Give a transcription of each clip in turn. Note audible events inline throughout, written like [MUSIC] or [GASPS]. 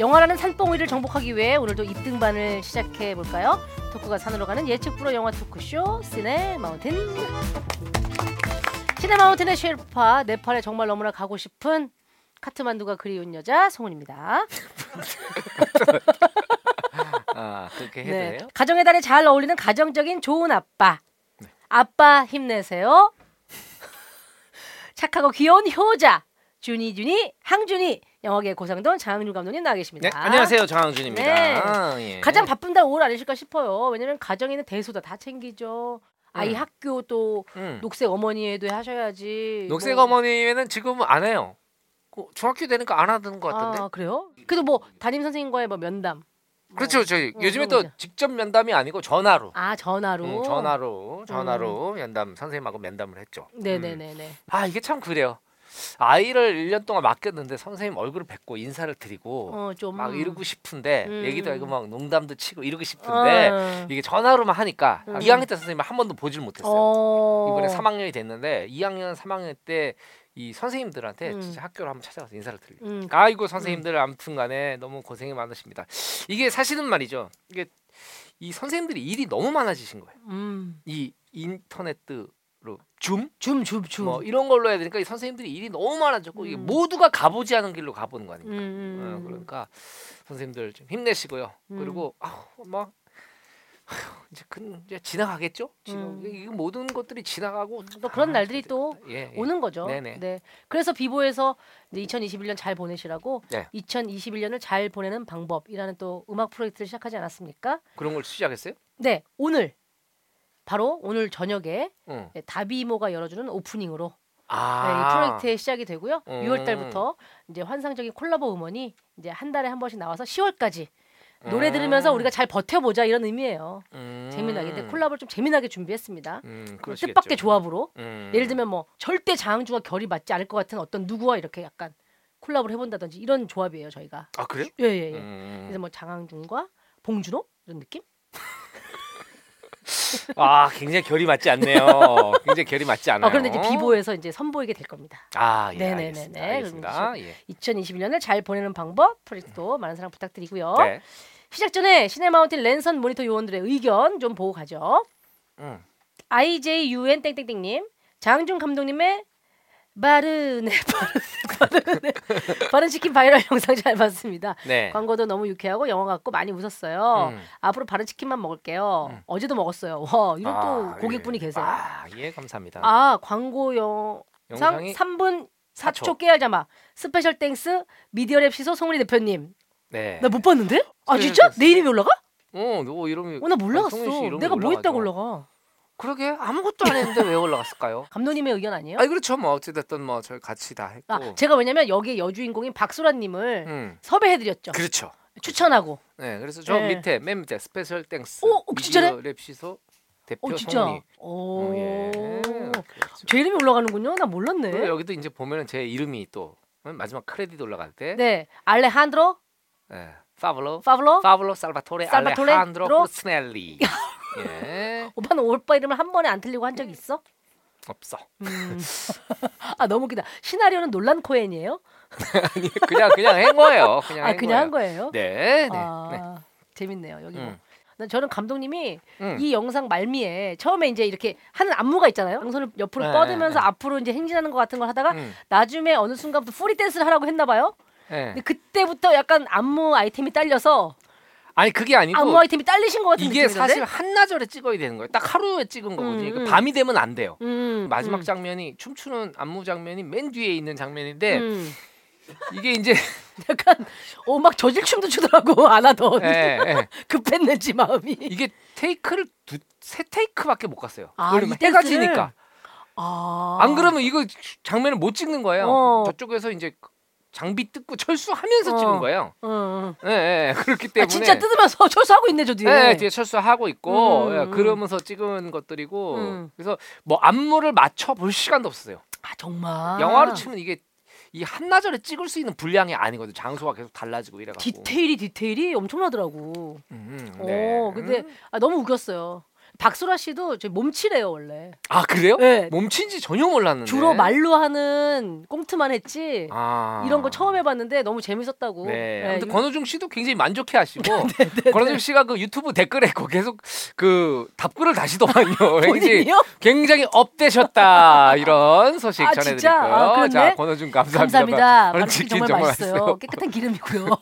영화라는 산봉우리를 정복하기 위해 오늘도 2등반을 시작해 볼까요? 토크가 산으로 가는 예측 불허 영화 토크쇼 시네 마운틴. 시네 마운틴의 셰르파 네팔에 정말 너무나 가고 싶은 카트만두가 그리운 여자 송은입니다. 아 그렇게 해도 돼요? 가정의 달에 잘 어울리는 가정적인 좋은 아빠. 네. 아빠 힘내세요. 착하고 귀여운 효자. 준이 준이 항준이 영화계 고상돈 장항준 감독님 나와 계십니다. 네 안녕하세요 장항준입니다. 네. 아, 예. 가장 바쁜 달 5월 아니실까 싶어요. 왜냐면 가정에는 대소다 다 챙기죠. 아이 음. 학교 또 음. 녹색 어머니에도 하셔야지. 녹색 뭐- 어머니는 지금 안 해요. 그 중학교 되니까 안 하던 것 같은데. 아 그래요? 그래도 뭐 담임 선생님과의 뭐 면담. 뭐 그렇죠. 저희 어, 요즘에 그런 또. 직접 면담이 아니고 전화로. 아 전화로. 음, 전화로 전화로 면담 선생님하고 면담을 했죠. 음. 네네네네. 아 이게 참 그래요. 아이를 1년 동안 맡겼는데 선생님 얼굴을 뵙고 인사를 드리고 어 좀. 막 이러고 싶은데 음. 얘기도 하고 막 농담도 치고 이러고 싶은데 어. 이게 전화로만 하니까 음. 2학년 때 선생님 한 번도 보질 못했어요. 어. 이번에 3학년이 됐는데 2학년, 3학년 때 이 선생님들한테 음. 진짜 학교를 한번 찾아가서 인사를 드리고 음. 아이고 선생님들 아무튼간에 너무 고생이 많으십니다. 이게 사실은 말이죠. 이게 이 선생님들이 일이 너무 많아지신 거예요. 음. 이 인터넷으로 줌, 줌, 줌, 줌. 뭐 이런 걸로 해야 되니까 이 선생님들이 일이 너무 많아졌고 이게 음. 모두가 가보지 않은 길로 가보는 거 아닙니까? 음, 음, 어, 음. 그러니까 선생님들 좀 힘내시고요. 음. 그리고 아우 막 아휴, 이제 그 이제 지나가겠죠. 지금 음. 이 모든 것들이 지나가고 또 그런 아, 날들이 또 예, 예. 오는 거죠. 네네. 네. 그래서 비보에서 이제 2021년 잘 보내시라고 네. 2021년을 잘 보내는 방법이라는 또 음악 프로젝트를 시작하지 않았습니까? 그런 걸 시작했어요? 네, 오늘 바로 오늘 저녁에 응. 네, 다비모가 열어주는 오프닝으로 네, 이 아, 프로젝트의 시작이 되고요. 음. 6월 달부터 이제 환상적인 콜라보 음원이 이제 한 달에 한 번씩 나와서 10월까지 노래 들으면서 우리가 잘 버텨보자 이런 의미예요. 음. 재미나게 근데 콜라보를 좀 재미나게 준비했습니다. 음, 그러시겠죠. 뜻밖의 조합으로 음. 예를 들면 뭐 절대 장항주가 결이 맞지 않을 것 같은 어떤 누구와 이렇게 약간 콜라보를 해본다든지 이런 조합이에요 저희가. 아 그래요? 예예예. 음. 그래서 뭐 장항준과 봉준호 이런 느낌? 아 굉장히 결이 맞지 않네요. 굉장히 결이 맞지 않아요. 아 그런데 이제 비보에서 이제 선보이게 될 겁니다. 아 예, 네네네네. 알겠습니다. 알겠습니다. 예. 2021년을 잘 보내는 방법 프로젝트도 많은 사랑 부탁드리고요. 네. 시작 전에 시네마운틴 랜선 모니터 요원들의 의견 좀 보고 가죠. 음. IJUN 땡땡땡님, 장준 감독님의 바르네 바르네 바르네 바른 치킨 바이럴 영상 잘 봤습니다. 네. 광고도 너무 유쾌하고 영화 같고 많이 웃었어요. 음. 앞으로 바른 치킨만 먹을게요. 음. 어제도 먹었어요. 와 이런 아, 또 고객분이 예. 계세요. 아, 예, 감사합니다. 아 광고 영상 영상이 3분 4초, 4초. 깨알 자막 special thanks 미디어랩 시소 송은이 대표님 네. 나 못 봤는데? 아 진짜? 내 이름이 올라가? 어, 너 이름이 어나 이름이 내가 뭐 했다고 올라가죠. 올라가? 그러게 아무것도 안 했는데 왜 올라갔을까요? [LAUGHS] 감독님의 의견 아니에요? 아니 그렇죠. 뭐 어찌됐든 뭐 저희 같이 다 했고. 아 제가 왜냐면 여기에 여주인공인 박수라님을 음. 섭외해드렸죠. 그렇죠. 추천하고. 네, 그래서 저 네. 밑에 맨 밑에 special thanks 오, 어, 진짜네? 미디어 랩 시소 대표 어 진짜. 송은이. 오. 어, 예. 그렇죠. 제 이름이 올라가는군요. 나 몰랐네. 그리고 여기도 이제 보면은 제 이름이 또 마지막 크레딧 올라갈 때 네, 알레한드로 네. 파블로 파블로. 파블로 살바토레 살바토레 알레한드로 드로? 포스넬리 [LAUGHS] 예 오빠는 오빠 이름을 한 번에 안 틀리고 한 적 있어? 없어 음. [LAUGHS] 아 너무 웃기다. 시나리오는 논란 코엔이에요? [LAUGHS] 아니 그냥 그냥 한 거예요 그냥 아한 그냥 한 거예요. 네, 네, 아 네. 재밌네요 여기. 뭐. 음. 난 저는 감독님이 음. 이 영상 말미에 처음에 이제 이렇게 하는 안무가 있잖아요. 양손을 옆으로 네, 뻗으면서 네. 앞으로 이제 행진하는 것 같은 걸 하다가 음. 나중에 어느 순간부터 free 댄스를 하라고 했나 봐요. 네. 근데 그때부터 약간 안무 아이템이 딸려서 아니 그게 아니고 안무 아이템이 딸리신 것 같은 이게 느낌인데. 사실 한나절에 찍어야 되는 거예요. 딱 하루에 찍은 거거든요. 음, 그 음. 밤이 되면 안 돼요. 음, 마지막 음, 장면이 춤추는 안무 장면이 맨 뒤에 있는 장면인데 음. 이게 이제 [LAUGHS] 약간 어막 저질 춤도 추더라고 [LAUGHS] 안 하던 예, 예. [LAUGHS] 급했는지 마음이. 이게 테이크를 두 세 테이크밖에 못 갔어요. 아, 왜냐면 이 해가? 지니까 아. 안 그러면 이거 장면을 못 찍는 거예요. 어. 저쪽에서 이제 장비 뜯고 철수하면서 어. 찍은 거예요. 응, 응. 예, 예. 그렇기 때문에 아, 진짜 뜯으면서 [LAUGHS] 철수하고 있네 저 뒤에. 예, 뒤에 철수하고 있고 음, 예, 음. 그러면서 찍은 것들이고 음. 그래서 뭐 안무를 맞춰 볼 시간도 없었어요. 아 정말. 영화로 치면 이게 이 한나절에 찍을 수 있는 분량이 아니거든. 장소가 계속 달라지고 이래가지고. 디테일이 디테일이 엄청나더라고. 음, 어, 네. 근데 아, 너무 웃겼어요. 박소라 씨도 저 몸치래요 원래. 아 그래요? 네. 몸친지 전혀 몰랐는데. 주로 말로 하는 꽁트만 했지. 아. 이런 거 처음 해봤는데 너무 재밌었다고. 네. 네, 아무튼 권호중 씨도 굉장히 만족해하시고 [LAUGHS] 권호중 씨가 그 유튜브 댓글에 그 계속 그 답글을 다시더만요. 굉장히 [LAUGHS] 본인이요? 굉장히 업되셨다 이런 소식 아, 전해드리고요. 진짜? 아? 자 권호중 감사합니다. 감사합니다. 바로 치킨 정말, 정말 맛있어요. 맛있어요. 깨끗한 기름이고요. [LAUGHS]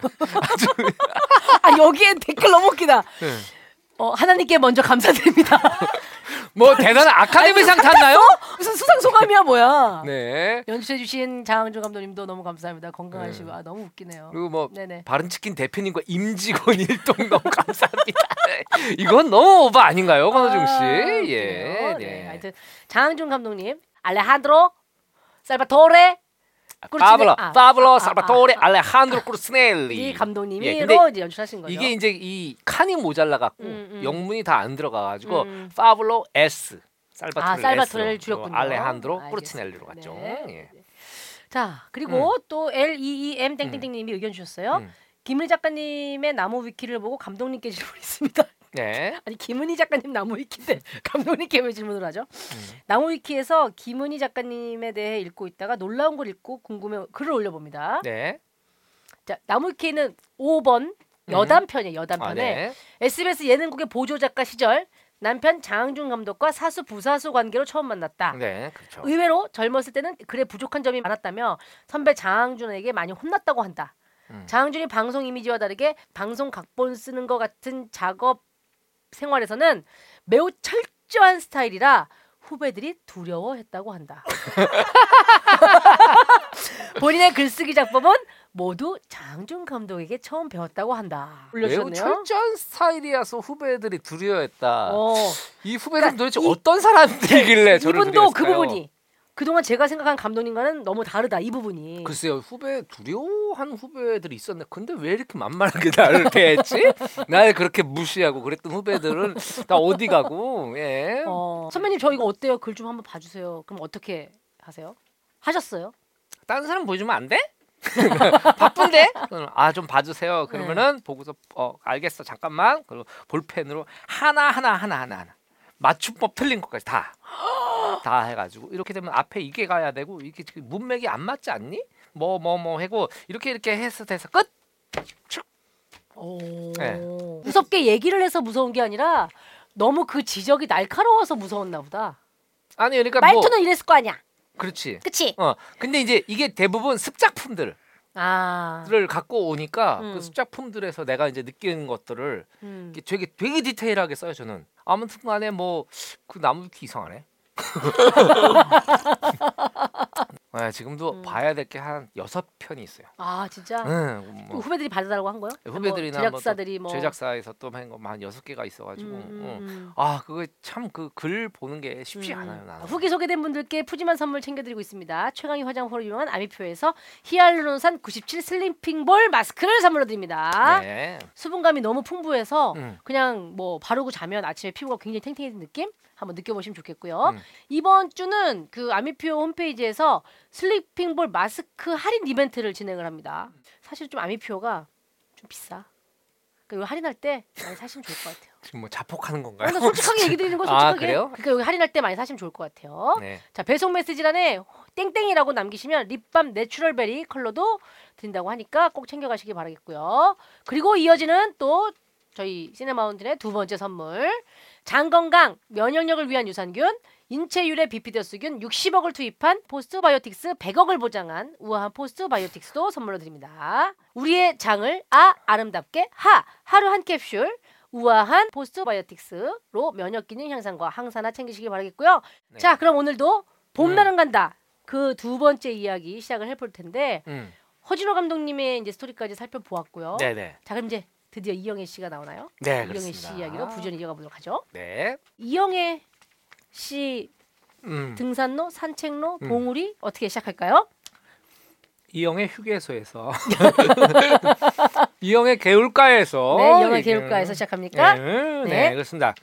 아 여기에 댓글 너무 웃기다. 네. 어, 하나님께 먼저 감사드립니다. [LAUGHS] 뭐 대단한 아카데미상 탔나요? 무슨 수상 소감이야 뭐야? 네. 연출해주신 장항준 감독님도 너무 감사합니다. 건강하시고 네. 아 너무 웃기네요. 그리고 뭐 네네. 바른 치킨 대표님과 임직원 [LAUGHS] 일동 너무 감사합니다. [LAUGHS] 이건 너무 오버 아닌가요, 권호중 씨? 아, 예. 그래요? 네. 하여튼 장항준 감독님, 알레한드로 살바토레 파블로, 아, 파블로 아, 아, 살바토레 아, 아. 알레한드로 쿠르스넬리. 이 감독님이로 예, 연출하신 거죠. 이게 이제 이 칸이 모자라 갖고 음, 음. 영문이 다 안 들어가 가지고 음. 파블로 S 살바토레 아, 살바토레를 S, 줄였군요. 알레한드로. 쿠르치넬리로 갔죠. 네. 예. 자 그리고 또 L E E M 땡땡땡 님이 의견 주셨어요. 음. 김은희 작가님의 나무 위키를 보고 감독님께 질문했습니다. 네. 아니 김은희 작가님 나무 위키인데 [LAUGHS] 감독님께 왜 질문을 하죠? 음. 나무 위키에서 김은희 작가님에 대해 읽고 있다가 놀라운 걸 읽고 궁금해 글을 올려봅니다. 네. 자 나무 위키는 5번 여담 편이에요. 여담 아, 편에 네. SBS 예능국의 보조 작가 시절 남편 장항준 감독과 사수 부사수 관계로 처음 만났다. 네. 그렇죠. 의외로 젊었을 때는 글에 부족한 점이 많았다며 선배 장항준에게 많이 혼났다고 한다. 음. 장항준이 방송 이미지와 다르게 방송 각본 쓰는 것 같은 작업 생활에서는 매우 철저한 스타일이라 후배들이 두려워했다고 한다. [LAUGHS] 본인의 글쓰기 작법은 모두 장준 감독에게 처음 배웠다고 한다. 매우 올려주셨네요. 철저한 스타일이어서 후배들이 두려워했다. 어, 이 후배들은 그러니까 도대체 이- 어떤 사람들이길래 저를 이분도 그 두려워했을까요? 부분이 그동안 제가 생각한 감독님과는 너무 다르다. 이 부분이. 글쎄요 후배 두려워한 후배들이 있었네. 근데 왜 이렇게 만만하게 나를 대했지? 날 그렇게 무시하고 그랬던 후배들은 다 어디 가고? 예. 어, 선배님 저 이거 어때요? 글 좀 한번 봐주세요. 그럼 어떻게 하세요? 하셨어요? 다른 사람 보여주면 안 돼? [LAUGHS] 바쁜데? 아 좀 봐주세요. 그러면은 보고서 어 알겠어 잠깐만. 그리고 볼펜으로 하나 하나 하나 하나 하나 맞춤법 틀린 것까지 다. 다 해가지고 이렇게 되면 앞에 이게 가야 되고 이게 지금 문맥이 안 맞지 않니? 뭐 뭐뭐 하고 이렇게 이렇게 해서 돼서 끝. 오. 네. 무섭게 얘기를 해서 무서운 게 아니라 너무 그 지적이 날카로워서 무서웠나 보다. 아니 그러니까 뭐 말투는 이랬을 거 아니야. 그렇지. 그치? 어 근데 이제 이게 대부분 습작품들 을 아. 갖고 오니까 음. 그 습작품들에서 내가 이제 느끼는 것들을 음. 되게 되게 디테일하게 써요 저는. 아무튼간에 뭐 그 나무 위키 이상하네. [LAUGHS] 네, 지금도 음. 봐야 될 게 한 여섯 편이 있어요. 아 진짜. 응, 또뭐 후배들이 받아달라고 한 거요? 후배들이나 뭐뭐 제작사들이 뭐. 제작사에서 또한거한 여섯 개가 있어가지고. 음, 음, 응. 음. 아 그거 참 그 글 보는 게 쉽지 음. 않아요 나는. 후기 소개된 분들께 푸짐한 선물 챙겨드리고 있습니다. 최강희 화장품으로 유명한 아미표에서 히알루론산 97 슬림핑볼 마스크를 선물로 드립니다. 네. 수분감이 너무 풍부해서 음. 그냥 뭐 바르고 자면 아침에 피부가 굉장히 탱탱해진 느낌 한번 느껴보시면 좋겠고요. 음. 이번 주는 그 아미표 홈페이지에서 슬리핑볼 마스크 할인 이벤트를 진행을 합니다. 사실 좀 아미표가 좀 비싸. 그러니까 이거 할인할 때 많이 사시면 좋을 것 같아요. 지금 뭐 자폭하는 건가요? 그러니까 솔직하게 얘기 드리는 거 아, 솔직하게. 그래요? 그러니까 여기 할인할 때 많이 사시면 좋을 것 같아요. 네. 자 배송 메시지란에 땡땡이라고 남기시면 립밤 natural berry 컬러도 드린다고 하니까 꼭 챙겨가시기 바라겠고요. 그리고 이어지는 또 저희 시네마운틴의 두 번째 선물 장 건강 면역력을 위한 유산균 인체 유래 비피더스균 60억을 투입한 포스트바이오틱스 100억을 보장한 우아한 포스트바이오틱스도 선물로 드립니다. 우리의 장을 아 아름답게 하 하루 한 캡슐 우아한 포스트바이오틱스로 면역 기능 향상과 항산화 챙기시기 바라겠고요. 네. 자, 그럼 오늘도 봄날은 음. 간다. 그 두 번째 이야기 시작을 해볼 텐데 음. 허진호 감독님의 이제 스토리까지 살펴보았고요. 네네. 자, 그럼 이제 드디어 이영애 씨가 나오나요? 네 이영애 그렇습니다. 씨 이야기로 부전히 이어가 보도록 하죠. 네. 이영애 씨 음. 등산로, 산책로, 음. 봉우리 어떻게 시작할까요? 이영의 휴게소에서 [LAUGHS] 이영의 개울가에서 네, 이영애 개울가에서 시작합니까? 네, 네, 네. 그렇습니다.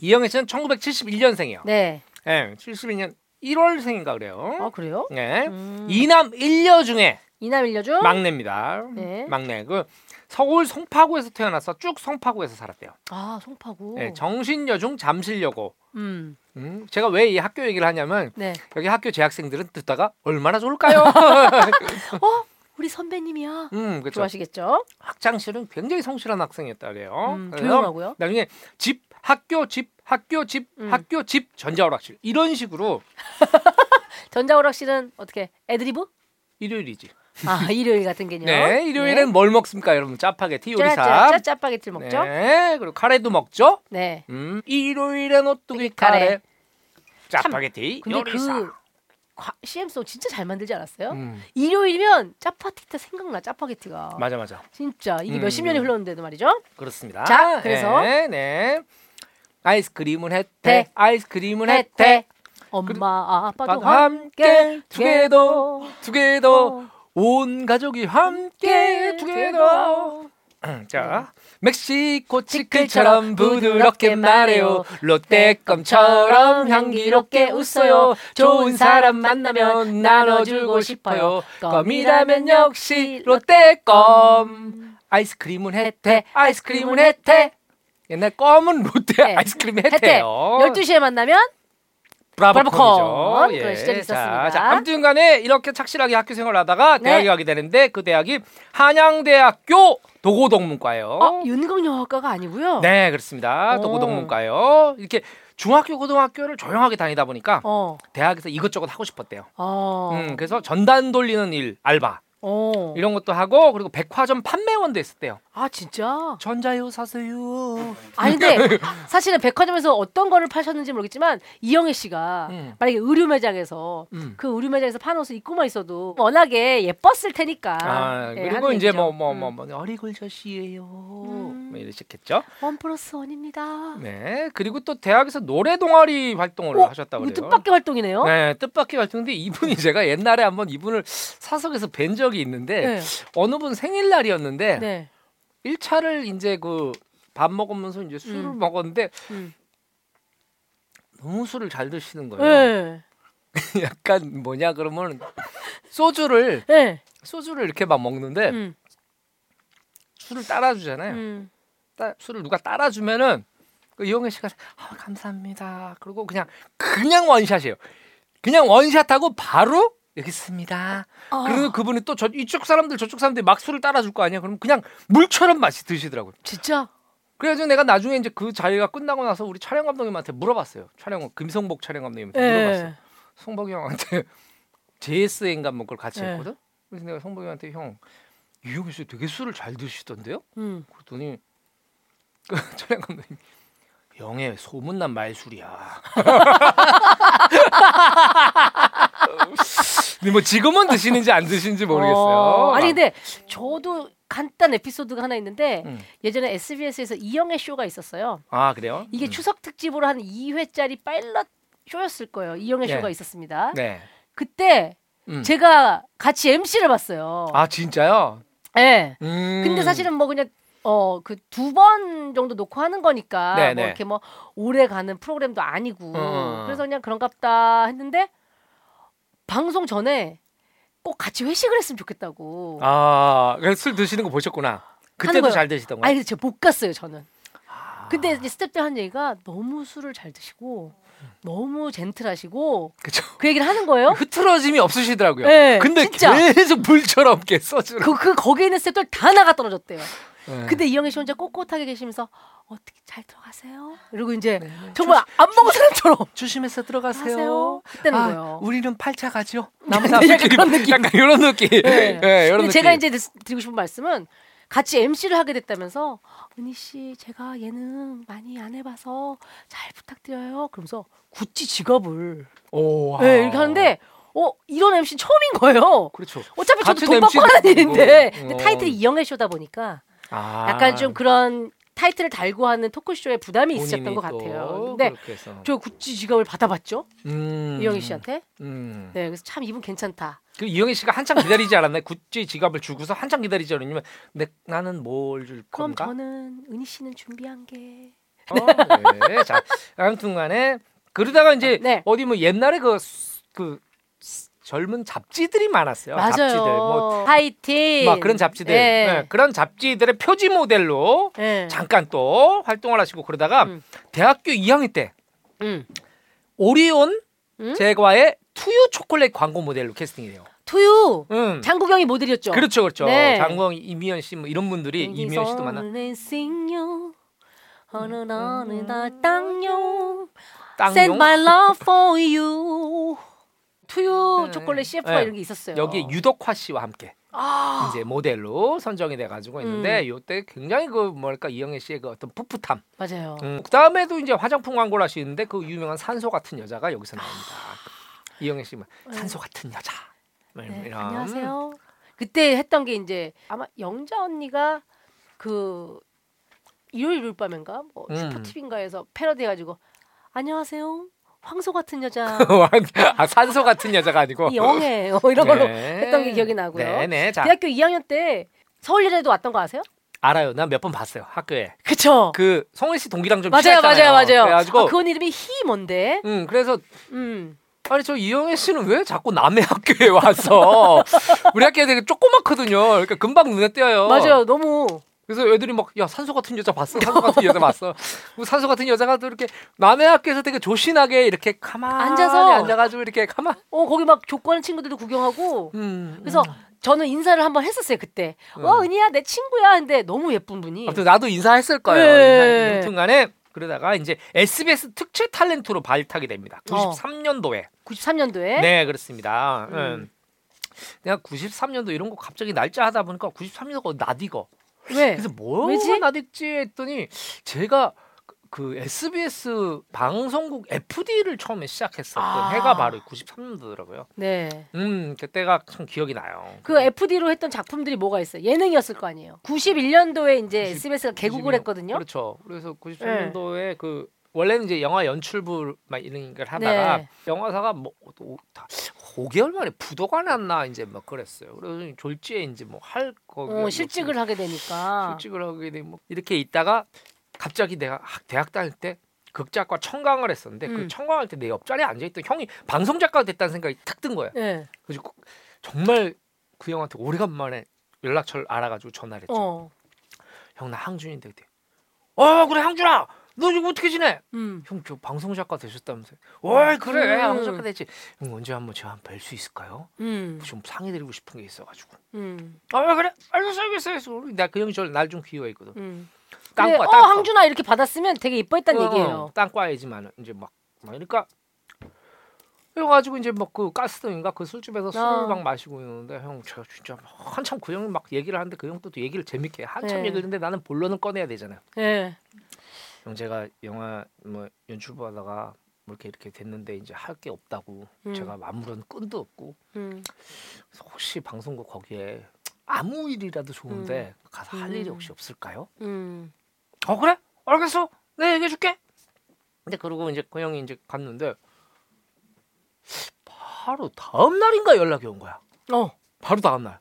이영애 씨는 1971년생이에요. 네. 네, 71년 1월생인가 그래요. 아, 그래요? 네. 음. 이남 일녀 중에 이남 일녀 중 막내입니다. 네. 막내. 그 서울 송파구에서 태어나서 쭉 송파구에서 살았대요. 아 송파구. 네, 정신여중 잠실여고. 음. 음, 제가 왜 이 학교 얘기를 하냐면 네. 여기 학교 재학생들은 듣다가 얼마나 좋을까요? [LAUGHS] [LAUGHS] 어 우리 선배님이야. 음, 그렇죠. 좋아하시겠죠? 학창 시절은 굉장히 성실한 학생이었다 그래요. 음, 그래서 조용하고요. 나중에 집, 학교, 집, 학교, 집, 음. 학교, 집, 전자오락실 이런 식으로 [LAUGHS] 전자오락실은 어떻게 애드리브? 일요일이지. 아 [LAUGHS] 일요일 같은 개념. 네, 일요일엔 뭘 먹습니까, 여러분? 짜파게티, 요리사. 짜짜 짜파게티를 먹죠. 네, 그리고 카레도 먹죠. 네. 음, 일요일엔 오뚜기 카레. 카레, 짜파게티, 근데 요리사. 그 과- CM송 진짜 잘 만들지 않았어요? 음, 일요일이면 짜파게티 생각나 짜파게티가. 맞아, 맞아. 진짜 이게 음. 몇십 년이 흘렀는데도 말이죠. 그렇습니다. 자, 그래서? 네, 네. 아이스크림은 혜택, 네. 아이스크림은. 혜택. 엄마 아빠도 함께 투게더 투게더 온 가족이 함께 투게더. [CLEARS THROAT] 자, 멕시코 치킨처럼 부드럽게 말해요. 롯데껌처럼 향기롭게 웃어요. 좋은 사람 만나면 나눠주고 싶어요. 껌이라면 역시 롯데껌. 아이스크림은 혜택, 아이스크림은 혜택. 옛날 껌은 롯데 네. 아이스크림. 혜택이에요. 12시에 만나면 브라보콘이죠. 브라보콘. 그런 시절이 있었습니다. 자, 자, 아무튼간에 이렇게 착실하게 학교 생활을 하다가 네. 대학에 가게 되는데 그 대학이 한양대학교 도고동문과예요. 어, 윤광영화과가 아니고요. 네, 그렇습니다. 오. 도고동문과요. 이렇게 중학교, 고등학교를 조용하게 다니다 보니까 어. 대학에서 이것저것 하고 싶었대요. 어. 음, 그래서 전단 돌리는 일, 알바 어. 이런 것도 하고 그리고 백화점 판매원도 했었대요. 아 진짜? 전자요 사세요. 아니 근데 [LAUGHS] 사실은 백화점에서 어떤 거를 파셨는지 모르겠지만 이영애 씨가 음. 만약에 의류 매장에서 음. 그 의류 매장에서 파는 옷을 입고만 있어도 워낙에 예뻤을 테니까. 아, 예, 그리고 이제. 뭐 뭐뭐 음. 뭐 어리굴젓이에요. 음. 뭐 이러셨겠죠. 원 플러스 원입니다. 네. 그리고 또 대학에서 노래 동아리 활동을 어, 하셨다고 그래요. 뜻밖의 활동이네요. 네, 뜻밖의 활동인데 이분이 제가 옛날에 한번 이분을 사석에서 뵌 적이 있는데 네. 어느 분 생일날이었는데 네. 1차를 이제 그 밥 먹으면서 이제 술을 음. 먹었는데 음. 너무 술을 잘 드시는 거예요. 네. [LAUGHS] 약간 뭐냐 그러면 소주를 네. 소주를 이렇게 막 먹는데 음. 술을 따라주잖아요. 음. 따- 술을 누가 따라주면은 그 이용혜 씨가 아, 감사합니다. 그리고 그냥 그냥 원샷이에요. 그냥 원샷하고 바로 여기 있습니다. 아, 그리고 그분이 또 저 이쪽 사람들 저쪽 사람들이 막 술을 따라줄 거 아니야. 그럼 그냥 물처럼 마시 드시더라고요. 진짜? 그래가지고 내가 나중에 이제 그 자리가 끝나고 나서 우리 촬영 감독님한테 물어봤어요. 촬영 김성복 촬영 감독님한테 물어봤어요. 네. 성복이 형한테 [LAUGHS] JS인가 뭐 그걸 같이 네. 했거든. 그래서 내가 성복이 형한테 형 이용희 씨 되게 술을 잘 드시던데요? 음. 그랬더니 그 [LAUGHS] 촬영 감독님 영애 소문난 말술이야. 근데 뭐 지금은 드시는지 안 드시는지 모르겠어요. 어, 아니 근데 저도 간단 에피소드가 하나 있는데 음. 예전에 SBS에서 이영애 쇼가 있었어요. 아 그래요? 이게 음. 추석 특집으로 한 2회짜리 파일럿 쇼였을 거예요. 이영애 네. 쇼가 있었습니다. 네. 그때 음. 제가 같이 MC를 봤어요. 아 진짜요? 네. 음. 근데 사실은 뭐 그냥 어 그 두 번 정도 놓고 하는 거니까 네, 뭐 네. 이렇게 뭐 오래 가는 프로그램도 아니고 어. 그래서 그냥 그런갑다 했는데 방송 전에 꼭 같이 회식을 했으면 좋겠다고. 아, 그래서 술 드시는 거 보셨구나. [GASPS] 그때도. 잘 드시던 거예요? 아니 근데 제가 못 갔어요 저는. 아. 근데 이제 스텝들 한 얘기가 너무 술을 잘 드시고 너무 젠틀하시고 그쵸. 그 얘기를 하는 거예요. [LAUGHS] 흐트러짐이 없으시더라고요. 네, 근데 진짜. [LAUGHS] 계속 물처럼 이렇게 써주는. 그, 그 거기에 있는 스텝들 다 나가 떨어졌대요. 네. 근데 이영애 씨 혼자 꼿꼿하게 계시면서 어떻게 잘 들어가세요? 그리고 이제 네, 네. 정말 안 먹은 사람처럼 [LAUGHS] 조심해서 들어가세요. 그때는 아, 거예요. 우리는 8차 가죠. [LAUGHS] 약간 남사들끼리 그런 느낌. 약간 이런 느낌. 네. 네, 이런 느낌. 제가 이제 드리고 싶은 말씀은 같이 MC를 하게 됐다면서 은희 씨 제가 예능 많이 안 해봐서 잘 부탁드려요. 그러면서 구찌 지갑을 오, 와. 네, 이렇게 하는데 어 이런 MC 처음인 거예요. 그렇죠. 어차피 저도 돈 받고 하는 일인데 아니고. 근데 어. 타이틀이 이영애 쇼다 보니까 아, 약간 좀 그런 타이틀을 달고 하는 토크쇼에 부담이 본인이 것또 같아요. 근데. 저 구찌 지갑을 받아봤죠 음. 이영애 씨한테. 음. 네, 그래서 참 이분 괜찮다. 그 이영애 씨가 한참 기다리지 않았나요? 구찌 지갑을 주고서 한참 기다리지 않으면 내 나는 뭘줄 그럼 건가? 저는 은희 씨는 준비한 게 어, 네. 자, 아무튼간에 그러다가 이제 네. 어디 뭐 옛날에 그그 젊은 잡지들이 많았어요. 맞아요. 잡지들 뭐 하이틴. 막 그런 잡지들 예. 네, 그런 잡지들의 표지 모델로 예. 잠깐 또 활동을 하시고 그러다가 음. 대학교 2학년 때 음. 오리온 음? 제과의 투유 초콜릿 광고 모델로 캐스팅이 돼요. 투유. 음. 장국영이 모델이었죠. 그렇죠, 그렇죠. 네. 장광, 이미연 씨 뭐 이런 분들이 이미연 씨도 만나. 어느 어느 날 땅요. 땅용 Send my love for you. 투유 네. 초콜릿 CF가 네. 이런 게 있었어요. 여기 유덕화 씨와 함께 아. 이제 모델로 선정이 돼가지고 있는데 요때 굉장히 그 뭐랄까 이영애 씨의 그 어떤 풋풋함. 맞아요. 음, 그 다음에도 이제 화장품 광고를 하시는데 그 유명한 산소 같은 여자가 여기서 나옵니다. 이영애 씨 뭐, 산소 같은 여자. 뭐 네, 이런. 안녕하세요. 그때 했던 게 이제 아마 영자 언니가 그 일요일 일요일 밤인가 뭐 음. 슈퍼 TV인가에서 패러디 해가지고 안녕하세요. 황소 같은 여자 [LAUGHS] 아 산소 같은 여자가 아니고 이 영애예요 이런 걸로 네. 했던 게 기억이 나고요. 네네. 자 대학교 2학년 때 서울예대도 왔던 거 아세요? 알아요. 난 몇 번 봤어요 학교에. 그쵸. 그 송은 씨 동기랑 좀 맞아요. 맞아요, 맞아요. 그래가지고 아, 그건 이름이 히 뭔데? 음 그래서 음. 아니 저 이영애 씨는 왜 자꾸 남의 [LAUGHS] 학교에 와서 우리 학교에 되게 조그맣거든요. 그러니까 금방 눈에 띄어요. 맞아요. 너무 그래서 애들이 막 야 산소 같은 여자 봤어 산소 [LAUGHS] 같은 여자 봤어 뭐 산소 같은 여자가 또 이렇게 남의 학교에서 되게 조신하게 이렇게 가만히 앉아서. 앉아가지고 이렇게 가만 어 거기 막 족구하는 친구들도 구경하고 음, 그래서 저는 인사를 한번 했었어요 그때. 와 음. 은희야 내 친구야. 근데 너무 예쁜 분이. 아무튼 나도 인사했을 거예요 네. 아무튼간에 그러다가 이제 SBS 특채 탤런트로 발탁이 됩니다 어. 93년도에 93년도에 네 그렇습니다 음. 음. 내가 93년도 이런 거 갑자기 날짜 하다 보니까 93년도가 나디거 왜? 그래서 뭐가? 나딨지 했더니 제가 그- 그 SBS 방송국 FD를 처음에 시작했었던 아. 해가 바로 93년도더라고요. 네. 음 그때가 참 기억이 나요. 그 FD로 했던 작품들이 뭐가 있어요? 예능이었을 거 아니에요. 91년도에 이제 90 SBS가 개국을 92년. 했거든요. 그렇죠. 그래서 93년도에 그 원래는 이제 영화 연출부 막 이런 걸 하다가 네. 영화사가 뭐 5개월 만에 부도가 났나 이제 막 그랬어요. 그래서 졸지에 이제 뭐 할 거. 어, 실직을 하게 되니까. 실직을 하게 되면 뭐 이렇게 있다가 갑자기 내가 학- 대학 다닐 때 극작과 청강을 했었는데 그 음. 청강할 때 내 옆자리에 앉아 있던 형이 방송 작가가 됐다는 생각이 탁 든 거야. 네. 그래서 그- 정말 그 형한테 오래간만에 연락처를 알아가지고 전화를 했죠. 어. 형나 항준인데 그때. 어 그래 항준아 너 지금 어떻게 지내? 음. 형저 방송 작가 되셨다면서요. 어이 그래 음. 방송 작가 됐지. 형 언제 한번 제가 한번 뵐 수 있을까요? 음. 좀 상의드리고 싶은 게 있어가지고. 음. 아 그래 알겠어 알겠어 알겠어. 나그 형이 저날좀 귀여워했거든. 음. 땅과 그래, 어 땅과. 항준아 이렇게 받았으면 되게 이뻐했단 얘기예요. 땅과이지만 이제 막, 막 그러니까 그래가지고 이제 막 그 가스등인가 그 술집에서 술을 아. 막 마시고 있는데 형 제가 진짜 막 한참 그 형이 막 얘기를 하는데 그 형도 또 얘기를 재밌게 해. 한참 네. 얘기를 했는데 나는 본론은 꺼내야 되잖아요. 예. 형 제가 영화 뭐 연출부 하다가 뭐 이렇게 이렇게 됐는데 이제 할 게 없다고 음. 제가 아무런 끈도 없고 음. 그래서 혹시 방송국 거기에 아무 일이라도 좋은데 가서 할 일이 음. 혹시 없을까요? 음. 어 그래 알겠어 내가 얘기해 줄게 근데 그러고 이제 그 형이 이제 갔는데 바로 다음 날인가 연락이 온 거야 어. 바로 다음 날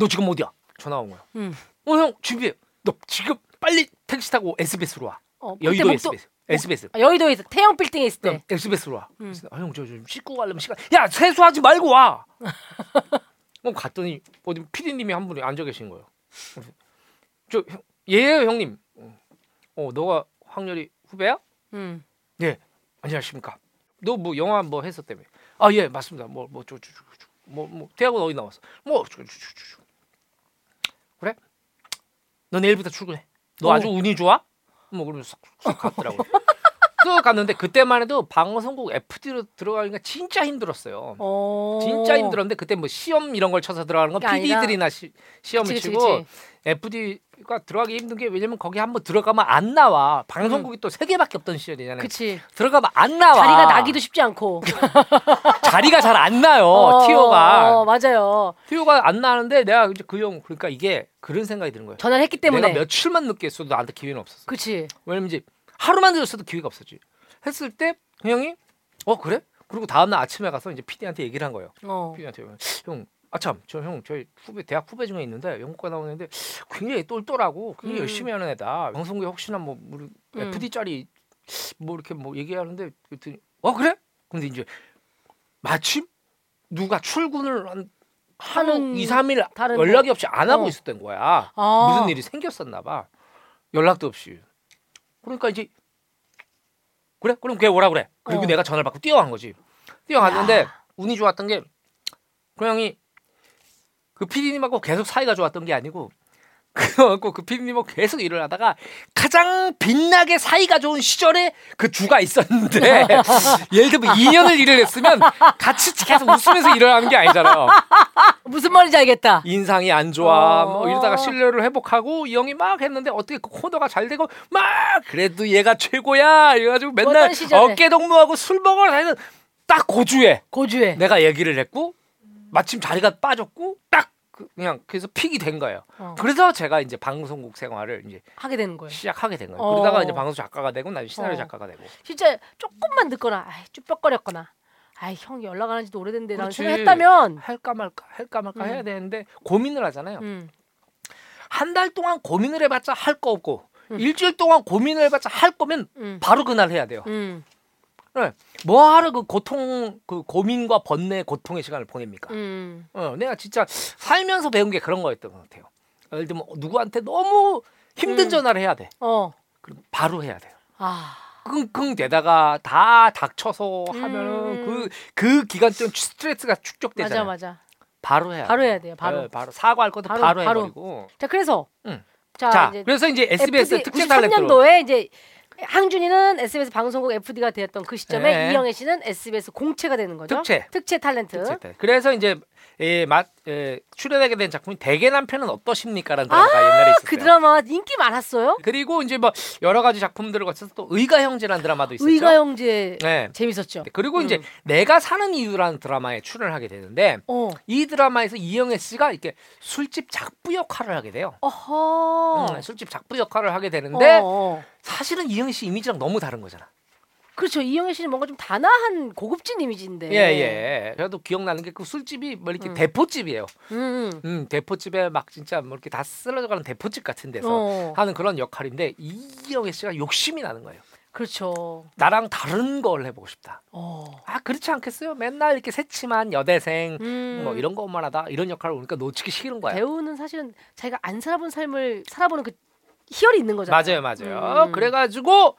너 지금 어디야 전화 온 거야 음. 어형 집이에 너 지금 빨리 택시 타고 SBS로 와 어. 여의도 목도- SBS SBS 아, 여의도에 있어. 태영 빌딩에 있을 때. 응, SBS로 와 음. 형저 좀 씻고 가려면 시간 야 세수하지 말고 와 어, [LAUGHS] 갔더니 어디 피디님이 한 분이 앉아 계신 거예요 저 형, 예예요 형님 어 너가 황렬이 후배야? 음. 안녕하십니까. 너 뭐 영화 뭐 했었다며? 아 예 맞습니다. 뭐뭐뭐뭐 대학원 어디 나왔어? 뭐 저, 저, 저, 저, 저. 그래? 너 내일부터 출근해. 너 오. 아주 운이 좋아? 뭐 그러면서 쑥 갔더라고. 또 갔는데 그때만 해도 방송국 FD로 들어가기가 진짜 힘들었어요. 어. 진짜 힘들었는데 그때 뭐 시험 이런 걸 쳐서 들어가는 건 그게 아니라- PD들이나 시, 시험을 그치, 그치, 치고 그치. FD가 들어가기 힘든 게 왜냐면 거기 한번 들어가면 안 나와. 방송국이 또 세 개밖에 없던 시절이잖아요. 그치. 들어가면 안 나와. 자리가 나기도 쉽지 않고. [LAUGHS] 자리가 잘 안 나요. 어, 티오가 어, 맞아요. 티오가 안 나는데 내가 이제 그 형 그러니까 이게 그런 생각이 드는 거예요. 전화를 했기 때문에. 내가 며칠만 늦게 했어도 나한테 기회는 없었어. 그치. 왜냐면 이제 하루만 늦었어도 기회가 없었지. 했을 때 그 형이 어 그래? 그리고 다음 날 아침에 가서 이제 PD한테 얘기를 한 거예요. 어. PD한테 형 아참 저 형 저희 후배 대학 후배 중에 있는데 영국과 나오는 애인데 굉장히 똘똘하고 굉장히 음. 열심히 하는 애다. 방송국에 혹시나 뭐 우리 음. FD 짜리 뭐 이렇게 뭐 얘기하는데 그랬더니 어 그래? 근데 이제 마침 누가 출근을 한 하는 하는 2, 3일 다른 연락이 없이 안 하고 어. 있었던 거야. 아. 무슨 일이 생겼었나 봐. 연락도 없이. 그러니까 이제 그래? 그럼 걔 오라 그래. 그리고 어. 내가 전화를 받고 뛰어간 거지. 뛰어갔는데 야. 운이 좋았던 게 그 형이 그 PD님하고 계속 사이가 좋았던 게 아니고 그래갖고 그 PD님하고 계속 일을 하다가 가장 빛나게 사이가 좋은 시절에 그 주가 있었는데 [LAUGHS] 예를 들면 2년을 일을 했으면 같이 계속 웃으면서 일을 하는 게 아니잖아요. 무슨 말인지 알겠다. 인상이 안 좋아. 어. 뭐 이러다가 신뢰를 회복하고 이 형이 막 했는데 어떻게 그 코너가 잘 되고 막 그래도 얘가 최고야. 이래가지고 맨날 어떤 시절에? 어깨 동무하고 술 먹으러 다니는 딱 고주에 고주에. 내가 얘기를 했고 마침 자리가 빠졌고 딱 그- 그냥 그래서 픽이 된 거예요. 어. 그래서 제가 이제 방송국 생활을 이제 하게 되는 거예요. 시작하게 된 거예요. 어. 그러다가 이제 방송 작가가 되고 나중에 시나리오 어. 작가가 되고. 진짜 조금만 늦거나 아이, 쭈뼛거렸거나 아이 형 연락 안 한 지도 오래된데 그렇지. 생각했다면 할까 말까 할까 말까 음. 해야 되는데 고민을 하잖아요. 음. 한달 동안 고민을 해봤자 할 거 없고 음. 일주일 동안 고민을 해봤자 할 거면 음. 바로 그날 해야 돼요. 음. 뭐하러 그 고통 그 고민과 번뇌 고통의 시간을 보냅니까? 음. 어, 내가 진짜 살면서 배운 게 그런 거였던 것 같아요. 예를 들면 누구한테 너무 힘든 음. 전화를 해야 돼. 어. 그럼 바로 해야 돼요. 아. 끙끙 대다가 다 닥쳐서 음. 하면은 그그 기간 동안 스트레스가 축적되잖아요. 맞아 맞아. 바로 해야 바로. 해야 돼요. 바로. 네, 바로 사과할 것도 바로, 바로, 바로. 해버리고. 자 그래서 응. 자, 자, 이제 그래서 이제 SBS 특징 탤런트로 93년도에 이제 항준이는 SBS 방송국 FD가 되었던 그 시점에 네. 이영애 씨는 SBS 공채가 되는 거죠. 특채. 특채 탤런트. 특채. 그래서 이제 예, 맛, 예, 출연하게 된 작품이 대개 남편은 어떠십니까라는 드라마가 옛날에 있었어요. 그 드라마 인기 많았어요. 그리고 이제 뭐 여러 가지 작품들을 거쳐서 또 의가 형제라는 드라마도 있었죠. 의가 형제 네. 재밌었죠. 그리고 이제 음. 내가 사는 이유라는 드라마에 출연을 하게 되는데 어. 이 드라마에서 이영애 씨가 이렇게 술집 작부 역할을 하게 돼요. 어허. 음, 술집 작부 역할을 하게 되는데 어, 어. 사실은 이영애 씨 이미지랑 너무 다른 거잖아. 그렇죠. 이영애 씨는 뭔가 좀 단아한 고급진 이미지인데. 예, 예. 그래도 기억나는 게 그 술집이 뭐 이렇게 음. 대포집이에요. 음. 음. 음, 대포집에 막 진짜 뭐 이렇게 다 쓰러져가는 대포집 같은 데서 어. 하는 그런 역할인데 이영애 씨가 욕심이 나는 거예요. 그렇죠. 나랑 다른 걸 해보고 싶다. 어. 아 그렇지 않겠어요? 맨날 이렇게 새침한 여대생 음. 뭐 이런 것만 하다 이런 역할을 보니까 놓치기 싫은 거야. 배우는 사실은 자기가 안 살아본 삶을 살아보는 그 희열이 있는 거잖아요. 맞아요, 맞아요. 음. 그래가지고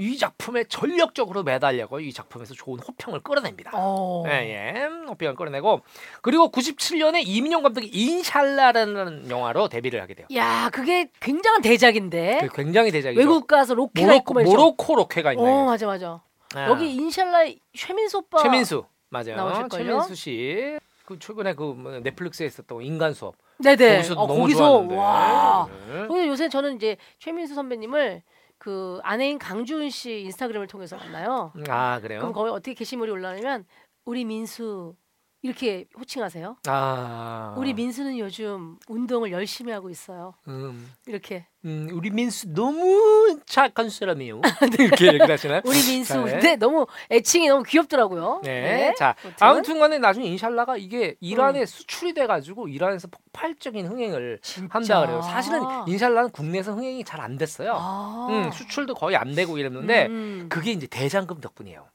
이 작품에 전력적으로 매달려고 이 작품에서 좋은 호평을 끌어냅니다. 어. 예, 예. 호평을 끌어내고 그리고 97년에 이민용 감독이 인샬라라는 영화로 데뷔를 하게 돼요. 야, 그게 굉장한 대작인데. 그 굉장히 대작이죠. 외국 가서 로케가 모로코, 있고 말이죠. 모로코 로케가 어, 있나요? 맞아 맞아. 아. 여기 인샬라 최민수 오빠 최민수 맞아요. 나오실걸요? 최민수 씨. 그 최근에 그뭐 넷플릭스에 있었던 인간 수업 네네. 거기서도 어, 너무 거기서 좋았는데. 와. 네. 요새 저는 이제 최민수 선배님을 그 아내인 강주은 씨 인스타그램을 통해서 만나요. 아 그래요? 그럼 거기 어떻게 게시물이 올라오냐면 우리 민수 이렇게 호칭하세요. 아 우리 민수는 요즘 운동을 열심히 하고 있어요. 음, 이렇게 음, 우리 민수 너무 착한 사람이에요. [LAUGHS] [LAUGHS] 이렇게 얘기를 하시나요? 우리 민수 네. 근데 너무 애칭이 너무 귀엽더라고요. 네. 자, 아무튼. 아무튼간에 나중에 인샬라가 이게 이란에 수출이 돼가지고 이란에서 폭발적인 흥행을 진짜. 한다 그래요. 사실은 인샬라는 국내에서 흥행이 잘 안 됐어요. 아. 음, 수출도 거의 안 되고 이랬는데 음, 음. 그게 이제 대장금 덕분이에요.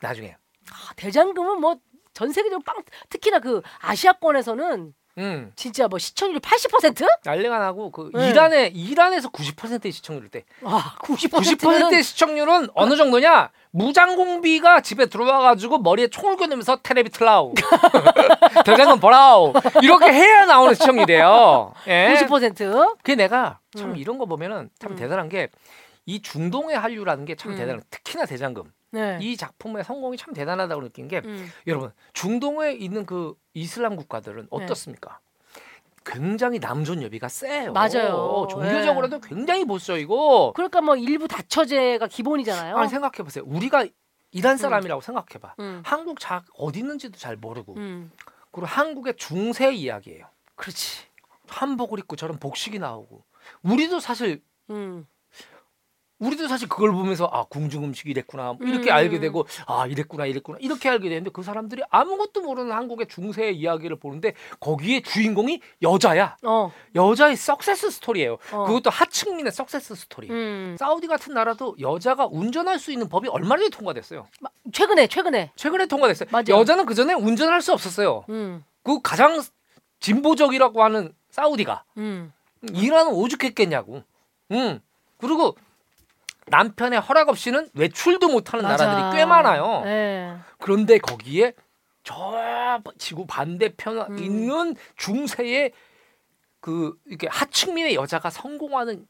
나중에. 아, 대장금은 뭐 전 세계적으로 빵 특히나 그 아시아권에서는 음, 진짜 뭐 시청률이 80%? 난리가 나고 그 네. 이란에 이란에서 90%의 시청률일 때. 와, 90%는 90%의 시청률은 어느 정도냐? 무장공비가 집에 들어와가지고 머리에 총을 겨누면서 텔레비 틀라우 [LAUGHS] 대장금 보라우 이렇게 해야 나오는 시청률이에요. 예. 90%? 그게 내가 참 음. 이런 거 보면은 참 음. 대단한 게 이 중동의 한류라는 게참 음. 대단한 특히나 대장금 네. 이 작품의 성공이 참 대단하다고 느낀 게 음. 여러분 중동에 있는 그 이슬람 국가들은 어떻습니까? 굉장히 남존 여비가 세요. 맞아요. 종교적으로도 굉장히 보수적이고 그러니까 뭐 일부 다처제가 기본이잖아요. 아니 생각해 보세요. 우리가 이란 사람이라고 생각해 봐. 음. 한국 자 어디 있는지도 잘 모르고 음. 그리고 한국의 중세 이야기예요. 그렇지. 음. 음. 한복을 입고 저런 복식이 나오고 우리도 사실 음. 우리도 사실 그걸 보면서 아 궁중 음식이 이랬구나 뭐 이렇게 음. 알게 되고 아 이랬구나 이랬구나 이렇게 알게 되는데 그 사람들이 아무것도 모르는 한국의 중세의 이야기를 보는데 거기에 주인공이 여자야 어. 여자의 석세스 스토리예요 어. 그것도 하층민의 석세스 스토리 음. 사우디 같은 나라도 여자가 운전할 수 있는 법이 얼마 전에 통과됐어요 마- 최근에 최근에. 최근에 통과됐어요 맞아요. 여자는 그 전에 운전할 수 없었어요 음. 그 가장 진보적이라고 하는 사우디가 음. 이란은 오죽했겠냐고. 응. 그리고 남편의 허락 없이는 외출도 못하는 맞아. 나라들이 꽤 많아요. 예. 그런데 거기에 저 지구 반대편에 음. 있는 중세의 그 이렇게 하층민의 여자가 성공하는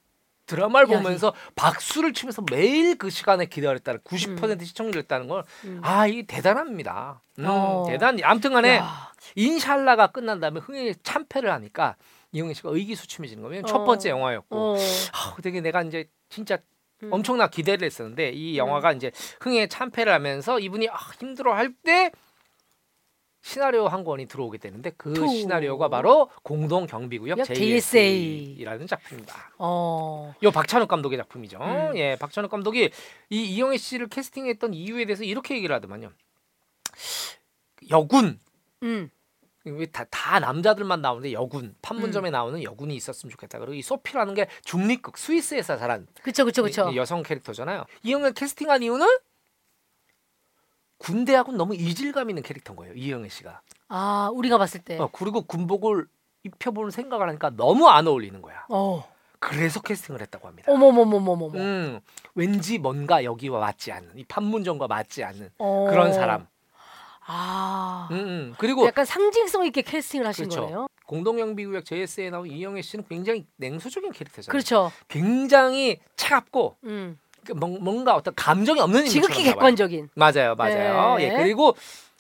드라마를 이야기. 보면서 박수를 치면서 매일 그 시간에 기다렸다는 90% 시청률이었다는 걸 음. 아, 이게 대단합니다. 음, 어. 대단. 아무튼간에 야. 인샬라가 끝난 다음에 흥행이 참패를 하니까 이용희 씨가 의기소침해지는. 첫 어. 번째 영화였고, 어. 아, 되게 내가 이제 진짜 음. 엄청나 기대를 했었는데 이 영화가 이제 흥행에 참패를 하면서 이분이 아, 힘들어할 때 시나리오 한 권이 들어오게 되는데 그 투. 시나리오가 바로 공동 경비구역 역 JSA라는 작품입니다. 어. 이 박찬욱 감독의 작품이죠. 음. 예, 박찬욱 감독이 이 이영애 씨를 캐스팅했던 이유에 대해서 이렇게 얘기를 하더만요. 여군 음. 왜다 다 남자들만 나오는데 여군 음. 판문점에 나오는 여군이 있었으면 좋겠다. 그리고 이 소피라는 게 중립극 스위스에서 자란 그쵸 그쵸 그쵸. 이- 이 여성 캐릭터잖아요. 이영애 캐스팅한 이유는 군대하고 너무 이질감 있는 캐릭터인 거예요. 이영애 씨가. 아 우리가 봤을 때. 어, 그리고 군복을 입혀보는 생각을 하니까 너무 안 어울리는 거야. 어. 그래서 캐스팅을 했다고 합니다. 어머머머머머머. 음, 왠지 뭔가 여기와 맞지 않는 이 판문점과 맞지 않는 어. 그런 사람. 아. 음, 음. 그리고 약간 상징성 있게 캐스팅을 하신 그렇죠. 거네요. 공동영비구역 JS에 나온 이영애 씨는 굉장히 냉소적인 캐릭터잖아요. 그렇죠. 굉장히 차갑고 음. 그 뭔- 뭔가 어떤 감정이 없는 지극히 인물처럼 나와요. 객관적인. 맞아요, 맞아요. 네. 예, 그리고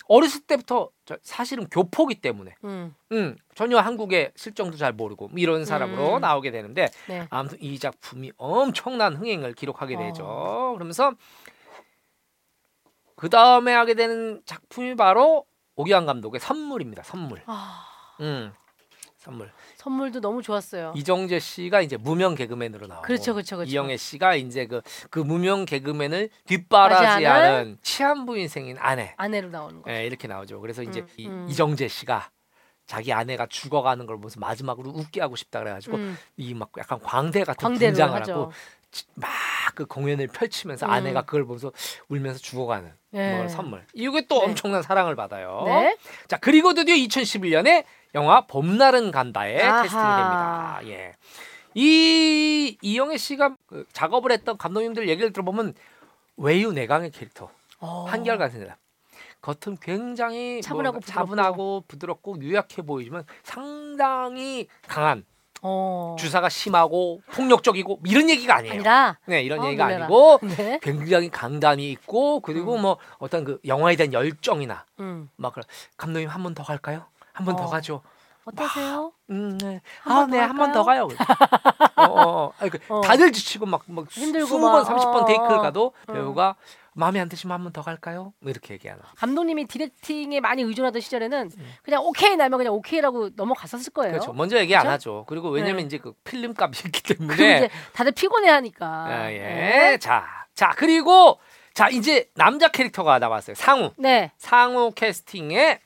어렸을 때부터 저- 사실은 교포기 때문에 음. 음, 전혀 한국의 실정도 잘 모르고 뭐 이런 사람으로 음. 나오게 되는데 네. 아무튼 이 작품이 엄청난 흥행을 기록하게 어. 되죠. 그러면서 그 다음에 하게 되는 작품이 바로 오기환 감독의 선물입니다. 선물. 아. 음, 선물. 선물도 너무 좋았어요. 이정재 씨가 이제 무명 개그맨으로 나오고 그렇죠, 그렇죠, 그렇죠. 이영애 씨가 이제 그, 그 무명 개그맨을 뒷바라지하는 바라지하는 치안부 인생인 아내 아내로 나오는 거. 예, 이렇게 나오죠. 그래서 이제 음, 이, 음. 이정재 씨가 자기 아내가 죽어가는 걸 보면서 마지막으로 웃게 하고 싶다 그래가지고 음. 이막 약간 광대 같은 광대로 분장을 하죠. 하고 막 그 공연을 펼치면서 음. 아내가 그걸 보면서 울면서 죽어가는 네. 뭐 선물. 이게 또 네. 엄청난 사랑을 받아요. 네. 자 그리고 드디어 2011년에 영화 봄날은 간다에 아하. 캐스팅이 됩니다. 예. 이 이영애 씨가 그 작업을 했던 감독님들 얘기를 들어보면 외유 내강의 캐릭터 어. 한결같은 사람. 겉은 굉장히 차분하고 뭐 부드럽고. 차분하고 부드럽고 유약해 보이지만 상당히 강한 어. 주사가 심하고 폭력적이고 이런 얘기가 아니에요. 아니라. 네 이런 어, 얘기가 놀래라. 아니고 네. 굉장히 강단이 있고 그리고 음. 뭐 어떤 그 영화에 대한 열정이나 음. 막 그런, 감독님 한 번 더 갈까요? 한 번더 어. 가죠. 어떠세요? 음, 네. 한 아, 번더 네, 한 번 더? 가요. 어, 어, 어. 아니, 그 어. 다들 지치고 막, 막 힘들고 20번, 막, 30번 어, 테이크를 어. 가도 어. 배우가 마음에 안 드시면 한 번 더 갈까요? 뭐 이렇게 얘기하나. 감독님이 디렉팅에 많이 의존하던 시절에는 그냥 오케이 나면 그냥 오케이라고 넘어갔었을 거예요. 음. 그렇죠. 먼저 얘기 안 그렇죠? 하죠. 그리고 왜냐면 네. 이제 그 필름 값이 있기 때문에. 다들 피곤해 하니까. 아, 예. 네. 자, 자, 그리고 자, 이제 남자 캐릭터가 나왔어요. 상우. 네. 상우 캐스팅에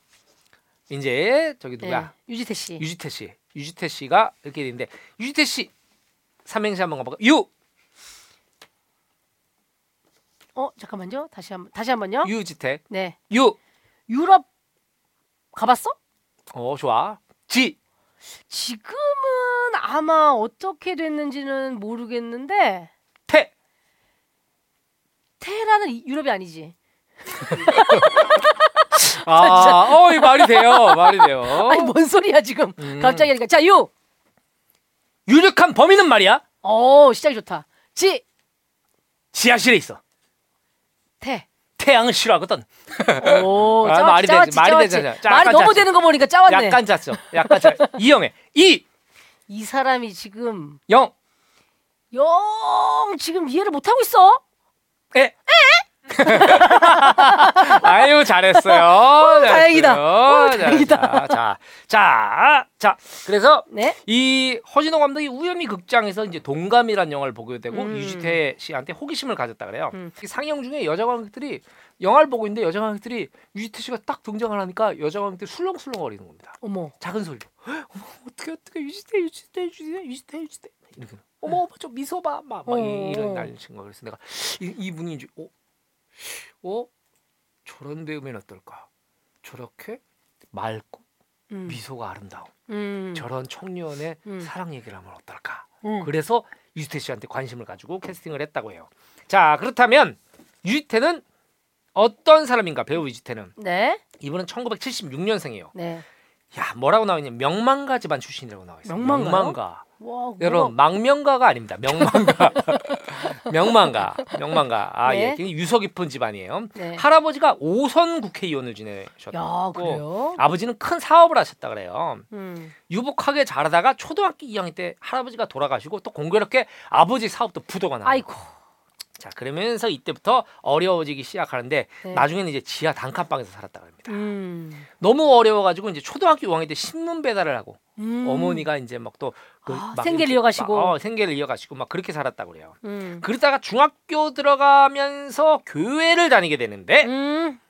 이제 저기 네. 누구야? 유지태 씨. 유지태 씨. 유지태 씨가 이렇게 되는데 유지태 씨 삼행시 한번 가볼까? 유 어 잠깐만요. 다시 한 다시 한번요. 유지태 네. 유. 유럽 가봤어? 어 좋아. 지 지금은 아마 어떻게 됐는지는 모르겠는데 태. 테라는 이- 유럽이 아니지. [LAUGHS] 아, [LAUGHS] 어, 이 말이 돼요. 말이 돼요. [LAUGHS] 아니 뭔 소리야 지금? 음. 갑자기 하니까 자 유. 유력한 범인은 말이야. 어 시작이 좋다. 지. 지하실에 있어. 태. 태양을 싫어하거든. 오 [LAUGHS] 아, 짜왔지, 말이 되지, 말이. 되잖아. 자, 말이 너무 짰어. 되는 거 보니까 짜왔네. 약간 짰어. 약간 짰. [LAUGHS] 이영애. 이. 이 사람이 지금 영. 영 지금 이해를 못 하고 있어. 에. [LAUGHS] 아유 잘했어요. 다행이다. 잘했어요. 어, 다행이다. 자, 자, 자, 자. 그래서 네. 이 허진호 감독이 우연히 극장에서 이제 동감이라는 영화를 보게 되고 음. 유지태 씨한테 호기심을 가졌다 그래요. 음. 이 상영 중에 여자 관객들이 영화를 보고 있는데 여자 관객들이 유지태 씨가 딱 등장을 하니까 여자 관객들이 술렁술렁거리는 겁니다. 어머. 작은 소리로. [GASPS] 어머 어떻게 어떻게 유지태 유지태 유지태 유지태 유지태 이렇게. 어머 어머 저 미소 봐. 막, 막 어. 이런 난리 친 거. 그래서 내가 이, 이분이 이제 어? 어? 저런 배우면 어떨까? 저렇게 맑고 음. 미소가 아름다운 음. 저런 청년의 음. 사랑 얘기를 하면 어떨까? 음. 그래서 유지태 씨한테 관심을 가지고 캐스팅을 했다고 해요. 자 그렇다면 유지태는 어떤 사람인가? 배우 유지태는 네. 이분은 1976년생이에요. 네. 야 뭐라고 나와 있냐? 명망가 집안 출신이라고 나와 있어요. 명망가요? 명망가. 와, 여러분 망명가가 아닙니다. 명망가. [LAUGHS] 명망가. 명망가. 아 네. 예. 유서 깊은 집안이에요. 네. 할아버지가 오선 국회의원을 지내셨고? 아버지는 큰 사업을 하셨다 그래요. 음. 유복하게 자라다가 초등학교 2학년 때 할아버지가 돌아가시고 또 공교롭게 아버지 사업도 부도가 나요. 아이고. 자 그러면서 이때부터 어려워지기 시작하는데 네. 나중에는 이제 지하 단칸방에서 살았다 그럽니다. 음. 너무 어려워가지고 이제 초등학교 5학년 때 신문 배달을 하고 음. 어머니가 이제 막또 그 아, 막 생계를 이어가시고. 막, 어, 생계를 이어가시고 막 그렇게 살았다 그래요. 음. 그러다가 중학교 들어가면서 교회를 다니게 되는데 음.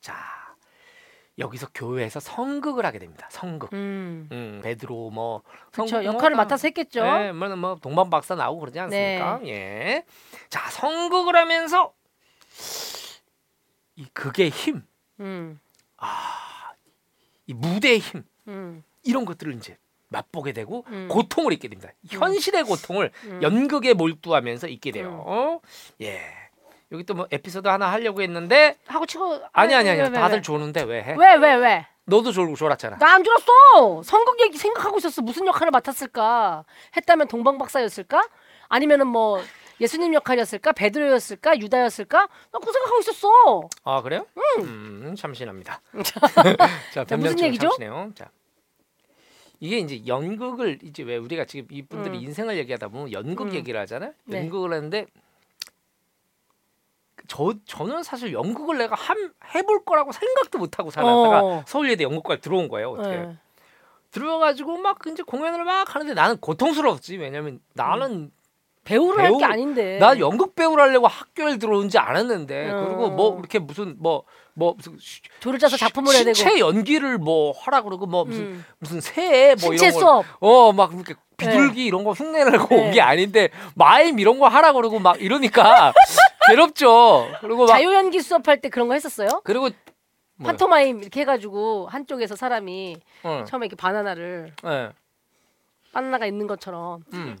자 여기서 교회에서 성극을 하게 됩니다. 성극. 음. 음, 베드로 뭐 그렇죠. 역할을 뭐, 맡아서 했겠죠. 네, 뭐, 뭐 동방 박사 나오고 그러지 않습니까? 네. 예. 자, 성극을 하면서 이 극의 힘, 음. 이 무대의 힘 음. 이런 것들을 이제 맛보게 되고 음. 고통을 잊게 됩니다. 현실의 고통을 음. 연극에 몰두하면서 잊게 돼요. 어? 예. 여기 또 뭐 에피소드 하나 하려고 했는데 하고 치고 아니 아니 아니 다들 왜? 조는데 왜 해? 왜, 왜, 왜? 너도 졸고 졸았잖아. 나안 줄었어. 선곡 얘기 생각하고 있었어. 무슨 역할을 맡았을까? 했다면 동방 박사였을까? 아니면은 뭐 예수님 역할이었을까? 베드로였을까? 유다였을까? 나 그 생각하고 있었어. 아 그래요? 음, 참신합니다. [LAUGHS] 자, 자, 무슨 얘기죠? 참신해요. 자, 이게 이제 연극을 이제 왜 우리가 지금 이분들이 음. 인생을 얘기하다 보면 연극 음. 얘기를 하잖아요. 네. 연극을 하는데 저 저는 사실 연극을 내가 함, 해볼 거라고 생각도 못 하고 살았다가 어. 서울예대 연극과에 들어온 거예요. 어떻게 네. 들어가지고 막 이제 공연을 막 하는데 나는 고통스러웠지. 왜냐면 나는 배우를 할 배우- 게 아닌데. 나 연극 배우를 하려고 학교에 들어온지 않았는데 어. 그리고 뭐 이렇게 무슨 뭐뭐 조를 짜서 작품을 해야 되고. 신체 연기를 뭐 하라 그러고 뭐 무슨 음. 무슨 새해 뭐 이런 수업. 거어막 이렇게 비둘기 이런 거 흉내내고 네. 온게 아닌데 마임 이런 거 하라 그러고 막 이러니까 [LAUGHS] 괴롭죠. 그리고 막 자유 연기 수업할 때 그런 거 했었어요? 그리고 뭐요? 판토마임 이렇게 해가지고 한쪽에서 사람이 어, 처음에 이렇게 바나나를 예. 바나나가 있는 것처럼 음,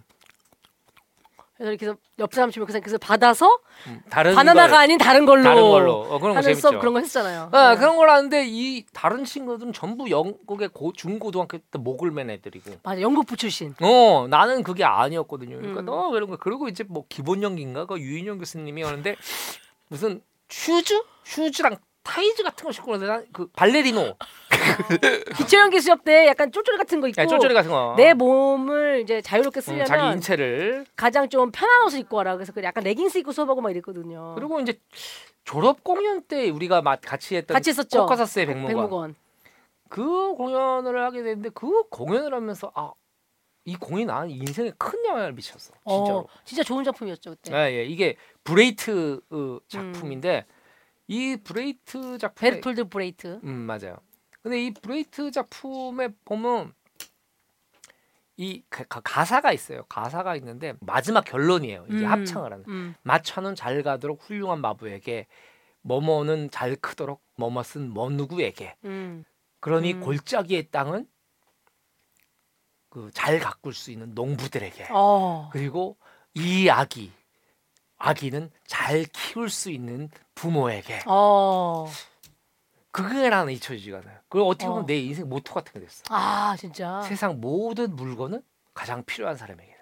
그래서 이렇게 해서 옆 사람 주면 그래서 그래서 받아서 음, 다른 바나나가 걸, 아닌 다른 걸로 다른 걸로 어, 그런 거 하는 재밌죠. 수업 그런 거 했었잖아요. 아, 네. 그런 걸 하는데 이 다른 친구들은 전부 영국의 고, 중고등학교 때 목을 맨 애들이고 맞아 영국부 출신. 어 나는 그게 아니었거든요. 그러니까 음. 너 이런 거 그리고 이제 뭐 기본 연기인가 그 유인영 교수님이 오는데 무슨 슈즈 슈즈랑 타이즈 같은 거 신고 오는데 난 그 발레리노 [LAUGHS] 기초 연기 수업 때 약간 쫄쫄이 같은 거 입고 야, 쪼쪼리 같은 거 내 몸을 이제 자유롭게 음, 쓰려면 자기 인체를 가장 좀 편한 옷을 입고 와라. 그래서 그 약간 레깅스 입고 수업하고 막 이랬거든요. 그리고 이제 졸업 공연 때 우리가 막 같이 했던 같이 했었죠. 코카사스의 백묵원 백묵원. 그 공연을 하게 됐는데 그 공연을 하면서 아 이 공연이 나는 인생에 큰 영향을 미쳤어 진짜로. 어, 진짜 좋은 작품이었죠 그때. 예, 예. 이게 브레히트 어, 작품인데 이 브레히트 작품에 베르톨트 브레히트. 음 맞아요. 근데 이 브레히트 작품에 보면 이 가, 가- 가사가 있어요. 가사가 있는데 마지막 결론이에요. 이제 음, 합창을 하는. 음. 마차는 잘 가도록 훌륭한 마부에게 뭐뭐는 잘 크도록 뭐뭇은 뭐 누구에게 음. 그러니 음. 골짜기의 땅은 그 잘 가꿀 수 있는 농부들에게 어. 그리고 이 아기 아기는 잘 키울 수 있는 부모에게 어. 그게 나는 잊혀지지가 않아요. 그리고 어떻게 보면 어. 내 인생 모토 같은 게 됐어. 아 진짜. 세상 모든 물건은 가장 필요한 사람에게.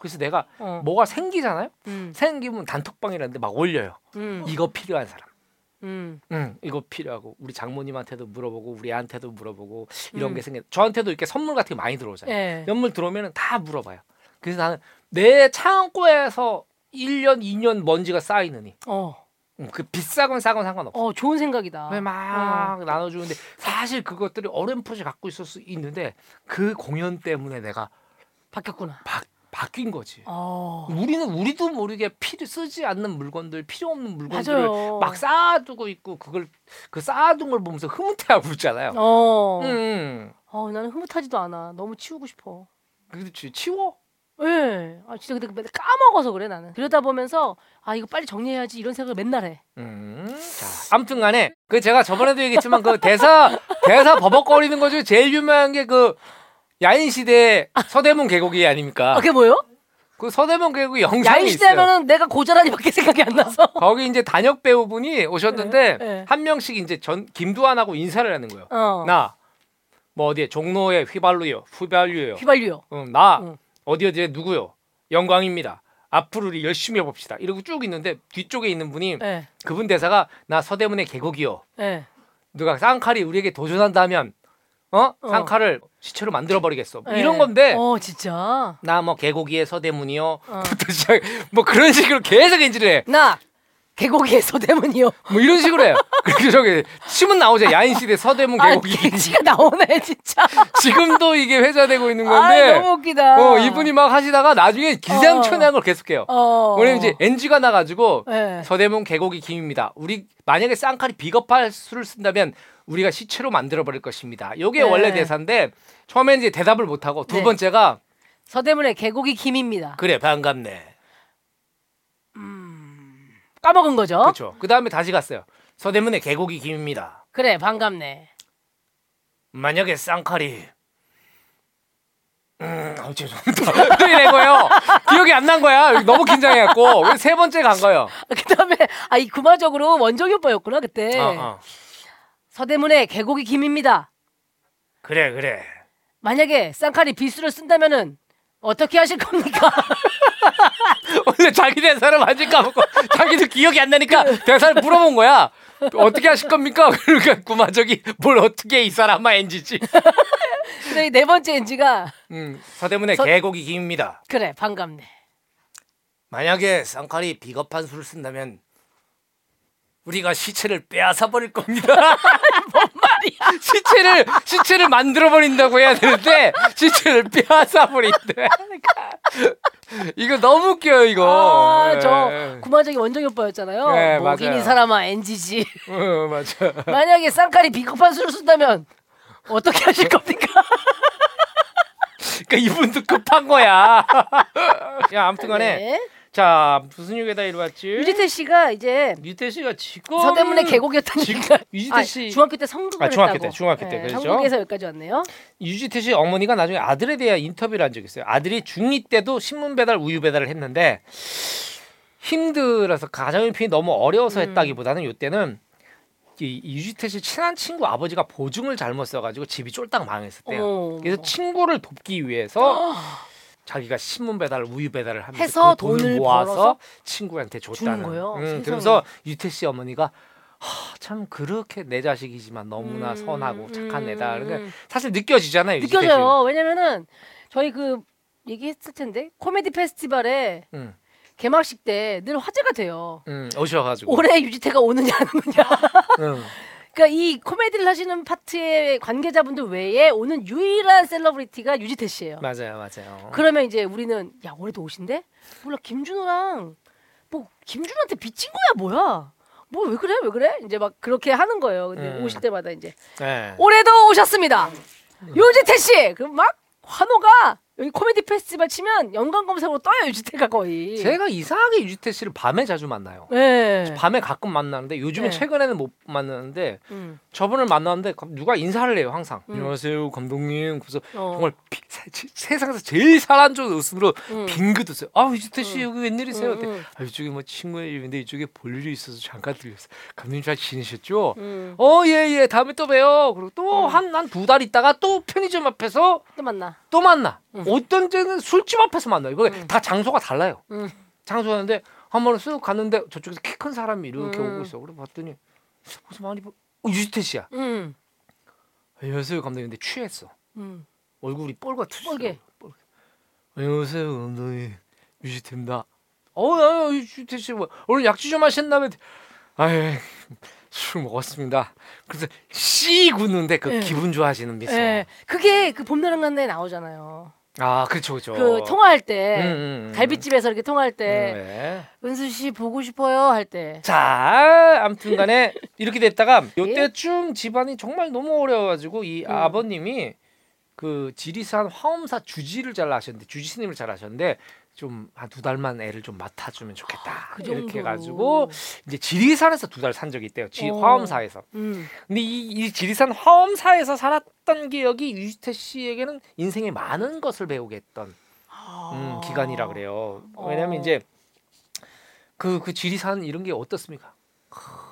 그래서 내가 어. 뭐가 생기잖아요. 음. 생기면 단톡방이라는데 막 올려요. 음. 이거 필요한 사람. 음. 응, 이거 필요하고 우리 장모님한테도 물어보고 우리 애한테도 물어보고 이런 음. 게 생겨. 저한테도 이렇게 선물 같은 게 많이 들어오잖아요. 예. 선물 들어오면 다 물어봐요. 그래서 나는 내 창고에서 1년, 2년 먼지가 쌓이느니 어. 음, 그 비싸건 싸건 상관없어. 어 좋은 생각이다. 왜막 나눠주는데 사실 그것들이 어렴풋이 갖고 있을 수 있는데 그 공연 때문에 내가 바뀌었구나. 바, 바뀐 거지. 어. 우리는 우리도 모르게 필요 쓰지 않는 물건들 필요 없는 물건들을 맞아요. 막 쌓아두고 있고 그걸 그 쌓아둔 걸 보면서 흐뭇해하고 있잖아요. 어. 음, 어 나는 흐뭇하지도 않아. 너무 치우고 싶어. 그렇지 치워. 예. 아 진짜 근데 맨날 까먹어서 그래 나는. 들여다 보면서 아 이거 빨리 정리해야지 이런 생각을 맨날 해. 음, 자, 아무튼간에 그 제가 저번에도 얘기했지만 그 대사 [LAUGHS] 대사 버벅거리는 거 중에 제일 유명한 게 그 야인 시대 서대문 계곡이 아닙니까? 아 그게 뭐요? 그 서대문 계곡 영상이 야인 있어요. 시대면은 내가 고자라니밖에 생각이 안 나서. [LAUGHS] 거기 이제 단역 배우분이 오셨는데 네, 네. 한 명씩 이제 전 김두한하고 인사를 하는 거예요. 어. 나 뭐 어디에 종로에 휘발유요, 휘발유요. 휘발유요. 응, 나 응. 어디 어디에 누구요? 영광입니다. 앞으로 우리 열심히 해봅시다. 이러고 쭉 있는데 뒤쪽에 있는 분이 예. 그분 대사가 나 서대문의 계곡이요. 예. 누가 쌍칼이 우리에게 도전한다면 어 어. 쌍칼을 시체로 만들어 버리겠어. 뭐 예. 이런 건데 어 진짜. 나 뭐 계곡이의 서대문이요. 어. [LAUGHS] 뭐 그런 식으로 계속 엔지를 해. 나 계곡의 서대문이요. 뭐 이런 식으로 해요. [LAUGHS] 그리고 저기 신문 나오죠. 야인 시대 서대문 아 계곡이 개치가 나오네 진짜. [LAUGHS] 지금도 이게 회자되고 있는 아 건데 너무 웃기다. 어 이분이 막 하시다가 나중에 기상천외한 어. 걸 계속해요. 어. 왜냐면 이제 NG가 나가지고 예. 서대문 계곡이 김입니다. 우리 만약에 쌍칼이 비겁할 수를 쓴다면 우리가 시체로 만들어 버릴 것입니다. 요게 네. 원래 대사인데 처음에 이제 대답을 못 하고 두 네. 번째가 서대문의 계곡이 김입니다. 그래 반갑네. 까먹은 거죠? 그렇죠. 그 다음에 다시 갔어요. 서대문의 계곡이 김입니다. 그래 반갑네. 만약에 쌍칼이 음, 어, 죄송합니다. [LAUGHS] 이래고요. 기억이 안 난 거야. 너무 긴장해갖고 세 번째 간 거예요. [LAUGHS] 그다음에 아이 구마적으로 원정이 오빠였구나 그때. 어, 어. 서대문의 계곡이 김입니다. 그래 그래. 만약에 쌍칼이 비수를 쓴다면은 어떻게 하실 겁니까? [LAUGHS] 원래 자기 대사를 많이 까먹고 자기도 기억이 안 나니까 대사를 물어본 거야. 어떻게 하실 겁니까? 그러니까 구마적이 뭘 어떻게 이 사람아 엔지지. 근데 이네 번째 NG가 음, 서대문의 서- 계곡이 김입니다. 그래 반갑네. 만약에 쌍칼이 비겁한 수를 쓴다면 우리가 시체를 빼앗아 버릴 겁니다. [LAUGHS] 뭔? 시체를 시체를 만들어 버린다고 해야 되는데 시체를 빼앗아 버린대. 이거 너무 웃겨요 이거. 아, 예. 저 구마적이 원정이 오빠였잖아요. 네, 맞아요. 이 사람아 NG지. 어, 맞아. 만약에 쌍칼이 비겁한 수를 쓴다면 어떻게 하실 겁니까? 그러니까 이분도 급한 거야. 야 아무튼간에 네. 자 무슨 얘기다 이리 왔지? 유지태 씨가 이제 유태 씨가 지금 서대문의 계곡이었다니까. 유지태 아, 씨 중학교 때 성극을 아, 중학교 했다고. 때, 중학교 때, 네, 그렇죠. 한국에서 여기까지 왔네요. 유지태 씨 어머니가 나중에 아들에 대한 인터뷰를 한 적이 있어요. 아들이 중2 때도 신문 배달, 우유 배달을 했는데 힘들어서 가정형편이 너무 어려워서 음. 했다기보다는 이때는 이 유지태 씨 친한 친구 아버지가 보증을 잘못 써가지고 집이 쫄딱 망했었대요. 어머. 그래서 친구를 돕기 위해서 [GASPS] [GASPS] 자기가 신문 배달, 우유 배달을 하면서 해서 그 돈을 모아서 벌어서 친구한테 줬다는. 거예요? 음, 세상에. 그래서 유태 씨 어머니가 하, 참 그렇게 내 자식이지만 너무나 음, 선하고 착한 음, 애다. 그러니까 음. 사실 느껴지잖아요. 씨. 느껴져요. 왜냐면은 저희 그 얘기했을 텐데 코미디 페스티벌에 응, 개막식 때 늘 화제가 돼요. 응, 오셔가지고. 올해 유지태가 오느냐 안 오느냐. 응. 그러니까 이 코미디를 하시는 파트의 관계자분들 외에 오는 유일한 celebrity가 유지태 씨예요. 맞아요, 맞아요. 그러면 이제 우리는 야 올해도 오신대? 몰라 김준호랑 뭐 김준호한테 빚진 거야 뭐야? 뭐 왜 그래 왜 그래? 이제 막 그렇게 하는 거예요. 근데 음. 오실 때마다 이제 네. 올해도 오셨습니다. 유지태 씨 그럼 막 환호가 여기 코미디 페스티벌 치면 연관 검색으로 떠요 유지태가 거의. 제가 이상하게 유지태 씨를 밤에 자주 만나요. 네. 밤에 가끔 만나는데 요즘에 네. 최근에는 못 만나는데 음. 저번을 만났는데 누가 인사를 해요 항상. 음. 안녕하세요 감독님. 그래서 어. 정말 비- 세- 세상에서 제일 좋은 웃음으로 음. 빙긋 웃어요. 아 유지태 씨 음. 여기 웬일이세요? 음, 음. 아 이쪽에 뭐 친구의 집인데 이쪽에 볼 일이 있어서 잠깐 들렸어요. 감독님 잘 지내셨죠? 음. 어, 예, 예. 다음에 또 봬요. 그리고 또 음. 한, 한 두달 있다가 또 편의점 앞에서 또 만나. 또 만나. 음. 어떤 때는 술집 앞에서 만나요. 이거 음. 다 장소가 달라요. 음. 장소였는데 한 번은 쓱 갔는데 저쪽에서 키 큰 사람이 이렇게 음. 오고 있어. 그래 봤더니 무슨 많이 보... 어, 유지태 씨야. 음. 안녕하세요, 감독님. 근데 취했어. 음. 얼굴이 뻘겋어. 뻘게. 안녕하세요, 감독님. 유지태입니다. 어, 야, 야, 유지태 씨 뭐, 오늘 약주 좀 하셨나면 아유 술 먹었습니다. 그래서 씨 굳는데 그 예. 기분 좋아지는 미소. 예. 그게 그 봄나랑난에 나오잖아요. 아 그렇죠 그렇죠. 그 통화할 때 음, 음, 음. 갈비집에서 이렇게 통화할 때 네. 은수 씨 보고 싶어요 할 때. 자, 아무튼간에 이렇게 됐다가 요때쯤 집안이 정말 너무 어려워가지고 이 음. 아버님이 그 지리산 화엄사 주지를 잘 하셨는데 주지 스님을 잘 하셨는데 좀 한 두 달만 애를 좀 맡아주면 좋겠다 그 이렇게. 해가지고 이제 지리산에서 두 달 산 적이 있대요. 지 어. 화엄사에서. 음. 근데 이, 이 지리산 화엄사에서 살았던 기억이 유지태 씨에게는 인생에 많은 것을 배우게 했던 음, 아. 기간이라 그래요. 왜냐면 어. 이제 그 그 지리산 이런 게 어떻습니까?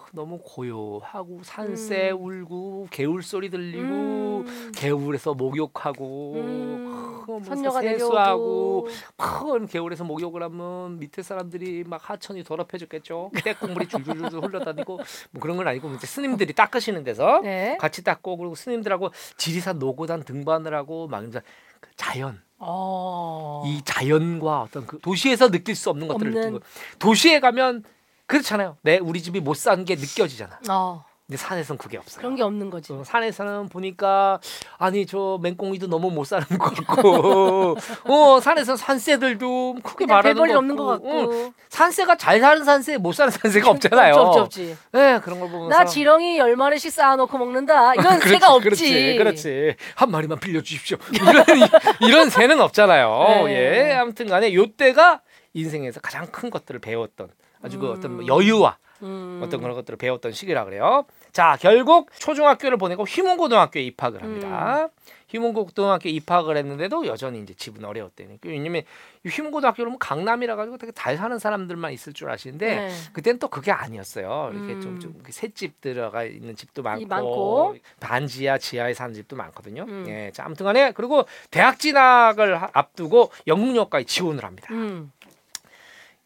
크, 너무 고요하고 산새 음. 울고 개울 소리 들리고 음. 개울에서 목욕하고 음. 크, 뭐 선녀가 세수하고 큰 개울에서 목욕을 하면 밑에 사람들이 막 하천이 더럽혀졌겠죠. 때국물이 줄줄줄 흘러다니고 뭐 그런 건 아니고 이제 스님들이 닦으시는 데서 [LAUGHS] 네. 같이 닦고 그리고 스님들하고 지리산 노고단 등반을 하고 막 이제 그 자연 어. 이 자연과 어떤 그 도시에서 느낄 수 없는 것들을 없는. 느끼는 거. 도시에 가면 그렇잖아요. 내 우리 집이 못 산 게 느껴지잖아. 어. 근데 산에선 그게 없어요. 그런 게 없는 거지. 어, 산에서는 보니까 아니 저 맹꽁이도 너무 못 사는 것 같고 [LAUGHS] 어 산에서 산새들도 크게 말하는 거 없는 것 같고. 응, 산새가 잘 사는 산새 못 사는 산새가 없잖아요. 없지 없지. 네 그런 걸 보면서 나 지렁이 열 마리씩 쌓아놓고 먹는다. 이건 [LAUGHS] 그렇지, 새가 없지. 그렇지, 그렇지. 한 마리만 빌려주십시오. [LAUGHS] 이런 이런 새는 없잖아요. 네. 예, 아무튼간에 요 때가 인생에서 가장 큰 것들을 배웠던 아주 그 어떤 뭐 여유와 음. 어떤 그런 것들을 배웠던 시기라 그래요. 자, 결국 초중학교를 보내고 휘문고등학교에 입학을 합니다. 음. 휘문고등학교에 입학을 했는데도 여전히 이제 집은 어려웠대요. 왜냐면 이 휘문고등학교는 강남이라 가지고 되게 잘 사는 사람들만 있을 줄 아시는데 네. 그땐 또 그게 아니었어요. 이렇게 음. 좀, 좀 새집 들어가 있는 집도 많고, 많고. 반지하 지하에 사는 집도 많거든요. 음. 예, 자, 아무튼간에 그리고 대학 진학을 하- 앞두고 연극영화과에 지원을 합니다. 음.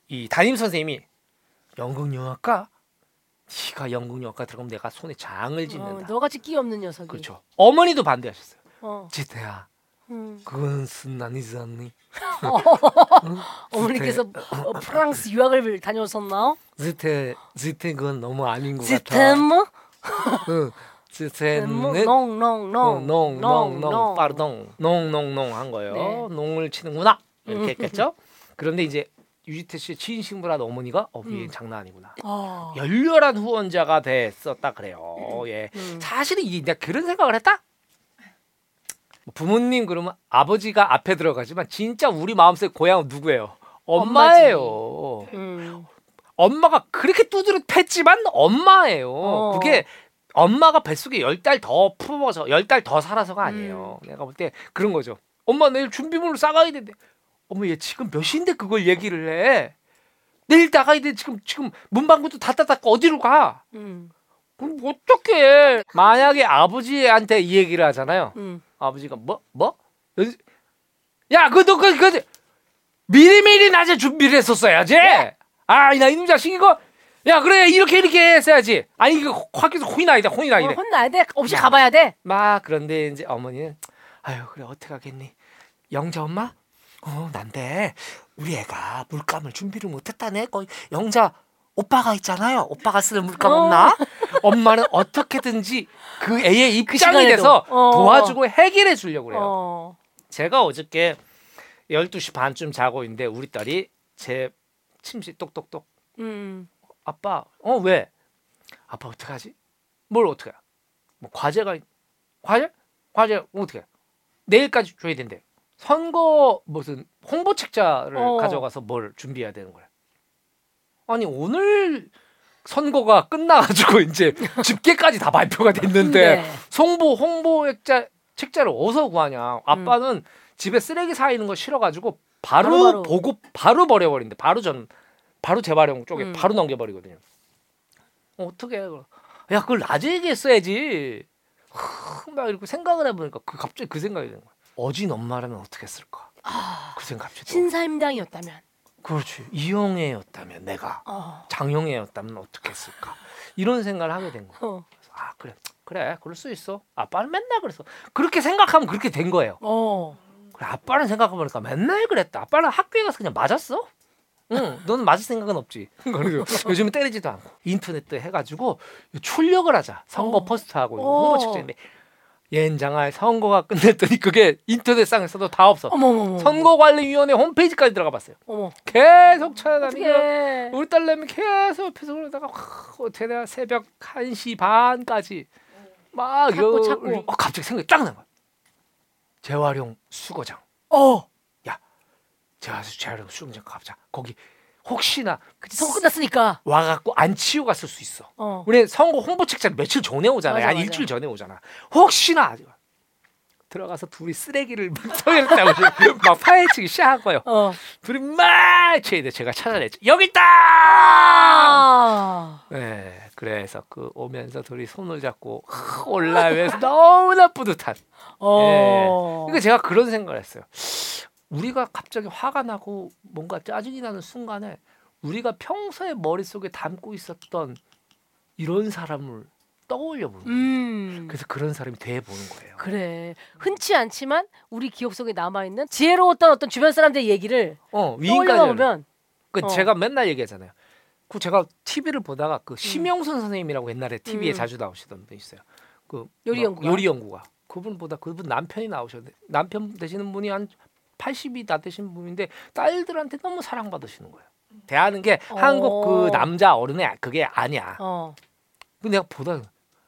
이 담임 선생님이 연극영화과 네가 연극영화과 들어가면 내가 손에 장을 어, 짓는다. 너같이 끼 없는 녀석이. 그렇죠. 어머니도 반대하셨어요. 어. 지태야, 음. 그건 순난이지 않니? [LAUGHS] 어머니께서 어, 프랑스 유학을 다녀오셨나? 지태, 지태 그건 너무 아닌 것 같아. 시스템? [LAUGHS] 응, 지태는 농농농 농농농 빠르동 농농농 한 거예요. 네. 농을 치는구나 이렇게 음. [LAUGHS] 했겠죠. 그런데 이제 유지태 씨의 친신부란 어머니가 어 음. 장난 아니구나. 어. 열렬한 후원자가 됐었다 그래요. 예. 음. 사실은 이 내가 그런 생각을 했다. 뭐 부모님 그러면 아버지가 앞에 들어가지만 진짜 우리 마음속 고향은 누구예요? 엄마예요. 음. 엄마가 그렇게 두드려 팼지만 엄마예요. 어. 그게 엄마가 뱃속에 열 달 더 품어서 열 달 더 살아서가 아니에요. 음. 내가 볼 때 그런 거죠. 엄마 내일 준비물을 싸가야 되는데 어머 얘 지금 몇 시인데 그걸 얘기를 해. 내일 나가야 돼 지금 지금 문방구도 닫다 닫고 어디로 가? 음. 그럼 어떡해. 만약에 아버지한테 이 얘기를 하잖아요. 음. 아버지가 뭐? 뭐? 야 그거 그, 그, 미리미리 낮에 준비를 했었어야지. 아, 나 이놈 자식 이거. 야 그래 이렇게 이렇게 했어야지. 아니 이거 확해서 혼이 나이다 혼이 어, 나이래. 혼나야 돼. 없이 야. 가봐야 돼. 막 그런데 이제 어머니는 아유 그래 어떻게 하겠니? 영자 엄마? 어 난데 우리 애가 물감을 준비를 못했다네. 거기 영자 오빠가 있잖아요. 오빠가 쓰는 물감 어. 없나? 엄마는 어떻게든지 그 애의 입장이 시간에도. 돼서 어. 도와주고 해결해 주려고 그래요. 어. 제가 어저께 12시 반쯤 자고 있는데 우리 딸이 제 침실 똑똑똑 음. 아빠 어 왜? 아빠 어떡하지? 뭘 어떡해? 뭐 과제가 있- 과제? 과제 어떻게? 내일까지 줘야 된대. 선거 무슨 홍보 책자를 어. 가져가서 뭘 준비해야 되는 거야. 아니 오늘 선거가 끝나가지고 [LAUGHS] 이제 집계까지 다 발표가 됐는데 네. 송보 홍보 책자 책자를 어디서 구하냐? 아빠는 집에 쓰레기 쌓이는 거 싫어가지고 바로, 바로 바로. 보고 바로 버려버린대. 바로 전 바로 재활용 쪽에 음. 바로 넘겨버리거든요. 어, 어떻게 해? 야 그걸 낮에 얘기했어야지. 후, 막 이렇게 생각을 해보니까 그 갑자기 그 생각이 드는 거야. 어진 엄마라면 어떻게 했을까? 아, 그 생각 갑자기. 또. 신사임당이었다면. 그렇지. 이영애였다면 내가 어. 장영애였다면 어떻게 했을까? 이런 생각을 하게 된 거야. 어. 아 그래 그래 그럴 수 있어 아빠는 맨날 그랬어 그렇게 생각하면 그렇게 된 거예요 어. 그래 아빠는 생각해보니까 맨날 그랬다 아빠는 학교에 가서 그냥 맞았어 응, 너는 맞을 생각은 없지. [LAUGHS] 그리고 요즘은 때리지도 않고 인터넷도 해가지고 출력을 하자. 선거 어. 포스터하고 이거 어. 홍보 책자인데 yen장할 선거가 끝냈더니 그게 인터넷상에서도 다 없어. 어머 어머. 선거관리위원회 홈페이지까지 들어가 봤어요. 어머. 계속 찾아다니고 어떻게? 우리 딸내미 계속 옆에서 그러다가 와, 어떻게 내가 새벽 1시 반까지 막 찾고 여- 찾고. 어, 갑자기 생각이 딱 난 거야. 재활용 수거장. 어. 재활- 재활용 수거장 가보자. 거기 혹시나 그치 선거 끝났으니까. 와갖고 안 치고 갔을 수 있어. 어. 우리 선거 홍보 책자 며칠 전에 오잖아. 맞아, 한 맞아. 일주일 전에 오잖아. 혹시나 들어가서 둘이 쓰레기를 [LAUGHS] 막 터였다고 막 파헤치기 시작한 거예요. 어. 둘이 막 쳐야 돼. 제가 찾아냈죠. 여기 있다. 아. 네, 그래서 그 오면서 둘이 손을 잡고 올라오면서 [LAUGHS] 너무나 뿌듯한. 어. 그러니까 제가 그런 생각을 했어요. 우리가 갑자기 화가 나고 뭔가 짜증이 나는 순간에 우리가 평소에 머릿속에 담고 있었던 이런 사람을 떠올려 보는 거예요. 음. 그래서 그런 사람이 돼 보는 거예요. 그래. 흔치 않지만 우리 기억 속에 남아 있는 지혜로웠던 어떤 주변 사람들의 얘기를 어, 떠올려. 보면 그 어. 제가 맨날 얘기하잖아요. 그 제가 TV를 보다가 그 심영순 선생님이라고 옛날에 TV에 음. 자주 나오시던 분 있어요. 그 요리 뭐 연구가? 요리 연구가 그분 보다 그분 남편이 나오셨는데 남편 되시는 분이 한 80이 다 되신 분인데 딸들한테 너무 사랑받으시는 거예요. 대하는 게 어. 한국 그 남자 어른의 그게 아니야. 어. 근데 내가 보다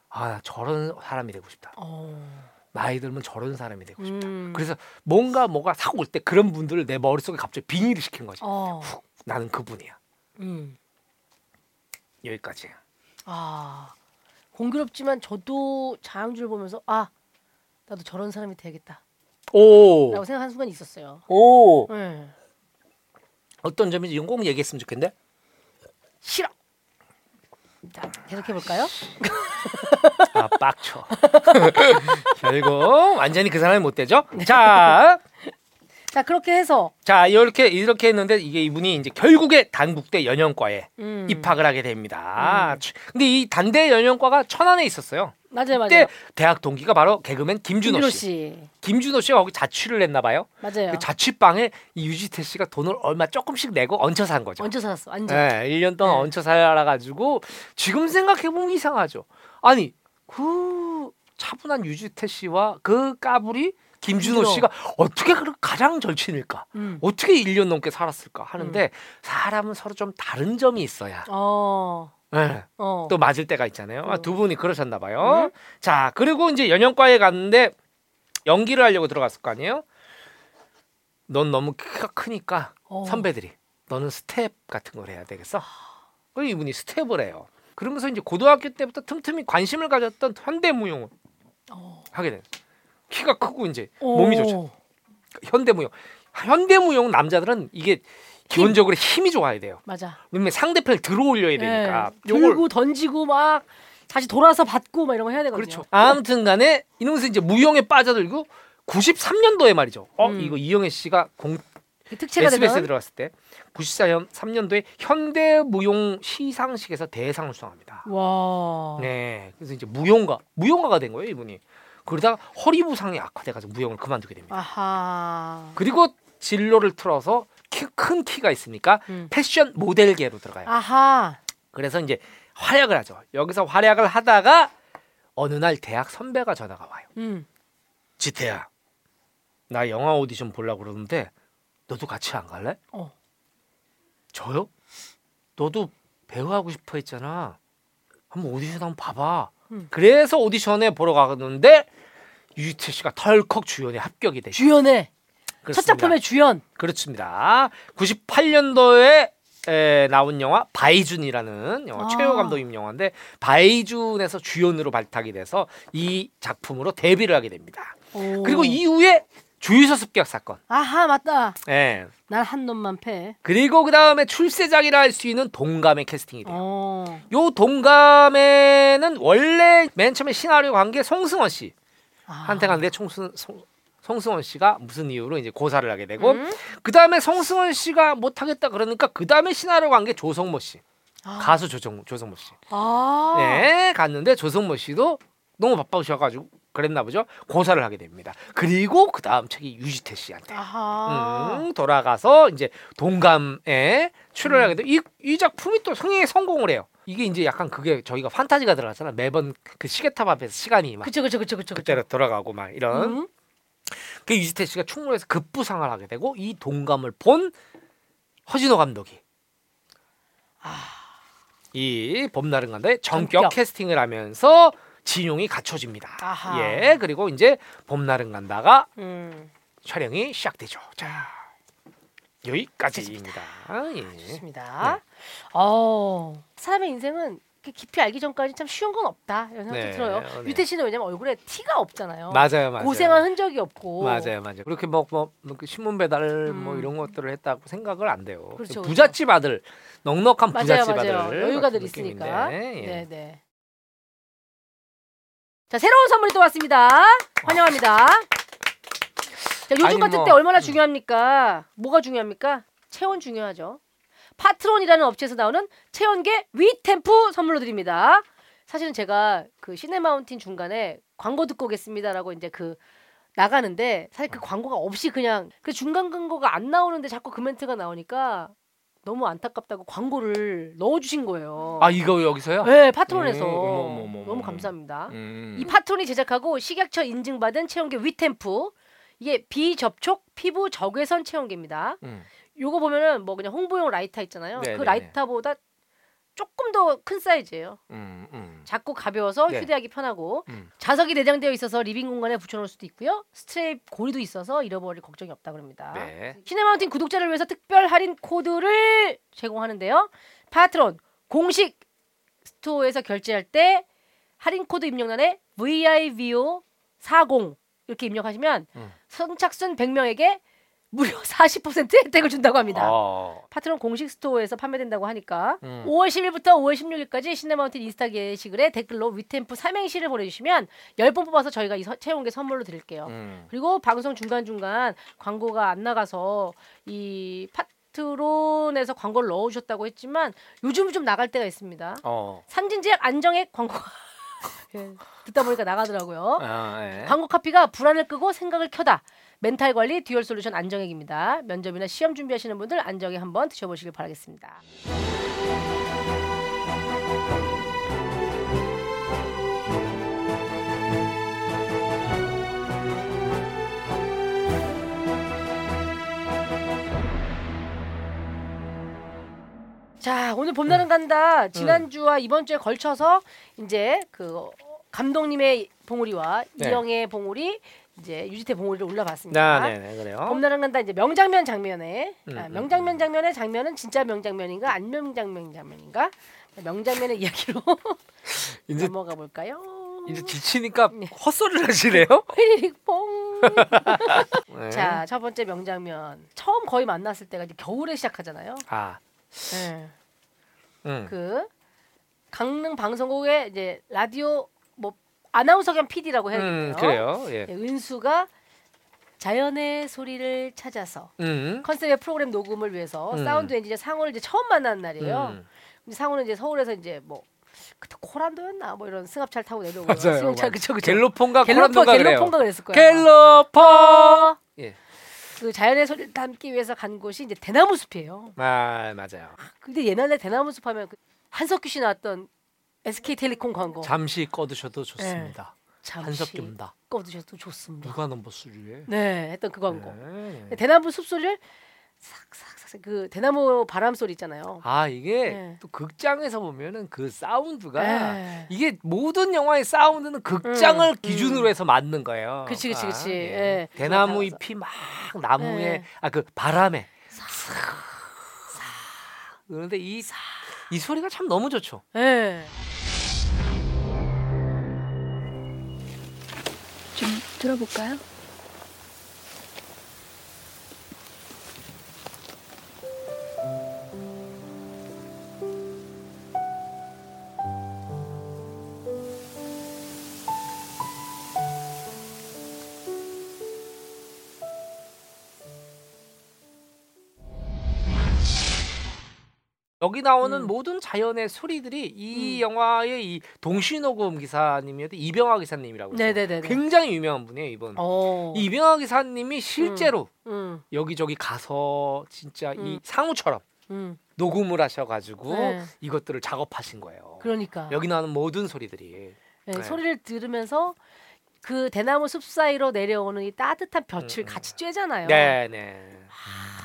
아나 저런 사람이 되고 싶다. 어. 나이 들면 저런 사람이 되고 싶다. 음. 그래서 뭔가 뭐가 탁올때 그런 분들을 내 머릿속에 갑자기 빙의를 시킨 거지. 어. 훅, 나는 그분이야. 음. 여기까지. 아. 공교롭지만 저도 자양줄 보면서 아, 나도 저런 사람이 되겠다. 오. 라고 생각한 순간이 있었어요. 오. 네. 어떤 점인지 꼭 얘기했으면 좋겠는데. 싫어. 자, 계속해 볼까요? [LAUGHS] 아 빡쳐. [LAUGHS] 결국 완전히 그 사람이 못 되죠. 자, [LAUGHS] 자, 그렇게 해서 자 이렇게 이렇게 했는데 이게 이분이 이제 결국에 단국대 연영과에 음. 입학을 하게 됩니다. 근데 이 단대 연영과가 천안에 있었어요. 맞아요, 맞아요. 그때 대학 동기가 바로 개그맨 김준호, 김준호 씨. 씨. 김준호 씨가 거기 자취를 했나 봐요. 맞아요. 그 자취방에 이 유지태 씨가 돈을 얼마 조금씩 내고 얹혀 산 거죠. 얹혀 살았어. 완전. 네, 1년 동안 네. 얹혀 살아 가지고 지금 생각해 보면 이상하죠. 아니 그 차분한 유지태 씨와 그 까불이 김준호 김준호. 씨가 어떻게 그 가장 절친일까? 음. 어떻게 1년 넘게 살았을까 하는데 사람은 서로 좀 다른 점이 있어야 어. 네, 어. 또 맞을 때가 있잖아요. 아, 음. 두 분이 그러셨나 봐요. 음. 자 그리고 이제 연영과에 갔는데 연기를 하려고 들어갔을 거 아니에요? 넌 너무 키가 크니까 어. 선배들이 너는 스텝 같은 걸 해야 되겠어. 그리고 이분이 스텝을 해요. 그러면서 이제 고등학교 때부터 틈틈이 관심을 가졌던 현대무용을 어. 하게 돼. 키가 크고 이제 몸이 좋죠. 오. 현대무용. 현대무용 남자들은 이게 기본적으로 힘이 좋아야 돼요. 맞아. 왜냐면 상대편을 들어올려야 되니까. 네. 들고 던지고 막 다시 돌아서 받고 막 이런 거 해야 되거든요. 그렇죠. 아무튼간에 이러면서 이제 무용에 빠져들고 93년도에 말이죠. 어 음. 이거 이영애 씨가 공그 특채가 SBS에 들어갔을 때 94년 3년도에 현대 무용 시상식에서 대상을 수상합니다. 와. 네, 그래서 이제 무용가 무용가가 된 거예요 이분이. 그러다가 허리 부상이 악화돼가지고 무용을 그만두게 됩니다. 아하. 그리고 진로를 틀어서 키, 큰 키가 있으니까 음. 패션 모델계로 들어가요. 아하. 그래서 이제 활약을 하죠. 여기서 활약을 하다가 어느 날 대학 선배가 전화가 와요. 음. 지태야, 나 영화 오디션 보려고 그러는데 너도 같이 안 갈래? 어. 저요? 너도 배우 하고 싶어 했잖아. 한번 오디션 한번 봐봐. 음. 그래서 오디션에 보러 가는데 유지태 씨가 털컥 주연에 합격이 되죠. 주연의 첫. 작품의 주연. 그렇습니다. 98년도에 에, 나온 영화 바이준이라는 영화 아. 최호 감독님 영화인데 바이준에서 주연으로 발탁이 돼서 이 작품으로 데뷔를 하게 됩니다. 오. 그리고 이후에 주유소 습격 사건. 아하 맞다. 예. 난 한 놈만 패. 그리고 그 다음에 출세작이라 할 수 있는 동감의 캐스팅이 돼요. 어. 요 동감에는 원래 맨 처음에 시나리오 관계 송승헌 씨 아. 한테 갔는데 총승, 송, 송승헌 씨가 무슨 이유로 이제 고사를 하게 되고 음? 그 다음에 송승헌 씨가 못하겠다 그러니까 그 다음에 시나리오 관계 조성모 씨 아. 가수 조정, 조성모 씨 아. 네 갔는데 조성모 씨도 너무 바빠셔가지고 그랬나 보죠. 고사를 하게 됩니다. 그리고 그 다음 책이 유지태 씨한테. 음, 돌아가서 이제 동감에 출연하게 음. 돼. 이, 이 작품이 또 성행에 성공을 해요. 이게 이제 약간 그게 저희가 판타지가 들어가잖아. 매번 그 시계탑 앞에서 시간이 막 그쵸 그쵸 그쵸 그쵸. 그때로 돌아가고 막 이런. 음. 그 유지태 씨가 충무로에서 급부상을 하게 되고 이 동감을 본 허진호 감독이 이 봄날은 간다에 전격, 전격. 캐스팅을 하면서 진용이 갖춰집니다. 아하. 예, 그리고 이제 봄날은 간다가 음. 촬영이 시작되죠. 자, 여기까지입니다. 예. 좋습니다. 어 사람의 인생은 깊이 알기 전까지 참 쉬운 건 없다 이런 생각도 네, 들어요. 네. 유태 씨는 왜냐면 얼굴에 티가 없잖아요. 맞아요, 맞아요. 고생한 흔적이 없고. 맞아요, 맞아요. 그렇게 뭐, 뭐, 뭐그 신문 배달 뭐 음. 이런 것들을 했다고 생각을 안 돼요. 그렇죠, 부잣집 아들, 넉넉한 맞아요, 부잣집 맞아요. 아들 여유가 늘 있으니까. 예. 네, 네. 자 새로운 선물이 또 왔습니다. 환영합니다. 자 요즘 같은 뭐, 때 얼마나 음. 중요합니까? 뭐가 중요합니까? 체온 중요하죠. 파트론이라는 업체에서 나오는 체온계 위템프 선물로 드립니다. 사실은 제가 그 시네마운틴 중간에 광고 듣고 오겠습니다라고 이제 그 나가는데 사실 그 광고가 없이 그냥 그 중간 광고가 안 나오는데 자꾸 그 멘트가 나오니까 너무 안타깝다고 광고를 넣어주신 거예요. 아 이거 여기서요? 네, 파트론에서 음, 어머, 어머, 너무. 감사합니다. 음. 이 파트론이 제작하고 식약처 인증받은 체온계 위템프 이게 비접촉 피부 적외선 체온계입니다. 음. 요거 보면은 뭐 그냥 홍보용 라이터 있잖아요. 네, 그 네, 라이터보다 조금 더 큰 사이즈예요. 음, 음. 작고 가벼워서 네. 휴대하기 편하고 음. 자석이 내장되어 있어서 living 공간에 붙여놓을 수도 있고요. 스트랩 고리도 있어서 잃어버릴 걱정이 없다 그럽니다. 네. 시네마운틴 구독자를 위해서 특별 할인 코드를 제공하는데요. 파트론 공식 store에서 결제할 때 할인 코드 입력란에 VIVO 40 이렇게 입력하시면 음. 선착순 100명에게 무려 40% 혜택을 준다고 합니다. 어. 파트론 공식 store에서 판매된다고 하니까 음. 5월 10일부터 5월 16일까지 시네마운틴 인스타 게시글에 댓글로 위템프 삼행시를 보내주시면 10분 뽑아서 저희가 이 서- 체온계 선물로 드릴게요. 음. 그리고 방송 중간중간 광고가 안 나가서 이 파트론에서 광고를 넣어주셨다고 했지만 요즘은 좀 나갈 때가 있습니다. 어. 삼진제약 안정액 광고가 [LAUGHS] 예, 듣다 보니까 나가더라고요. 아, 예. 광고 카피가 불안을 끄고 생각을 켜다. 멘탈 관리 dual solution 안정액입니다. 면접이나 시험 준비하시는 분들 안정액 한번 드셔보시길 바라겠습니다. 자 오늘 봄날은 간다 지난주와 이번 주에 걸쳐서 이제 그 감독님의 봉우리와 네. 이영의 봉우리 이제 유지태 봉우리를 올려봤습니다. 아, 네, 네, 그래요. 봄날은 간다 이제 명장면 장면에 음, 아, 음, 명장면 장면의 장면은 진짜 명장면인가 안 명장면 장면인가 명장면의 이야기로 [LAUGHS] 이제 넘어가 볼까요? 이제 지치니까 네. 헛소리를 하시네요. [LAUGHS] 휘리릭 뽕. [LAUGHS] 네. 자, 첫 번째 명장면. 처음 거의 만났을 때가 이제 겨울에 시작하잖아요. 아, 네. 음. 그 강릉 방송국의 이제 라디오 뭐 아나운서 겸 PD라고 해야겠네요. 음, 그래요. 예. 예, 은수가 자연의 소리를 찾아서 음. 컨셉의 프로그램 녹음을 위해서 음. 사운드 엔지니어 상우를 이제 처음 만난 날이에요. 음. 근데 상우는 이제 서울에서 이제 뭐 그때 코란도였나 뭐 이런 승합차를 타고 내려오고 맞아요, 승용차 맞아요. 그쵸 그쵸 갤로펀가 갤로퍼. 갤로펀가 그랬을 거야. 갤로퍼. 어, 예. 그 자연의 소리를 담기 위해서 간 곳이 이제 대나무 숲이에요. 아, 맞아요. 근데 옛날에 대나무 숲 하면 그 한석규 씨 나왔던 SK텔레콤 광고 잠시 꺼두셔도 좋습니다. 네. 한석규입니다. 꺼두셔도 좋습니다. 누가 넘버 수리에? 네, 했던 그 광고. 네. 대나무 숲 소리를 싹싹싹 그 대나무 바람 소리 있잖아요. 아 이게 네. 또 극장에서 보면은 그 사운드가 네. 이게 모든 영화의 사운드는 극장을 음, 기준으로 해서 만든 거예요. 그치. 예. 예. 대나무 잎이 막 나무에 네. 아그 바람에 싹 그런데 이 이 소리가 참 너무 좋죠. 네. 들어볼까요? 여기 나오는 음. 모든 자연의 소리들이 이 음. 영화의 이 동시녹음 기사님이었던 이병화 기사님이라고. 네네네네. 굉장히 유명한 분이에요 이분. 어. 이 이병화 기사님이 실제로 음. 여기저기 가서 진짜 이 음. 상우처럼 음. 녹음을 하셔가지고 네. 이것들을 작업하신 거예요. 그러니까. 여기 나오는 모든 소리들이. 네, 네. 소리를 들으면서 그 대나무 숲 사이로 내려오는 이 따뜻한 볕을 음, 음. 같이 쬐잖아요. 네, 네.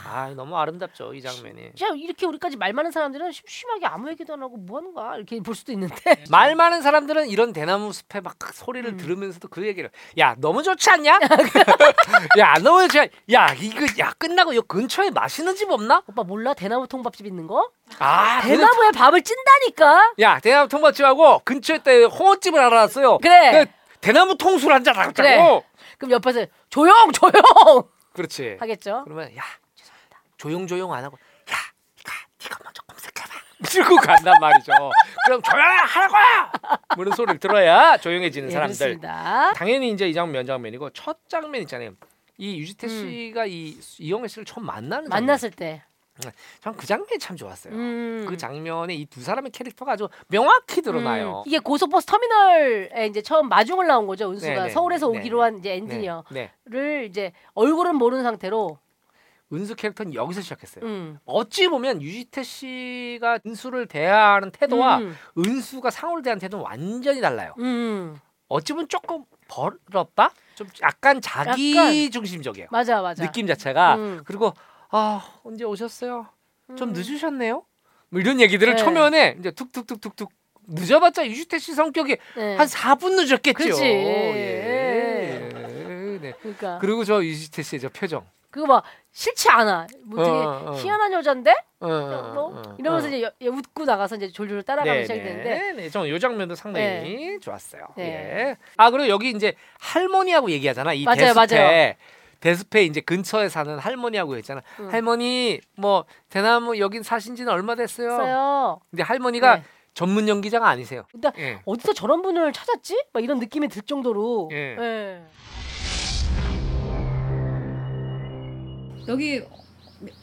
아 너무 아름답죠 이 장면이. 진짜 이렇게 우리까지 말 많은 사람들은 심심하게 아무 얘기도 안 하고 뭐 하는 거야 이렇게 볼 수도 있는데 [LAUGHS] 말 많은 사람들은 이런 대나무 숲에 막 소리를 음. 들으면서도 그 얘기를 야 너무 좋지 않냐? [LAUGHS] 야 너무 좋지 않... 야 이거 야 끝나고 요 근처에 맛있는 집 없나? 오빠 몰라 대나무 통밥집 있는 거? 아 대나무에 밥을 찐다니까. 야 대나무 통밥집하고 근처에 때 홍어집을 알아놨어요. 그래. 그 대나무 통술 한잔 하자고. 그래. 그럼 옆에서 조용 조용 그렇지. 하겠죠. 그러면 야. 조용조용 안 하고 야 니가 니가 먼저 검색해봐. 이러고 간단 말이죠. 그럼 조용하라고. 뭐 이런 소리를 들어야 조용해지는 예, 사람들. 그렇습니다. 당연히 이제 이 장면 면 장면이고 첫 장면 있잖아요. 이 유지태 음. 씨가 이 이영애 씨를 처음 만나는 만났을 때. 전 그 장면이 참 좋았어요. 음. 그 장면에 이 두 사람의 캐릭터가 아주 명확히 드러나요. 음, 이게 고속버스 터미널에 이제 처음 마중을 나온 거죠. 은수가 네네. 서울에서 네네. 오기로 한 이제 네, 엔지니어를 네. 이제 얼굴은 모르는 상태로. 은수 캐릭터는 여기서 시작했어요. 음. 어찌 보면 유지태 씨가 은수를 대하는 태도와 음. 은수가 상우를 대하는 태도는 완전히 달라요. 음. 어찌 보면 조금 버럽다? 좀 약간 자기 약간. 중심적이에요. 맞아 맞아. 느낌 자체가 음. 그리고 아 언제 오셨어요? 좀 음. 늦으셨네요. 뭐 이런 얘기들을 네. 초면에 이제 툭툭툭툭툭 늦어봤자 유지태 씨 성격이 네. 한 4분 늦었겠죠. 그치. 예. 네. 그러니까 그리고 저 유지태 씨의 저 표정. 그거 막 싫지 않아. 뭐 되게 어, 어. 희한한 여잔데? 어, 뭐? 어, 이러면서 어. 이제 여- 여- 웃고 나가서 이제 졸졸 따라가면 시작이 되는데 네, 네. 저는 요 장면도 상당히 좋았어요. 네. 예. 아 그리고 여기 이제 할머니하고 얘기하잖아. 이 맞아요, 데스페. 맞아요. 데스페 이제 근처에 사는 할머니하고 했잖아. 음. 할머니 뭐 대나무 여긴 사신지는 얼마 됐어요? 써요. 근데 할머니가 네. 전문 연기자가 아니세요. 근데 예. 어디서 저런 분을 찾았지? 막 이런 느낌이 들 정도로. 예. 예. 여기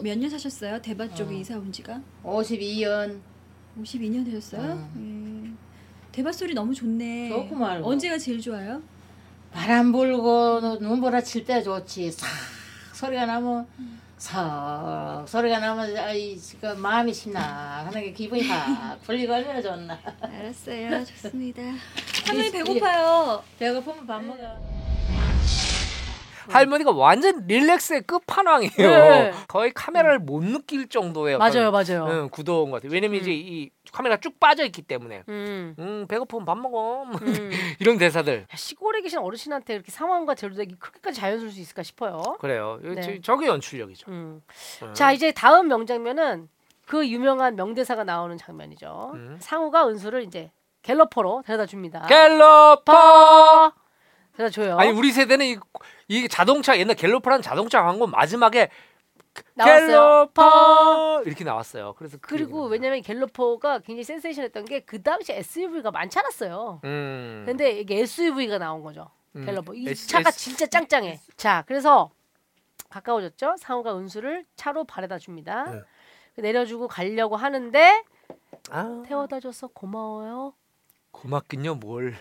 몇 년 사셨어요? 대밭 쪽에 어. 이사 온 지가 52년 52년 되셨어요? 예. 대밭 소리 너무 좋네. 좋고 말고. 언제가 제일 좋아요? 바람 불고 눈보라 칠 때 좋지 싹 소리가 나면 싹 소리가 나면 아이 그 마음이 신나 하는 게 기분이 확 풀리고 얼마나 좋나 알았어요. 좋습니다. 할머니 배고파요. 배고프면 밥 먹어 할머니가 완전 릴렉스의 끝판왕이에요. 네. 거의 카메라를 못 느낄 정도의 맞아요, 맞아요. 응, 구도인 것 같아요. 왜냐면 음. 이제 이 카메라 쭉 빠져 있기 때문에 음. 음 배고프면 밥 먹어 뭐 음. [LAUGHS] 이런 대사들 야, 시골에 계신 어르신한테 이렇게 상황과 제로되기 그렇게까지 자연스러울 수 있을까 싶어요. 그래요. 네. 저- 저게 연출력이죠. 음. 음. 자 이제 다음 명장면은 그 유명한 명대사가 나오는 장면이죠. 음. 상우가 은수를 이제 갤러퍼로 데려다 줍니다. 갤러퍼. 데려다 줘요. 아니 우리 세대는 이, 이 자동차 옛날 갤러퍼라는 자동차 광고 마지막에 나왔어요. 갤러퍼 이렇게 나왔어요. 그래서 그 그리고 왜냐면 갤러퍼가 굉장히 센세이션했던 게 그 당시 SUV가 많지 않았어요. 음. 근데 이게 SUV가 나온 거죠. 음. 갤러퍼. 이 S- 차가 S- 진짜 짱짱해. 자, 그래서 가까워졌죠. 상우가 은수를 차로 바래다 줍니다. 네. 내려주고 가려고 하는데 아, 태워다 줘서 고마워요. 고맙긴요 뭘.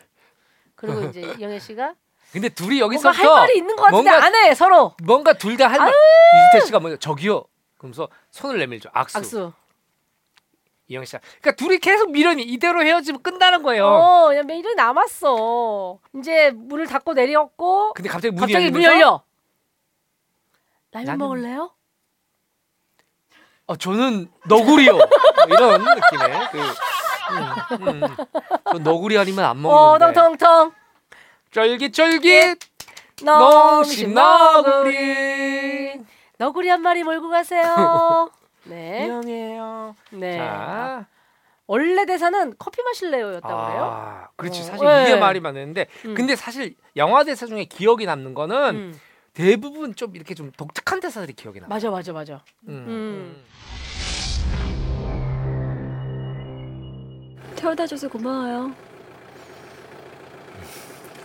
그리고 [LAUGHS] 이제 이영애 씨가 근데 둘이 뭔가 여기서부터 할 말이 있는 것 같은데 뭔가- 안 해 서로 뭔가 둘 다 할 말. 이지태 씨가 먼저 저기요. 그러면서 손을 내밀죠. 악수. 악수. 이영 씨가. 그러니까 둘이 계속 미련이 이대로 헤어지면 끝나는 거예요. 어, 그냥 매일이 남았어. 이제 문을 닫고 내렸고 근데 갑자기 문이 갑자기 열리면서 열려. 라면 나는- 먹을래요? 어, 저는 너구리요. 뭐 이런 느낌의 그 음, 음. 저 너구리 아니면 안 어, 먹는데. 텅텅텅. 쫄깃쫄깃 농심 농심 너구리. 너구리. 너구리 한 마리 몰고 가세요. [LAUGHS] 네. 미안해요. 네. 자. 원래 대사는 커피 마실래요였다고 그래요. 아, 그렇지. 어, 사실 네. 이게 말이 맞는데 음. 근데 사실 영화 대사 중에 기억이 남는 거는 음. 대부분 좀 이렇게 좀 독특한 대사들이 기억이 나. 맞아 맞아 맞아. 음. 태워다 줘서 고마워요.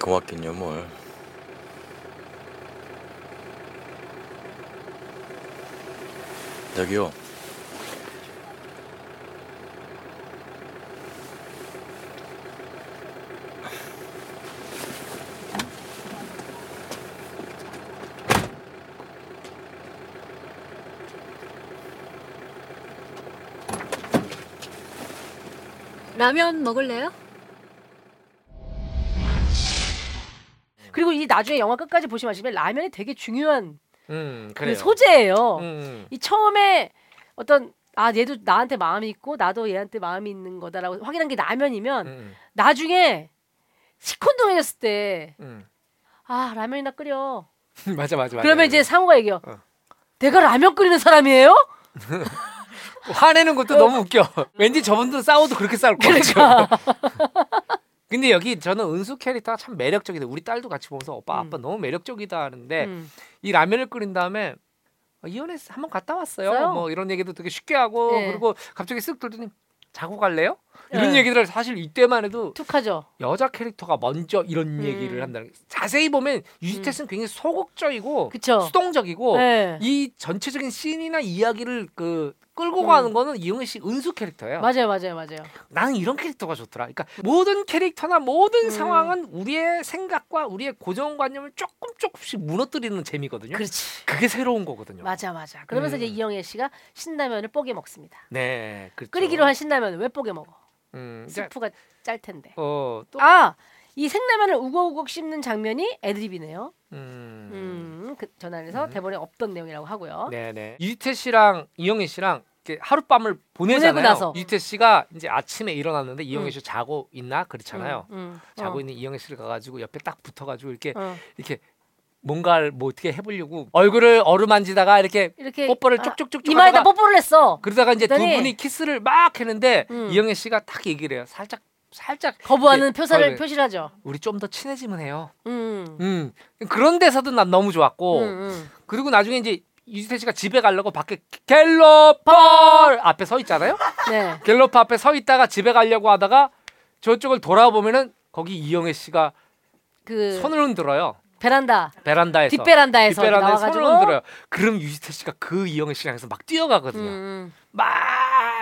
고맙긴요 뭘 저기요 라면 먹을래요? 그리고 이 나중에 영화 끝까지 보시면 아시면 라면이 되게 중요한 음, 그. 소재예요. 음, 이 처음에 어떤 아 얘도 나한테 마음이 있고 나도 얘한테 마음이 있는 거다라고 확인한 게 라면이면 음, 나중에 시큰둥해졌을 때 음. 아 라면이나 끓여. [LAUGHS] 맞아 맞아 맞아. 그러면 이제 상우가 얘기해요. 어. 내가 라면 끓이는 사람이에요? [LAUGHS] 화내는 것도 너무 웃겨. 왠지 저분도 싸워도 그렇게 싸울 것 같아요. [LAUGHS] 근데 여기 저는 은수 캐릭터가 참 매력적이다. 우리 딸도 같이 보면서 오빠 아빠 너무 매력적이다 하는데 음. 이 라면을 끓인 다음에 어, 이혼해 한번 갔다 왔어요. 써요? 뭐 이런 얘기도 되게 쉽게 하고 네. 그리고 갑자기 쓱 들더니 자고 갈래요? 이런 네. 얘기들을 사실 이때만 해도 툭하죠. 여자 캐릭터가 먼저 이런 음. 얘기를 한다는 게 자세히 보면 유지태 씨는 굉장히 소극적이고 그쵸. 수동적이고 네. 이 전체적인 씬이나 이야기를 그 끌고 음. 가는 거는 이영애 씨 은수 캐릭터예요. 맞아요, 맞아요, 맞아요. 나는 이런 캐릭터가 좋더라. 그러니까 모든 캐릭터나 모든 음. 상황은 우리의 생각과 우리의 고정관념을 조금 조금씩 무너뜨리는 재미거든요. 그렇지. 그게 새로운 거거든요. 맞아, 맞아. 그러면서 음. 이제 이영애 씨가 신라면을 뽀개 먹습니다. 네, 그렇죠. 끓이기로 한 신라면을 왜 뽀개 먹어? 음, 이제 스프가 짤 텐데. 어, 또 아, 이 생라면을 우걱우걱 씹는 장면이 애드립이네요. 음. 음, 그 전환에서 음. 대본에 없던 내용이라고 하고요. 네, 네. 유지태 씨랑 이영애 씨랑 하룻밤을 보내잖아요. 나서. 유지태 씨가 이제 아침에 일어났는데 이영애 음. 씨 자고 있나 그렇잖아요. 음, 음. 자고 어, 있는 이영애 씨를 가가지고 옆에 딱 붙어가지고 이렇게 어. 이렇게 뭔가를 뭐 어떻게 해보려고 얼굴을 어루만지다가 이렇게 이렇게 뽀뽀를 아, 쪽쪽쪽쪽 이마에다 뽀뽀를 했어. 그러다가 이제 두 그랬더니- 분이 키스를 막 했는데 음. 이영애 씨가 딱 얘기를 해요. 살짝 살짝 거부하는 표사를. 표시를 하죠. 우리 좀 더 친해지면 해요. 음. 음 그런 데서도 난 너무 좋았고 음, 음. 그리고 나중에 이제 유지태 씨가 집에 가려고 밖에 갤러펄 앞에 서 있잖아요. 네. 갤러퍼 앞에 서 있다가 집에 가려고 하다가 저쪽을 돌아보면은 거기 이영애 씨가 그 손을 흔들어요. 베란다 베란다에서 뒷베란다에서 뒷베란다에 나와가지고 손을 흔들어요. 그럼 유지태 씨가 그 이영애 씨랑 해서 막 뛰어가거든요. 음, 막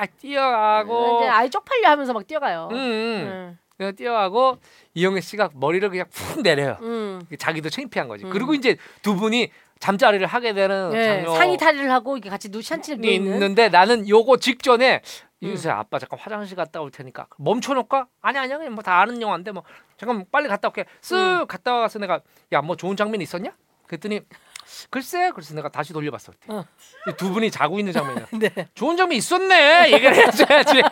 음. 뛰어가고 이제 아이 쪽팔려 하면서 막 뛰어가요. 음, 음. 음. 그냥 뛰어가고 이영애 씨가 머리를 그냥 푹 내려요. 음. 자기도 창피한 거지. 음. 그리고 이제 두 분이 잠자리를 하게 되는 네, 장면이 상의 탈의를 하고 이렇게 같이 누샨치를 누워 있는. 있는데 나는 요거 직전에 음. 유세 아빠 잠깐 화장실 갔다 올 테니까 멈춰놓을까? 아니 아니야 그냥 뭐 다 아는 영화인데 뭐 잠깐 빨리 갔다 올게 쓱 음. 갔다 와서 내가 야 뭐 좋은 장면 있었냐? 그랬더니 글쎄 그래서 내가 다시 돌려봤어 그때 어. 이두 분이 자고 있는 장면이야 [LAUGHS] 네. 좋은 장면 있었네 얘기를 해줘야지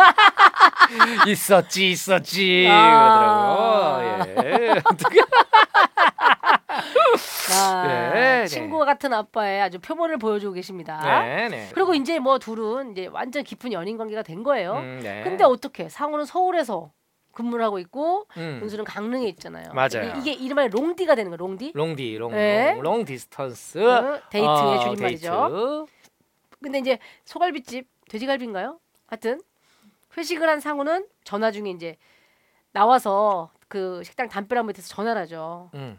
[LAUGHS] 있었지 있었지 아. 그러더라고요 예 아, 네, 네. 친구 같은 아빠의 아주 표본을 보여주고 계십니다. 네네 그리고 이제 뭐 둘은 이제 완전 깊은 연인 관계가 된 거예요. 음, 네. 근데 어떻게 상우는 서울에서 근무를 하고 있고 음. 은수는 강릉에 있잖아요. 맞아요. 이게, 이름하여 롱디가 되는 거예요. 롱디. 롱디 long, 네. long, long distance 어, 데이트의 어, 줄임말이죠. 데이트. 근데 이제 소갈비집 돼지갈비인가요? 하여튼 회식을 한 상우는 전화 중에 이제 나와서 그 식당 담벼락 밑에서 전화를 하죠. 음.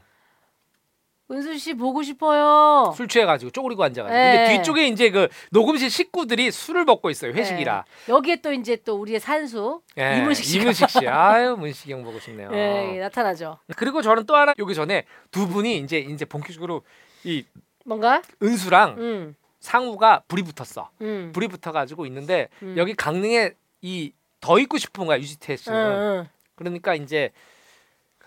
은수 씨 보고 싶어요. 술 취해가지고 쪼그리고 앉아가지고 네. 근데 뒤쪽에 이제 그 녹음실 식구들이 술을 먹고 있어요 회식이라 네. 여기에 또 이제 또 우리의 산수 예, 이문식 씨가 이문식 씨 아유 문식이 형 보고 싶네요 예, 나타나죠. 그리고 저는 또 하나 여기 전에 두 분이 이제 이제 본격적으로 이 뭔가? 은수랑 음, 상우가 불이 붙었어 음, 불이 붙어가지고 있는데 음. 여기 강릉에 이 더 있고 싶은 거야 유지태 응, 씨는 응. 그러니까 이제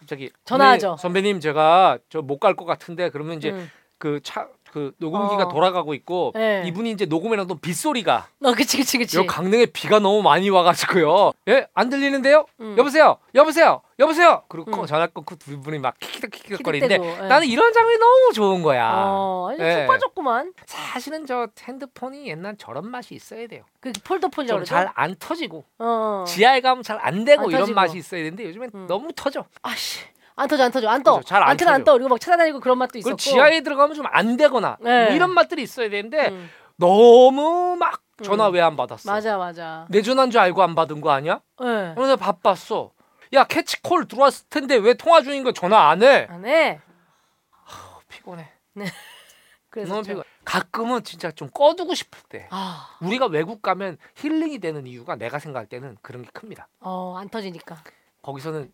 갑자기 전화하죠. 선배님, 제가 저 못 갈 것 같은데 그러면 이제 응. 그차 그 녹음기가 어. 돌아가고 있고 네. 이분이 이제 녹음해놓은 빗소리가 어, 그치, 그치, 그치. 여 강릉에 비가 너무 많이 와가지고요. 예, 안 들리는데요? 음. 여보세요, 여보세요, 여보세요. 그리고 꺼- 음. 전화 끊고 두 분이 막 킥킥킥거리는데 키득대고, 예. 나는 이런 장면이 너무 좋은 거야. 어, 아니, 예. 푹 빠졌구만. 사실은 저 핸드폰이 옛날 저런 맛이 있어야 돼요. 그 폴더폰이라고? 잘 안 터지고 어. 지하에 가면 잘 안 되고 안 이런 터지고. 맛이 있어야 되는데 요즘엔 음. 너무 터져. 아씨. 안 터져, 안 터져, 안 떠. 잘안 안테나 안 터져. 떠. 그리고 막 찾아다니고 그런 맛도 그 있었고. 지하에 들어가면 좀 안 되거나 네. 뭐 이런 맛들이 있어야 되는데 음, 너무 막 전화 음. 왜안 받았어? 맞아, 맞아. 내 전화인 줄 알고 안 받은 거 아니야? 예. 오늘 바빴어. 야 캐치콜 들어왔을 텐데 왜 통화 중인 거 전화 안 해? 안 해. 어, 피곤해. [LAUGHS] 그래서 너무 좀- 피곤. 가끔은 진짜 좀 꺼두고 싶을 때. 아, 우리가 외국 가면 힐링이 되는 이유가 내가 생각할 때는 그런 게 큽니다. 어, 안 터지니까. 거기서는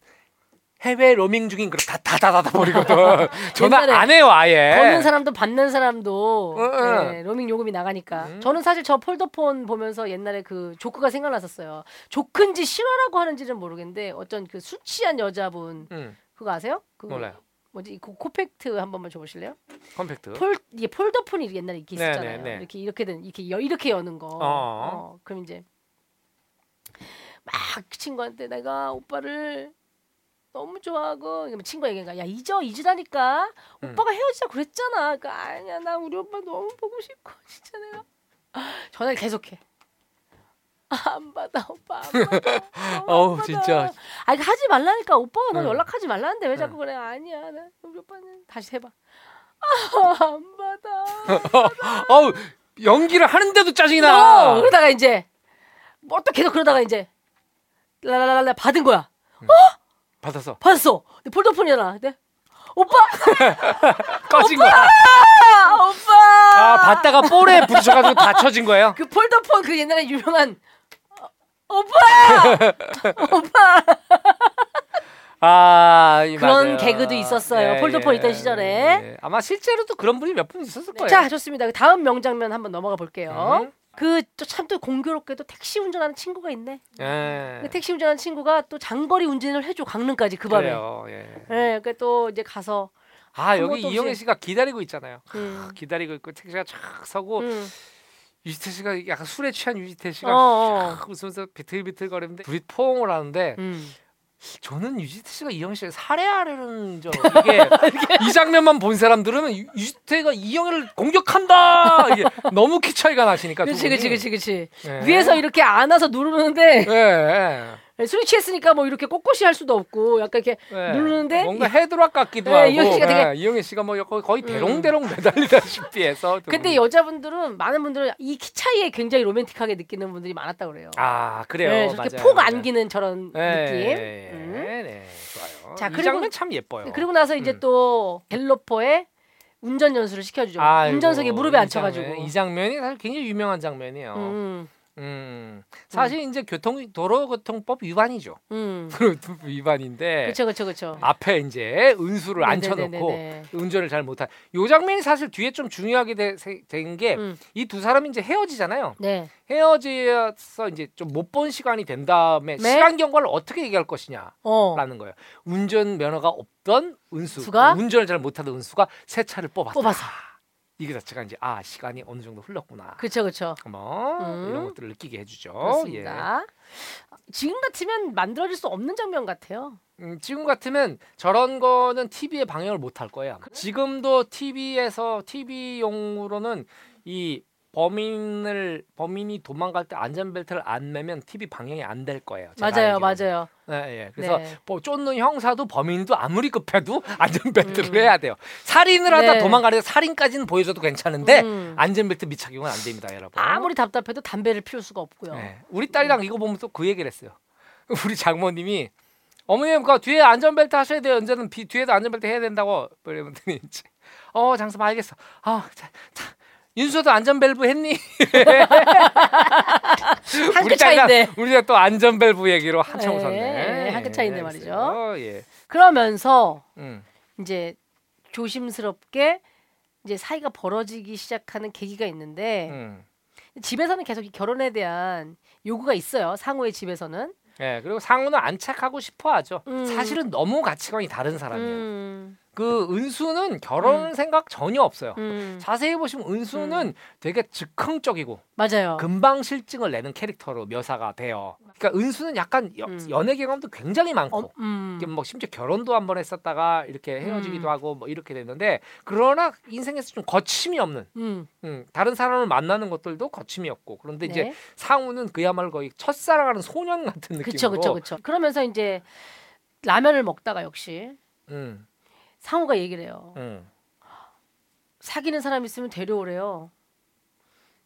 해외 로밍 중인 걸 다다다다 버리거든. [LAUGHS] 전화 안 해요 아예. 거는 사람도 받는 사람도 어, 어. 네, 로밍 요금이 나가니까 음. 저는 사실 저 폴더폰 보면서 옛날에 그 조크가 생각났었어요 조크인지 실화라고 하는지는 모르겠는데 어떤 그술 취한 여자분 응, 그거 아세요? 그 몰라요. 뭐지 코- 콤팩트 한 번만 줘보실래요? 컴팩트. 폴 이게 폴더폰이 옛날에 이렇게 네, 있었잖아요. 네, 네. 이렇게 이렇게 된 이렇게 여, 이렇게 여는 거. 어. 어, 그럼 이제 막그 친구한테 내가 오빠를 너무 좋아하고 친구가 얘기하니까 야 잊어 잊으라니까 음. 오빠가 헤어지자 그랬잖아. 그러니까 아니야 나 우리 오빠 너무 보고 싶고 [LAUGHS] 진짜 내가 전화를 계속해. 아, 안 받아 오빠 안 받아. 어우. 진짜. 아 이거 하지 말라니까 오빠가 너 응. 연락하지 말라는데 왜 응. 자꾸 그래 아니야 나 우리 오빠는 다시 해봐 [LAUGHS] 아, 안 받아 어우 연기를 하는데도 짜증이 어, 나. 그러다가 이제 뭐 또 계속 그러다가 이제 라라라라 받은 거야 받았어. 받았어 내 폴더폰이 잖아 근데 오빠 [LAUGHS] 꺼진 거야. 아, 오빠 아 받다가 볼에 부딪혀가지고 다쳐진 거예요. 그 폴더폰 그 옛날에 유명한 어, 오빠 [LAUGHS] 오빠 아 이, 그런 맞아요. 개그도 있었어요. 폴더폰 있던 시절에. 예. 아마 실제로도 그런 분이 몇 분 있었을 거예요. 자 좋습니다 그 다음 명장면 한번 넘어가 볼게요 음. 그또참또 공교롭게도 택시 운전하는 친구가 있네. 예. 그 택시 운전하는 친구가 또 장거리 운전을 해줘 강릉까지 그 밤에. 그래요. 예. 예, 그러니까 또 이제 가서 아 여기 아무것도 이영애 없이. 씨가 기다리고 있잖아요. 음, 기다리고 있고 택시가 촥 서고 음, 유지태 씨가 약간 술에 취한 유지태 어, 씨가 어, 촥 웃으면서 비틀비틀거리는데 둘이 포옹을 하는데 음. 저는 유지태 씨가 이영애 씨를 살해하려는 저 이게 이 장면만 본 사람들은 유- 유지태가 이영애를 공격한다 이게 너무 키 차이가 나시니까 두 그렇지, 그렇지. 그렇지, 그렇지. 예. 위에서 이렇게 안아서 누르는데 예, 예. 술이 취했으니까 뭐 이렇게 꼿꼿이 할 수도 없고 약간 이렇게 예. 누르는데 뭔가 헤드락 같기도 예, 하고 이영애 씨가 되게- 예, 이영애 씨가 뭐 거의, 거의 음. 대롱대롱 매달리다시피 해서 두 근데 분이. 여자분들은 많은 분들은 이 키 차이에 굉장히 로맨틱하게 느끼는 분들이 많았다 그래요. 아 그래요 네, 저렇게 맞아요, 폭 맞아요. 안기는 저런 네, 느낌. 네, 음. 네, 좋아요. 자, 이 그리고- 장면 참 예뻐요. 그리고 나서 이제 음. 또 갤로퍼의 운전 연수를 시켜주죠. 아이고, 운전석에 무릎에 이 앉혀가지고. 장면, 이 장면이 사실 굉장히 유명한 장면이에요. 음, 음, 사실 이제 교통 도로교통법 위반이죠. 음. [LAUGHS] 위반인데 그렇죠, 그렇죠, 그렇죠. 앞에 이제 은수를 앉혀놓고 네네네네. 운전을 잘 못한. 요 장면이 사실 뒤에 좀 중요하게 된 게 이 음. 두 사람이 이제 헤어지잖아요. 네. 헤어져서 이제 좀 못 본 시간이 된 다음에 네. 시간 경과를 어떻게 얘기할 것이냐라는 어. 거예요. 운전 면허가 없던 은수, 수가? 운전을 잘 못하던 은수가 새 차를 뽑았다. 뽑아서. 이게 자체가 이제 아 시간이 어느 정도 흘렀구나. 그렇죠, 그렇죠. 뭐 음. 이런 것들을 느끼게 해주죠. 그렇습니다. 지금 같으면 만들어질 수 없는 장면 같아요. 예. 음, 지금 같으면 저런 거는 TV에 방영을 못 할 거예요. 지금도 TV에서 TV용으로는 이 범인을 범인이 도망갈 때 안전벨트를 안 매면 TV 방영이 안 될 거예요. 맞아요. 맞아요. 네, 예. 그래서 네. 뭐 쫓는 형사도 범인도 아무리 급해도 [LAUGHS] 안전벨트를 음. 해야 돼요. 살인을 하다 네. 도망가려 살인까지는 보여줘도 괜찮은데 음. 안전벨트 미착용은 안 됩니다, 여러분. 아무리 답답해도 담배를 피울 수가 없고요. 네. 우리 딸이랑 이거 보면 또 그 얘기를 했어요. [LAUGHS] 우리 장모님이 어머님 그 뒤에 안전벨트 하셔야 돼요. 언제는 비, 뒤에도 안전벨트 해야 된다고 그랬더니 이제 어 장사 알겠어. 아 자, 자, 윤수도 안전벨트 했니? [LAUGHS] 한 우리 끗 차인데. 우리가 또 안전벨트 얘기로 한참 네, 웃었네. 한끗 차이인데 예, 말이죠. 그랬어요. 예. 그러면서 음. 이제 조심스럽게 이제 사이가 벌어지기 시작하는 계기가 있는데 음. 집에서는 계속 이 결혼에 대한 요구가 있어요. 상호의 집에서는. 예, 그리고 상우는 안착하고 싶어 하죠. 음. 사실은 너무 가치관이 다른 사람이에요. 음, 그 은수는 결혼 생각 전혀 없어요. 음, 자세히 보시면 은수는 되게 즉흥적이고 맞아요. 금방 실증을 내는 캐릭터로 묘사가 돼요. 그러니까 은수는 약간 여- 음. 연애 경험도 굉장히 많고 어, 음, 뭐 심지어 결혼도 한 번 했었다가 이렇게 헤어지기도 음. 하고 뭐 이렇게 됐는데 그러나 인생에서 좀 거침이 없는 음, 음, 다른 사람을 만나는 것들도 거침이 없고 그런데 이제 네. 상우는 그야말로 거의 첫사랑하는 소년 같은 느낌으로 그쵸, 그쵸, 그쵸. 그러면서 이제 라면을 먹다가 역시 음, 상호가 얘기를 해요. 음. 사귀는 사람 있으면 데려오래요.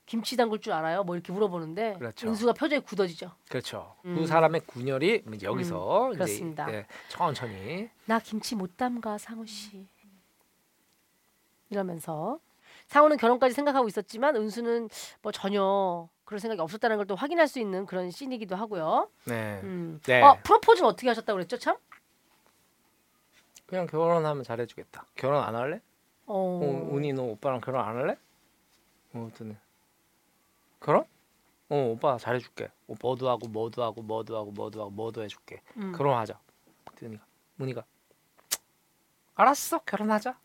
김치 담글 줄 알아요? 뭐 이렇게 물어보는데 그렇죠. 은수가 표정이 굳어지죠. 그렇죠. 음. 두 사람의 군열이 이제 여기서 이제 그렇습니다. 예, 천천히 나 김치 못 담가 상우 씨. 이러면서 상우는 결혼까지 생각하고 있었지만 은수는 뭐 전혀 그런 생각이 없었다는 걸 또 확인할 수 있는 그런 씬이기도 하고요. 네. 음. 네. 어 프로포즈는 어떻게 하셨다고 그랬죠, 참? 그냥 결혼하면 잘해주겠다. 결혼 안 할래? 어. 어, 은희 너 오빠랑 결혼 안 할래? 어, 어떠네. 결혼? 어, 오빠 잘해줄게. 어, 뭐도 하고 뭐도 하고 뭐도 하고 뭐도 하고 뭐도 해줄게. 음. 결혼하자. 은희가 은희가 알았어 결혼하자.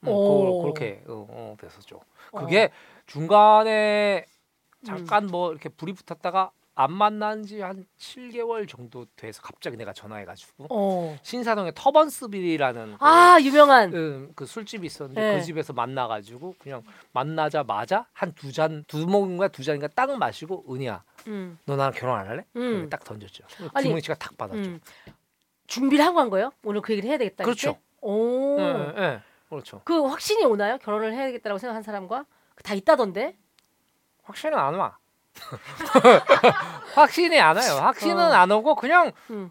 음, 오. 그, 그렇게 어, 어, 됐었죠. 그게 중간에 잠깐 뭐 이렇게 불이 붙었다가 안 만난 지 한 7개월 정도 돼서 갑자기 내가 전화해가지고 어. 신사동에 터번스빌이라는 아 유명한. 그, 그 술집이 있었는데 네. 그 집에서 만나가지고 그냥 만나자마자 한 두 잔 두 모금인가 두 잔인가 딱 마시고 은희야 음. 너 나랑 결혼 안 할래? 음. 딱 던졌죠. 아니, 김은희 씨가 딱 받았죠. 음. 준비를 하고 한 거예요? 오늘 그 얘기를 해야 되겠다. 그렇죠. 이렇게? 오. 예, 예, 그렇죠. 그 확신이 오나요? 결혼을 해야 되겠다라고 생각한 사람과 다 있다던데. 확신은 안 와. [LAUGHS] 확신이 안 와요. 확신은 어. 안 오고 그냥 음.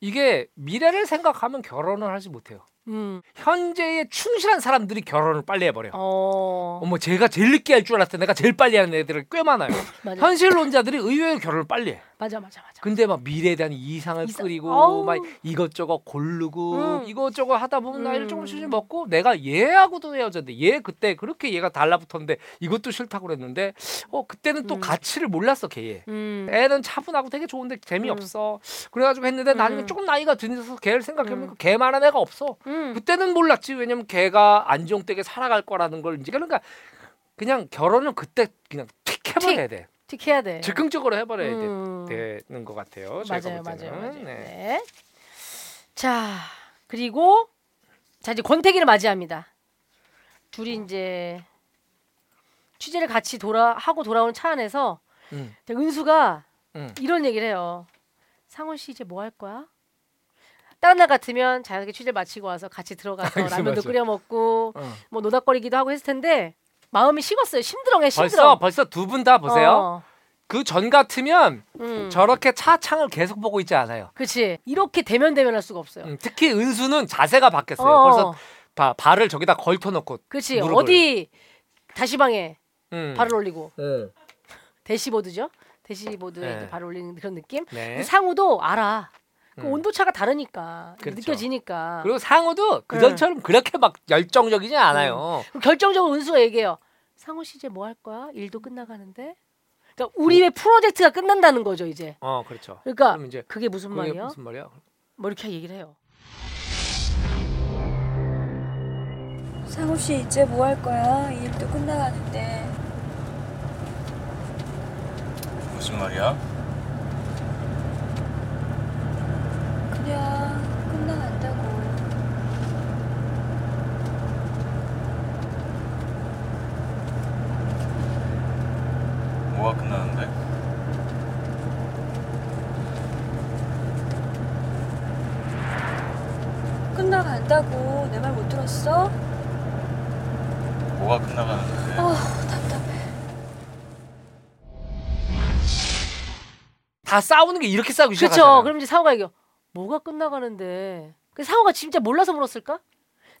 이게 미래를 생각하면 결혼을 하지 못해요. 음. 현재에 충실한 사람들이 결혼을 빨리 해버려. 요 어. 어머 제가 제일 늦게 할 줄 알았을 때 내가 제일 빨리 하는 애들이 꽤 많아요. [LAUGHS] 현실론자들이 의외로 결혼을 빨리 해. 맞아 맞아 맞아. 근데 막 미래에 대한 이상을 이상- 끓이고 어우. 막 이것저것 고르고 음. 이것저것 하다 보면 나이를 음. 조금씩 먹고 내가 얘하고도 헤어졌는데 얘 그때 그렇게 얘가 달라붙었는데 이것도 싫다고 그랬는데 어 그때는 또 음. 가치를 몰랐어 걔. 음. 애는 차분하고 되게 좋은데 재미없어. 그래가지고 했는데 나중에 음. 조금 나이가 들어서 걔를 생각해보니까 걔만한 애가 없어. 음. 그때는 몰랐지. 왜냐면 걔가 안정되게 살아갈 거라는 걸 이제 그러니까 그냥 결혼은 그때 그냥 틱 해버려야 돼. 틱 해야 돼. 즉흥적으로 해버려야 돼. 음. 되는 것 같아요. 맞아요, 볼 맞아요. 맞아요. 네. 네. 자 그리고 자 이제 권태기를 맞이합니다. 둘이 이제 취재를 같이 돌아 하고 돌아오는 차 안에서 음, 은수가 음. 이런 얘기를 해요. 상훈 씨 이제 뭐 할 거야? 다른 날 같으면 자연하게 취재 마치고 와서 같이 들어가서 [LAUGHS] 라면도. 끓여 먹고 어. 뭐 노닥거리기도 하고 했을 텐데 마음이 식었어요. 심드렁해 벌써 심드렁. 벌써 두 분 다 보세요. 어, 그 전 같으면 음. 저렇게 차 창을 계속 보고 있지 않아요. 그렇지. 이렇게 대면 대면할 수가 없어요. 음, 특히 은수는 자세가 바뀌었어요. 어, 벌써 바, 발을 저기다 걸터놓고. 그렇지. 무릎을. 어디 다시방에 음. 발을 올리고 음. 대시보드죠. 대시보드에 네. 이제 발을 올리는 그런 느낌. 네. 상우도 알아. 그 음. 온도 차가 다르니까 그렇죠. 느껴지니까. 그리고 상우도 그 네. 전처럼 그렇게 막 열정적이지 않아요. 그럼 결정적으로 은수가 얘기해요. 상우 씨 이제 뭐 할 거야? 일도 끝나가는데. 그러니까 우리의 프로젝트가 끝난다는 거죠 이제. 어, 그렇죠. 그러니까 그럼 이제 그게 무슨 그게 말이야? 무슨 말이야? 뭐 이렇게 얘기를 해요. 상우 씨 이제 뭐 할 거야? 일도 끝나가는데. 무슨 말이야? 그냥 끝나간다고. 뭐가 끝나는데? 끝나간다고. 들었어? 뭐가 끝나가는데? 아, 답답해. 다 싸우는 게 이렇게 싸우기 그렇죠. 시작하잖아. 그럼 이제 상우가 얘기해. 뭐가 끝나가는데. 그 상우가 진짜 몰라서 물었을까?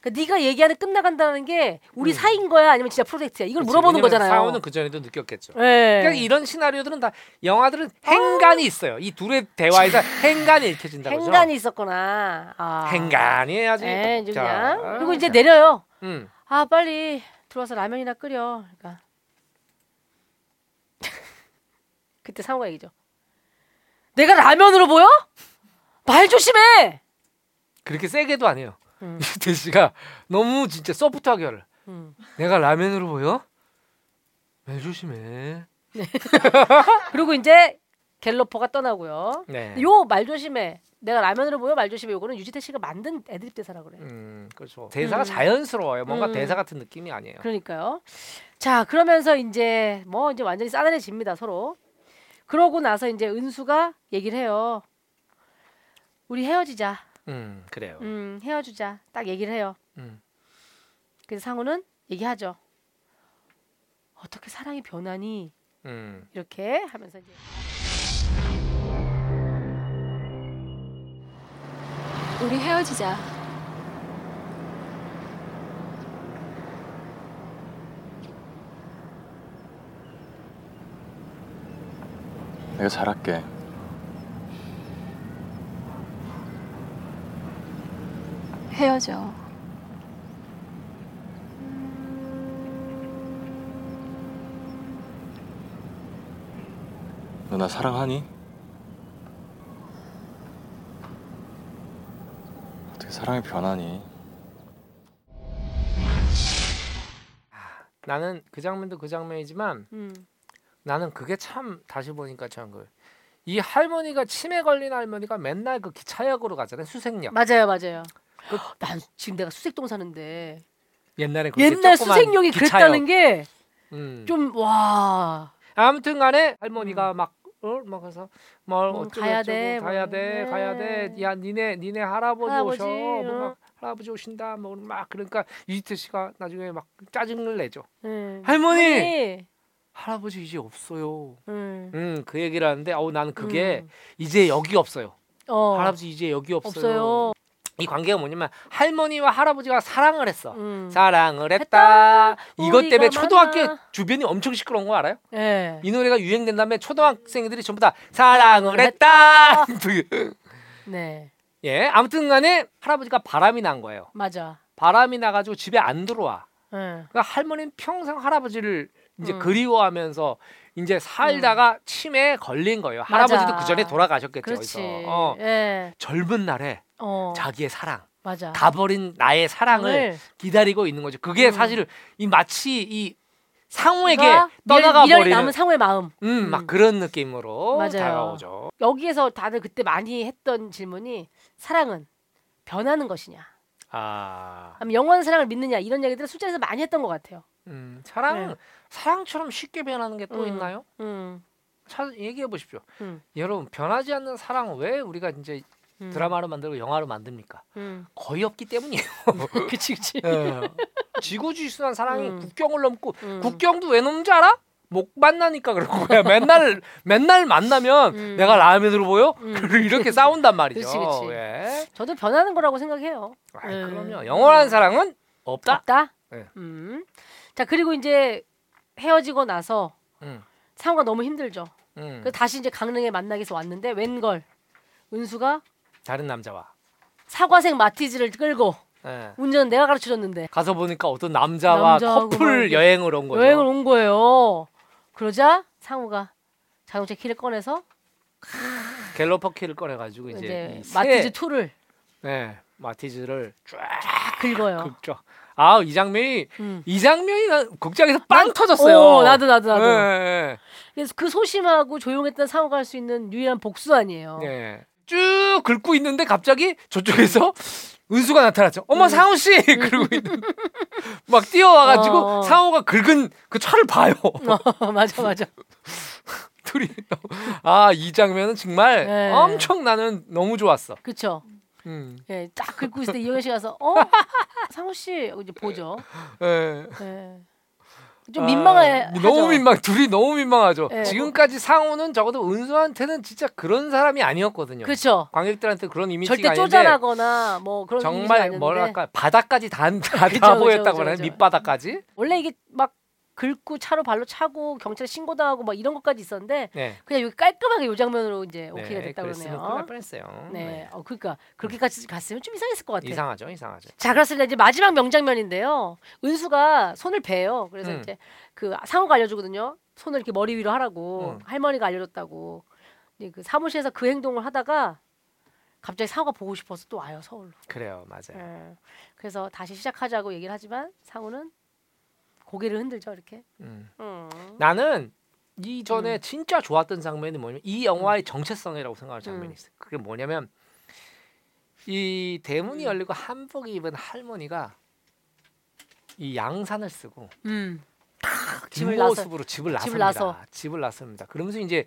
그러니까 네가 얘기하는 끝나간다는 게 우리 음. 사이인 거야 아니면 진짜 프로젝트야? 이걸 그치, 물어보는 거잖아요. 상우는 그 전에도 느꼈겠죠. 네. 그러니까 이런 시나리오들은 다 영화들은 행간이 있어요. 이 둘의 대화에서 행간이 읽혀진다고 그러죠. 행간이 있었구나. 아. 행간이 해야지. 네, 그냥. 그리고 이제 자. 내려요. 음. 아 빨리 들어와서 라면이나 끓여. 그러니까 [LAUGHS] 그때 상우가 얘기죠. 내가 라면으로 보여? 말 조심해. 그렇게 세게도 안 해요. 음. [LAUGHS] 유태 씨가 너무 진짜 소프트하게 하를. 음. 내가 라면으로 보여? 말 조심해. [LAUGHS] 그리고 이제 갤러퍼가 떠나고요. 네. 요말 조심해. 내가 라면으로 보여 말 조심해. 요거는 유지태 씨가 만든 애드립 대사라 그래. 음, 그렇죠. 대사가 음. 자연스러워요. 뭔가 음. 대사 같은 느낌이 아니에요. 그러니까요. 자 그러면서 이제 뭐 이제 완전히 싸늘해집니다 서로. 그러고 나서 이제 은수가 얘기를 해요. 우리 헤어지자. 음, 그래요. 음 헤어지자. 딱 얘기를 해요. 음. 그래서 상우는 얘기하죠. 어떻게 사랑이 변하니? 음. 이렇게 하면서 이제 우리 헤어지자. 내가 잘할게. 헤어져. 너 나 사랑하니? 어떻게 사랑이 변하니? 나는 그 장면도 그 장면이지만 음. 나는 그게 참 다시 보니까 참그이 할머니가 치매 걸린 할머니가 맨날 그 기차역으로 가잖아요 수색역 맞아요, 맞아요. 그- 난 지금 내가 수색동 사는데 옛날에 그렇게 옛날 조그만 수색용이 기차역. 그랬다는 게 음. 좀 와. 아무튼 간에 할머니가 막 어, 막 가서 뭐 음, 어쩌고 가야 어쩌고 돼, 가야 뭐. 돼 네. 가야 돼야 니네 니네 할아버지, 할아버지, 오셔 뭐 어. 막 할아버지 오신다 뭐 막 그러니까 유지태 씨가 나중에 막 짜증을 내죠 네. 할머니! 할머니! 할아버지 이제 없어요 음. 음그 얘기를 하는데 어우 나는 그게 음. 이제 여기 없어요 어. 할아버지 이제 여기 없어요. 없어요. 이 관계가 뭐냐면 할머니와 할아버지가 사랑을 했어. 음. 사랑을 했다. 했다. 이것 때문에 초등학교 만나. 주변이 엄청 시끄러운 거 알아요? 예. 이 노래가 유행된 다음에 초등학생들이 전부 다 사랑을 했다. [LAUGHS] 네. 예, 아무튼 간에 할아버지가 바람이 난 거예요. 맞아. 바람이 나가지고 집에 안 들어와. 예. 그러니까 할머니는 평생 할아버지를 이제 음. 그리워하면서 이제 살다가 치매에 걸린 거예요. 맞아. 할아버지도 그 전에 돌아가셨겠죠. 그렇지. 거기서. 어, 예. 젊은 날에 어. 자기의 사랑, 맞아. 가버린 나의 사랑을 오늘 기다리고 있는 거죠. 그게 음. 사실 이 마치 이 상우에게 떠나가 미련- 버리는 남은 상우의 마음. 음, 막 그런 느낌으로 맞아요. 다가오죠. 여기에서 다들 그때 많이 했던 질문이 사랑은 변하는 것이냐, 아, 영원한 사랑을 믿느냐 이런 얘기들을 술자리에서 많이 했던 것 같아요. 음, 사랑 네. 사랑처럼 쉽게 변하는 게 또 음. 있나요? 음. 차, 얘기해 보십시오. 음. 여러분 변하지 않는 사랑 왜 우리가 이제 음. 드라마로 만들고 영화로 만듭니까? 음. 거의 없기 때문이에요. [LAUGHS] 그치 그치. 예. 지구지순한 사랑이 음. 국경을 넘고 음. 국경도 왜 넘는지 알아? 못 만나니까 그런 거야. [LAUGHS] 맨날 맨날 만나면 음. 내가 라면으로 보여? 음. [LAUGHS] 이렇게 싸운단 말이죠. 그치, 그치. 예. 저도 변하는 거라고 생각해요. 아, 음. 그럼요. 영원한 사랑은 없다. 없다. 네. 음. 자 그리고 이제 헤어지고 나서 음. 상우가 너무 힘들죠. 음. 그래서 다시 이제 강릉에 만나기 위해서 왔는데 웬걸 은수가 다른 남자와. 사과색 마티즈를 끌고 예. 운전 내가 가르쳐 줬는데 가서 보니까 어떤 남자와 커플 여행을 온 거죠. 여행을 온 거예요. 그러자 상우가 자동차 키를 꺼내서 갤러퍼 키를 꺼내 가지고 이제, 이제 마티즈 2를 네. 마티즈를 쫙 긁어요. 긁죠. 아, 이 장면이 음. 이 장면이 난 극장에서 빵 터졌어요. 오, 나도 나도 나도. 예, 예. 그래서 그 소심하고 조용했던 상우가 할 수 있는 유일한 복수 아니에요. 네. 쭉 긁고 있는데 갑자기 저쪽에서 은수가 나타났죠. 어머 음. 상우 씨 [LAUGHS] 그러고 있는 막 뛰어와가지고 어. 상우가 긁은 그 차를 봐요. 어, [LAUGHS] 맞아 맞아. [LAUGHS] 둘이 아이 장면은 정말 네. 엄청 나는 너무 좋았어. 그쵸. 음, 예, 딱 긁고 있을 때 이효연 씨 가서 어 상우 씨 이제 보죠. 예. 예. 좀 민망해. 아, 너무 민망. 둘이 너무 민망하죠. 네. 지금까지 상우는 적어도 은수한테는 진짜 그런 사람이 아니었거든요. 그렇죠. 관객들한테 그런 이미지가 절대 쪼잔하거나 뭐 그런 정말 뭐랄까 바닥까지 다, 다, 그죠, 다 그죠, 보였다고? 그죠. 밑바닥까지. 원래 이게 막 긁고 차로 발로 차고 경찰에 신고당하고 막 이런 것까지 있었는데 네. 그냥 여기 깔끔하게 요 장면으로 이제 오케이가 됐다 큰일 날 그러네요. 뻔했어요. 네, 어 그러니까 그렇게까지 갔으면 좀 이상했을 것 같아요. 이상하죠, 이상하죠. 자 그렇습니다. 이제 마지막 명장면인데요. 은수가 손을 베요. 그래서 음. 이제 그 상호가 알려주거든요. 손을 이렇게 머리 위로 하라고 음. 할머니가 알려줬다고. 이제 그 사무실에서 그 행동을 하다가 갑자기 상호가 보고 싶어서 또 와요 서울로. 그래요, 맞아요. 예. 그래서 다시 시작하자고 얘기를 하지만 상우는 고개를 흔들죠 이렇게. 음. 음. 나는 이전에 음. 진짜 좋았던 장면이 뭐냐면 이 영화의 정체성이라고 생각하는 장면이 음. 있어 요. 그게 뭐냐면 이 대문이 음. 열리고 한복이 입은 할머니가 이 양산을 쓰고 음. 집을 뒷모습으로 집을 집을 나섭니다. 나서. 집을 나섭니다. 그러면서 이제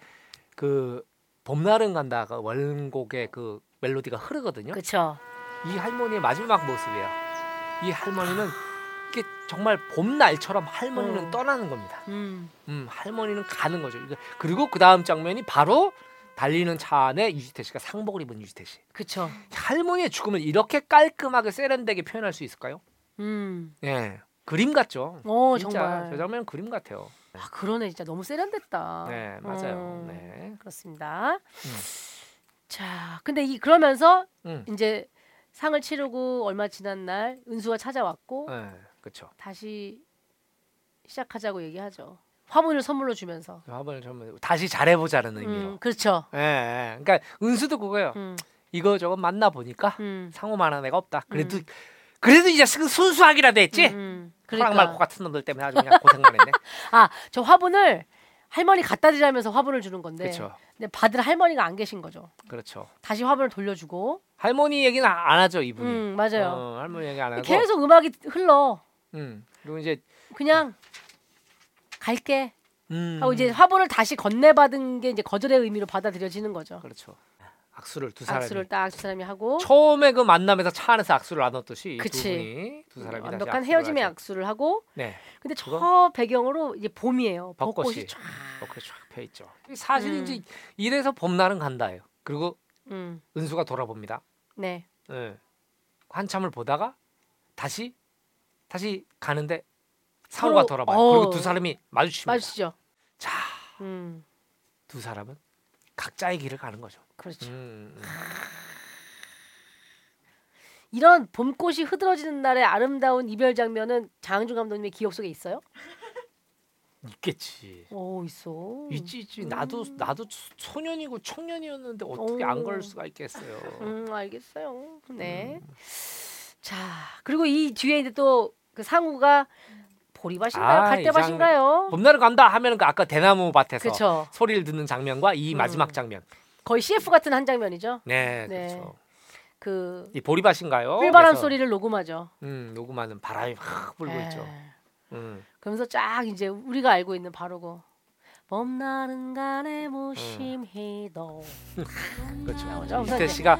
그 봄날은 간다가 원곡의 그 멜로디가 흐르거든요. 그렇죠. 이 할머니의 마지막 모습이에요. 이 할머니는 정말 봄날처럼 할머니는 음. 떠나는 겁니다. 음. 음, 할머니는 가는 거죠. 그리고 그 다음 장면이 바로 달리는 차 안에 유지태 씨가 상복을 입은 유지태 씨. 그렇죠. 할머니의 죽음을 이렇게 깔끔하게 세련되게 표현할 수 있을까요? 음. 예, 그림 같죠. 어 진짜 정말. 저 장면은 그림 같아요. 아 그러네 진짜 너무 세련됐다. 네, 맞아요. 음, 네. 그렇습니다. 음. 자, 근데 이 그러면서 음. 이제 상을 치르고 얼마 지난 날 은수가 찾아왔고 예, 그렇죠. 다시 시작하자고 얘기하죠. 화분을 선물로 주면서. 화분을 좀 다시 잘해보자는 의미로. 음, 그렇죠. 예, 예. 그러니까 은수도 그거예요. 음, 이거 저거 만나 보니까 음, 상호만한 애가 없다. 그래도 음. 그래도 이제 스- 순수하기라도 했지. 음, 호랑 그러니까 말고 같은 놈들 때문에 아주 그냥 고생만 했네. [LAUGHS] 아, 저 화분을 할머니 갖다 드리면서 화분을 주는 건데 그렇죠. 근데 받을 할머니가 안 계신 거죠. 그렇죠. 다시 화분을 돌려주고. 할머니 얘기는 안 하죠 이분이. 음, 맞아요. 어, 할머니 얘기 안 하고. 계속 음악이 흘러. 음. 그리고 이제 그냥 갈게 음. 하고 이제 화분을 다시 건네받은 게 이제 거절의 의미로 받아들여지는 거죠. 그렇죠. 악수를 두 사람이 악수를 딱 두 사람이 하고 처음에 그 만남에서 차 안에서 악수를 나눴듯이 이 그치. 두 분이 두 사람이 다시 완벽한 악수를 헤어짐의 하죠. 악수를 하고 네. 근데 저? 배경으로 이제 봄이에요. 벚꽃이, 벚꽃이 쫙. 벚꽃이 쫙펴 있죠. 사실 음. 이제 이래서 봄날은 간다예요. 그리고 음, 은수가 돌아봅니다. 네. 예. 한참을 보다가 다시 다시 가는데 서로- 돌아봐요. 어. 그리고 두 사람이 마주칩니다. 맞으시죠? 자, 음, 두 사람은 각자의 길을 가는 거죠. 그렇죠. 음, 음. 이런 봄꽃이 흐드러지는 날의 아름다운 이별 장면은 장항준 감독님의 기억 속에 있어요? 있겠지. 오 있어. 있지 있지. 나도 나도 소년이고 청년이었는데 어떻게 오. 안 그럴 수가 있겠어요. 음 알겠어요. 네. 자 그리고 이 뒤에 이제 또 그 상우가 보리밭인가요? 아, 갈대밭인가요? 봄날은 간다 하면은 그 아까 대나무 밭에서 그렇죠. 소리를 듣는 장면과 이 음. 마지막 장면. 거의 CF 같은 한 장면이죠. 네, 네. 그렇죠. 그 이 보리밭인가요? 꿀바람 그래서, 소리를 녹음하죠. 음, 녹음하는 바람이 확 불고 에. 있죠. 음. 그러면서 쫙 이제 우리가 알고 있는 바로고 봄날은 간에 무심히도 [LAUGHS] 그렇죠. 나오죠. 이태 씨가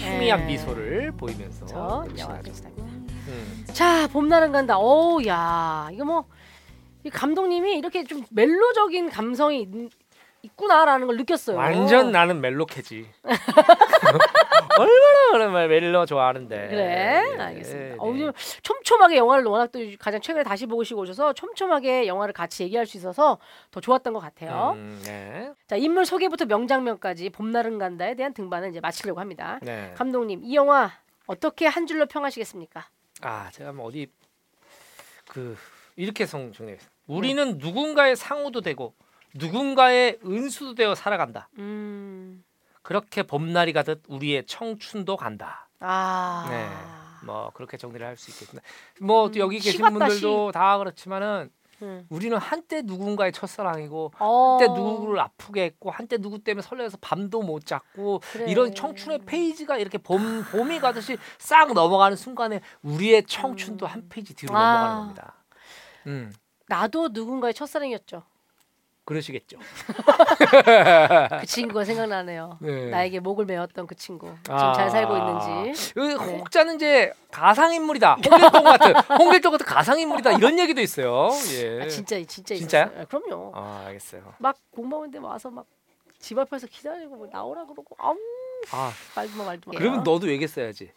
희미한 에. 미소를 보이면서 저 끝이 영화. 끝이랍니다. 음. 자 봄날은 간다. 어우 야 이거 뭐 이 감독님이 이렇게 좀 멜로적인 감성이 있, 있구나라는 걸 느꼈어요. 완전 나는 멜로캐지. [LAUGHS] 얼마나 얼마나 멜로 좋아하는데. 그래 예, 알겠습니다. 예, 어, 네. 좀 촘촘하게 영화를 워낙 또 가장 최근에 다시 보시고 오셔서 촘촘하게 영화를 같이 얘기할 수 있어서 더 좋았던 것 같아요. 음, 네. 자 인물 소개부터 명장면까지 봄날은 간다에 대한 등반은 이제 마치려고 합니다. 네. 감독님 이 영화 어떻게 한 줄로 평하시겠습니까? 아 제가 뭐 어디 그 이렇게 성정했어요. 우리는 누군가의 상우도 되고 누군가의 은수도 되어 살아간다. 음, 그렇게 봄날이 가듯 우리의 청춘도 간다. 아, 네. 뭐 그렇게 정리를 할 수 있겠습니다. 뭐 음, 여기 시 계신 분들도 다 그렇지만은 음. 우리는 한때 누군가의 첫사랑이고 어, 한때 누구를 아프게 했고 한때 누구 때문에 설레서 밤도 못 잤고 그래. 이런 청춘의 페이지가 이렇게 봄 봄이 가듯이 싹 넘어가는 순간에 우리의 청춘도 한 페이지 뒤로 아. 넘어가는 겁니다. 음 나도 누군가의 첫사랑이었죠. 그러시겠죠. [LAUGHS] 그 친구가 생각나네요. 네. 나에게 목을 메었던 그 친구 지금 아. 잘 살고 있는지. 그 네. 혹자는 이제 가상 인물이다. 홍길동 같은 [LAUGHS] 홍길동 같은 가상 인물이다 이런 얘기도 있어요. 예. 아, 진짜 진짜 진짜요? 있었어요. 아, 그럼요. 아, 알겠어요. 막 공무원인데 와서 막 집 앞에서 기다리고 뭐 나오라 그러고 아우 아 말도 마 말도 마. 그러면 너도 얘기했어야지.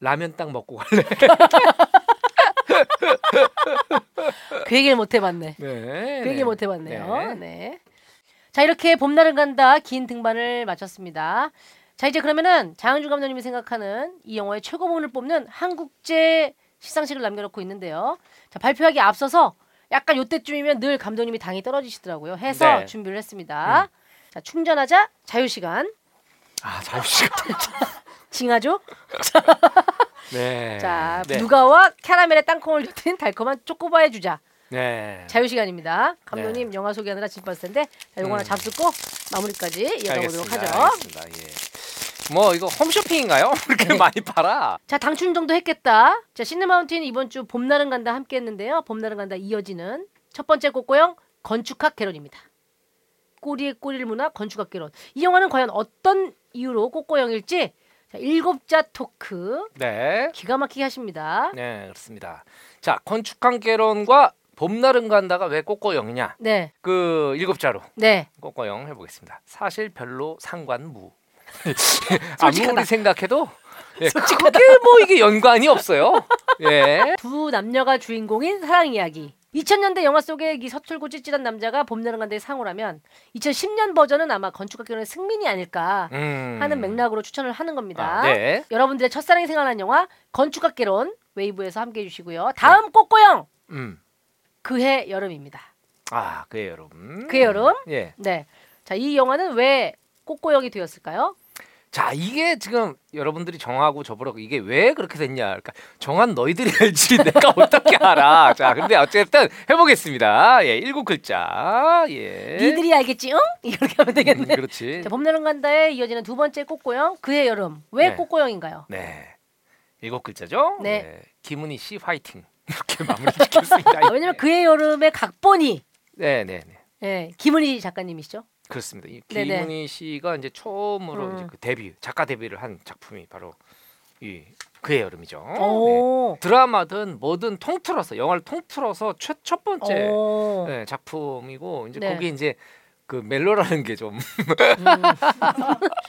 라면 딱 먹고 갈래. [LAUGHS] [LAUGHS] 그 얘기를 못 해봤네. 네. 그 얘기 네. 못 해봤네요. 네. 네. 자 이렇게 봄날은 간다 긴 등반을 마쳤습니다. 자 이제 그러면은 장은주 감독님이 생각하는 이 영화의 최고봉을 뽑는 한국제 시상식을 남겨놓고 있는데요. 자 발표하기 앞서서 약간 요때쯤이면 늘 감독님이 당이 떨어지시더라고요. 해서 네. 준비를 했습니다. 자 충전하자 자유 시간 아 자유 시간. [LAUGHS] 징하죠. [LAUGHS] 네. 자 네. 누가와 캐러멜의 땅콩을 곁인 달콤한 초코바의 주자 네. 자유 시간입니다. 감독님 영화 소개하느라 짐 빴을 텐데 자, 요거 하나 음. 잡수고 마무리까지 이어가 보도록 알겠습니다. 하죠. 알겠습니다. 예. 뭐 이거 홈쇼핑인가요? [LAUGHS] 그렇게 네. 많이 팔아? 자 당춘 정도 했겠다. 자 시네마운틴 이번 주 봄날은 간다 함께 했는데요. 봄날은 간다 이어지는 첫 번째 꽃고영 건축학 개론입니다. 꼬리에 꼬리를 무나 건축학 개론. 이 영화는 과연 어떤 이유로 꽃고영일지 자, 일곱자 토크 네. 기가 막히게 하십니다. 네 그렇습니다. 자 건축한 개론과 봄날은 간다가 왜 꼬꼬영이냐? 네, 그 일곱 자로 네. 꼬꼬영 해보겠습니다. 사실 별로 상관무. [LAUGHS] 아무리 생각해도 예, 크게 뭐 이게 연관이 없어요. 예. 두 남녀가 주인공인 사랑 이야기. 2000년대 영화 속의 이 서툴고 찌질한 남자가 봄나는 간다의 상호라면 2010년 버전은 아마 건축학개론의 승민이 아닐까 음. 하는 맥락으로 추천을 하는 겁니다. 아, 네. 여러분들의 첫사랑이 생각나는 영화 건축학개론 웨이브에서 함께 해 주시고요. 다음 꼬꼬영 음. 그해 여름입니다. 아, 그래요, 여러분. 그해 여름. 예. 네. 자, 이 영화는 왜 꼬꼬영이 되었을까요? 자, 이게 지금 여러분들이 정하고 저보라고 이게 왜 그렇게 됐냐? 그러니까 정한 너희들이 [LAUGHS] 알지 내가 어떻게 알아? 자, 근데 어쨌든 해보겠습니다. 예, 일곱 글자. 예. 니들이 알겠지? 응? 이렇게 하면 음, 되겠네. 그렇지. 자, 봄나는 간다에 이어지는 두 번째 꼬꼬영 그해 여름. 왜 네. 꼬꼬영인가요? 네. 일곱 글자죠? 네. 김은희 씨 화이팅. [LAUGHS] 이렇게 마무리 짓겠습니다. 아, 왜냐면 그해 여름의 각본이 네, 네, 네. 예, 김은희 작가님이시죠. 그렇습니다. 이 네네. 김은희 씨가 이제 처음으로 음. 이제 그 데뷔 작가 데뷔를 한 작품이 바로 이 그의 여름이죠. 네. 오. 드라마든 뭐든 통틀어서 영화를 통틀어서 첫, 첫 번째 오. 네, 작품이고 이제 네. 거기 이제 그 멜로라는 게 좀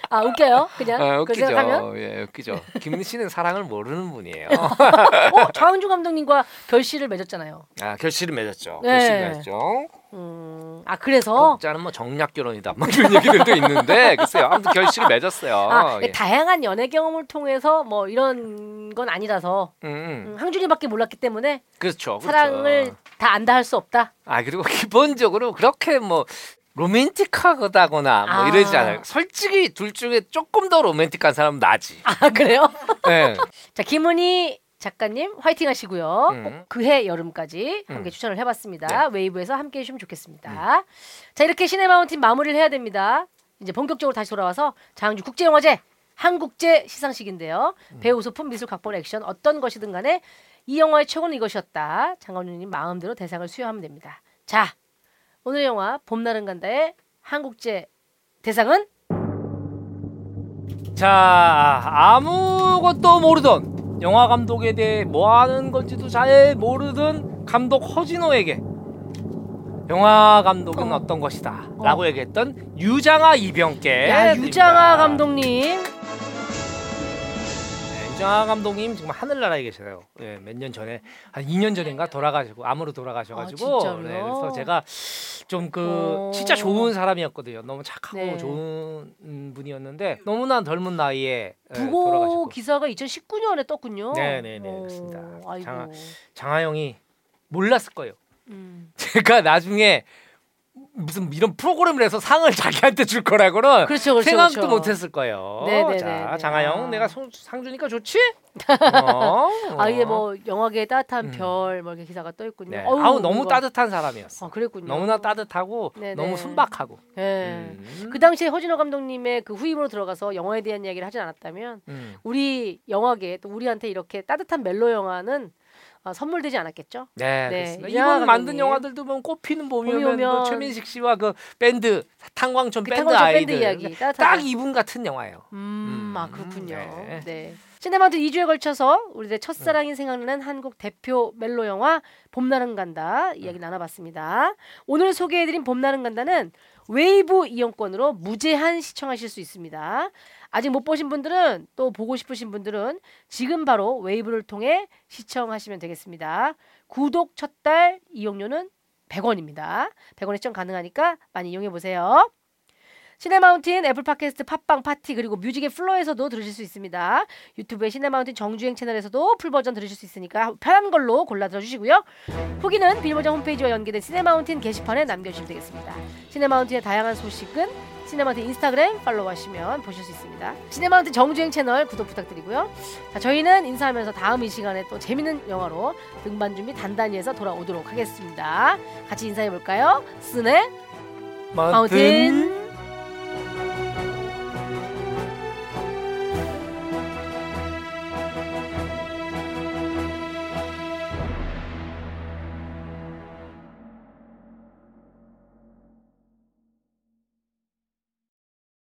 아 웃겨요. 그냥 아, 그 웃기죠. 예, 웃기죠. 김은희 씨는 사랑을 모르는 분이에요. [LAUGHS] 어, 장항준 감독님과 결실을 맺었잖아요. 아, 결실을 맺었죠. 네. 결실을 맺었죠. 음, 아 그래서 꼭자는 뭐 정략 결혼이다. 뭐 이런 얘기들도 있는데 [LAUGHS] 글쎄요. 아무튼 결실을 맺었어요. 아, 예. 다양한 연애 경험을 통해서 뭐 이런 건 아니라서 음, 음. 음, 항준이밖에 몰랐기 때문에 그렇죠. 그렇죠. 사랑을 다 안다 할 수 없다. 아 그리고 기본적으로 그렇게 뭐 로맨틱하다거나 뭐 아. 이러지 않아요. 솔직히 둘 중에 조금 더 로맨틱한 사람은 나지. 아 그래요? 네. [LAUGHS] 자 김은희 작가님 화이팅 하시고요. 음. 꼭 그해 여름까지 함께 음. 추천을 해봤습니다. 네. 웨이브에서 함께 해주시면 좋겠습니다. 자 이렇게 시네 마운틴 마무리를 해야 됩니다. 이제 본격적으로 다시 돌아와서 장항주 국제영화제 한국제 시상식인데요. 음. 배우 소품 미술 각본 액션 어떤 것이든 간에 이 영화의 최고는 이것이었다. 장원주님 마음대로 대상을 수여하면 됩니다. 자 오늘의 영화 봄날은 간다의 한국제 대상은 자 아무것도 모르던 영화 감독에 대해 뭐 하는 건지도 잘 모르던 감독 허진호에게 영화 감독은 어. 어. 떤 것이다라고 얘기했던 유장아 이병께 야. 유장아 감독님 네, 유장아 감독님 지금 하늘나라에 계세요. 예, 몇 년 전에 한 2년 전인가 돌아가시고 암으로 돌아가셔가지고 아, 진짜로요? 네, 그래서 제가 좀 그 어. 진짜 좋은 사람이었거든요. 너무 착하고 네. 좋은 음, 분이었는데 너무나 젊은 나이에 예, 부고 돌아가셨고 기사가 2019년에 떴군요. 네네네, 오, 그렇습니다. 아이고. 장하- 장하영이 몰랐을 거예요. 음. [LAUGHS] 제가 나중에 무슨 이런 프로그램을 해서 상을 [LAUGHS] 자기한테 줄 거라고는 그렇죠, 그렇죠. 생각도 그렇죠. 못했을 거예요. 네네네네. 자, 장하영 아. 내가 소- 상 주니까 좋지? 어, [LAUGHS] 아 이게 어. 뭐 영화계의 따뜻한 음. 별뭐 이렇게 기사가 떠 있군요. 네. 어우, 아우 너무 뭔가- 따뜻한 사람이었어. 아 그랬군요. 너무나 따뜻하고 네네. 너무 순박하고. 예. 음. 그 당시에 허진호 감독님의 그 후임으로 들어가서 영화에 대한 이야기를 하진 않았다면 음. 우리 영화계 또 우리한테 이렇게 따뜻한 멜로 영화는 어, 선물되지 않았겠죠? 네, 네, 이분 만든. 영화들도 보면 꽃피는 봄이 봄이 오면, 오면 그 최민식 씨와 그 밴드 탄광촌 그 밴드 아이들 밴드 이야기 딱 이분 같은 영화예요. 음, 음, 아 그렇군요. 네. 네. 시네마운틴 2주에 걸쳐서 우리의 첫사랑이 생각나는 한국 대표 멜로 영화 봄날은 간다 이야기 나눠봤습니다. 오늘 소개해드린 봄날은 간다는 웨이브 이용권으로 무제한 시청하실 수 있습니다. 아직 못 보신 분들은 또 보고 싶으신 분들은 지금 바로 웨이브를 통해 시청하시면 되겠습니다. 구독 첫 달 이용료는 100원입니다. 100원 시청 가능하니까 많이 이용해 보세요. 시네마운틴, 애플 팟캐스트, 팟빵, 팟티 그리고 뮤직의 플로에서도 들으실 수 있습니다. 유튜브의 시네마운틴 정주행 채널에서도 full 버전 들으실 수 있으니까 편한 걸로 골라 들어주시고요. 후기는 비보장 홈페이지와 연계된 시네마운틴 게시판에 남겨주시면 되겠습니다. 시네마운틴의 다양한 소식은 시네마운틴 인스타그램 팔로우하시면 보실 수 있습니다. 시네마운틴 정주행 채널 구독 부탁드리고요. 자, 저희는 인사하면서 다음 이 시간에 또 재밌는 영화로 등반 준비 단단히 해서 돌아오도록 하겠습니다. 같이 인사해 볼까요? 스네 마운틴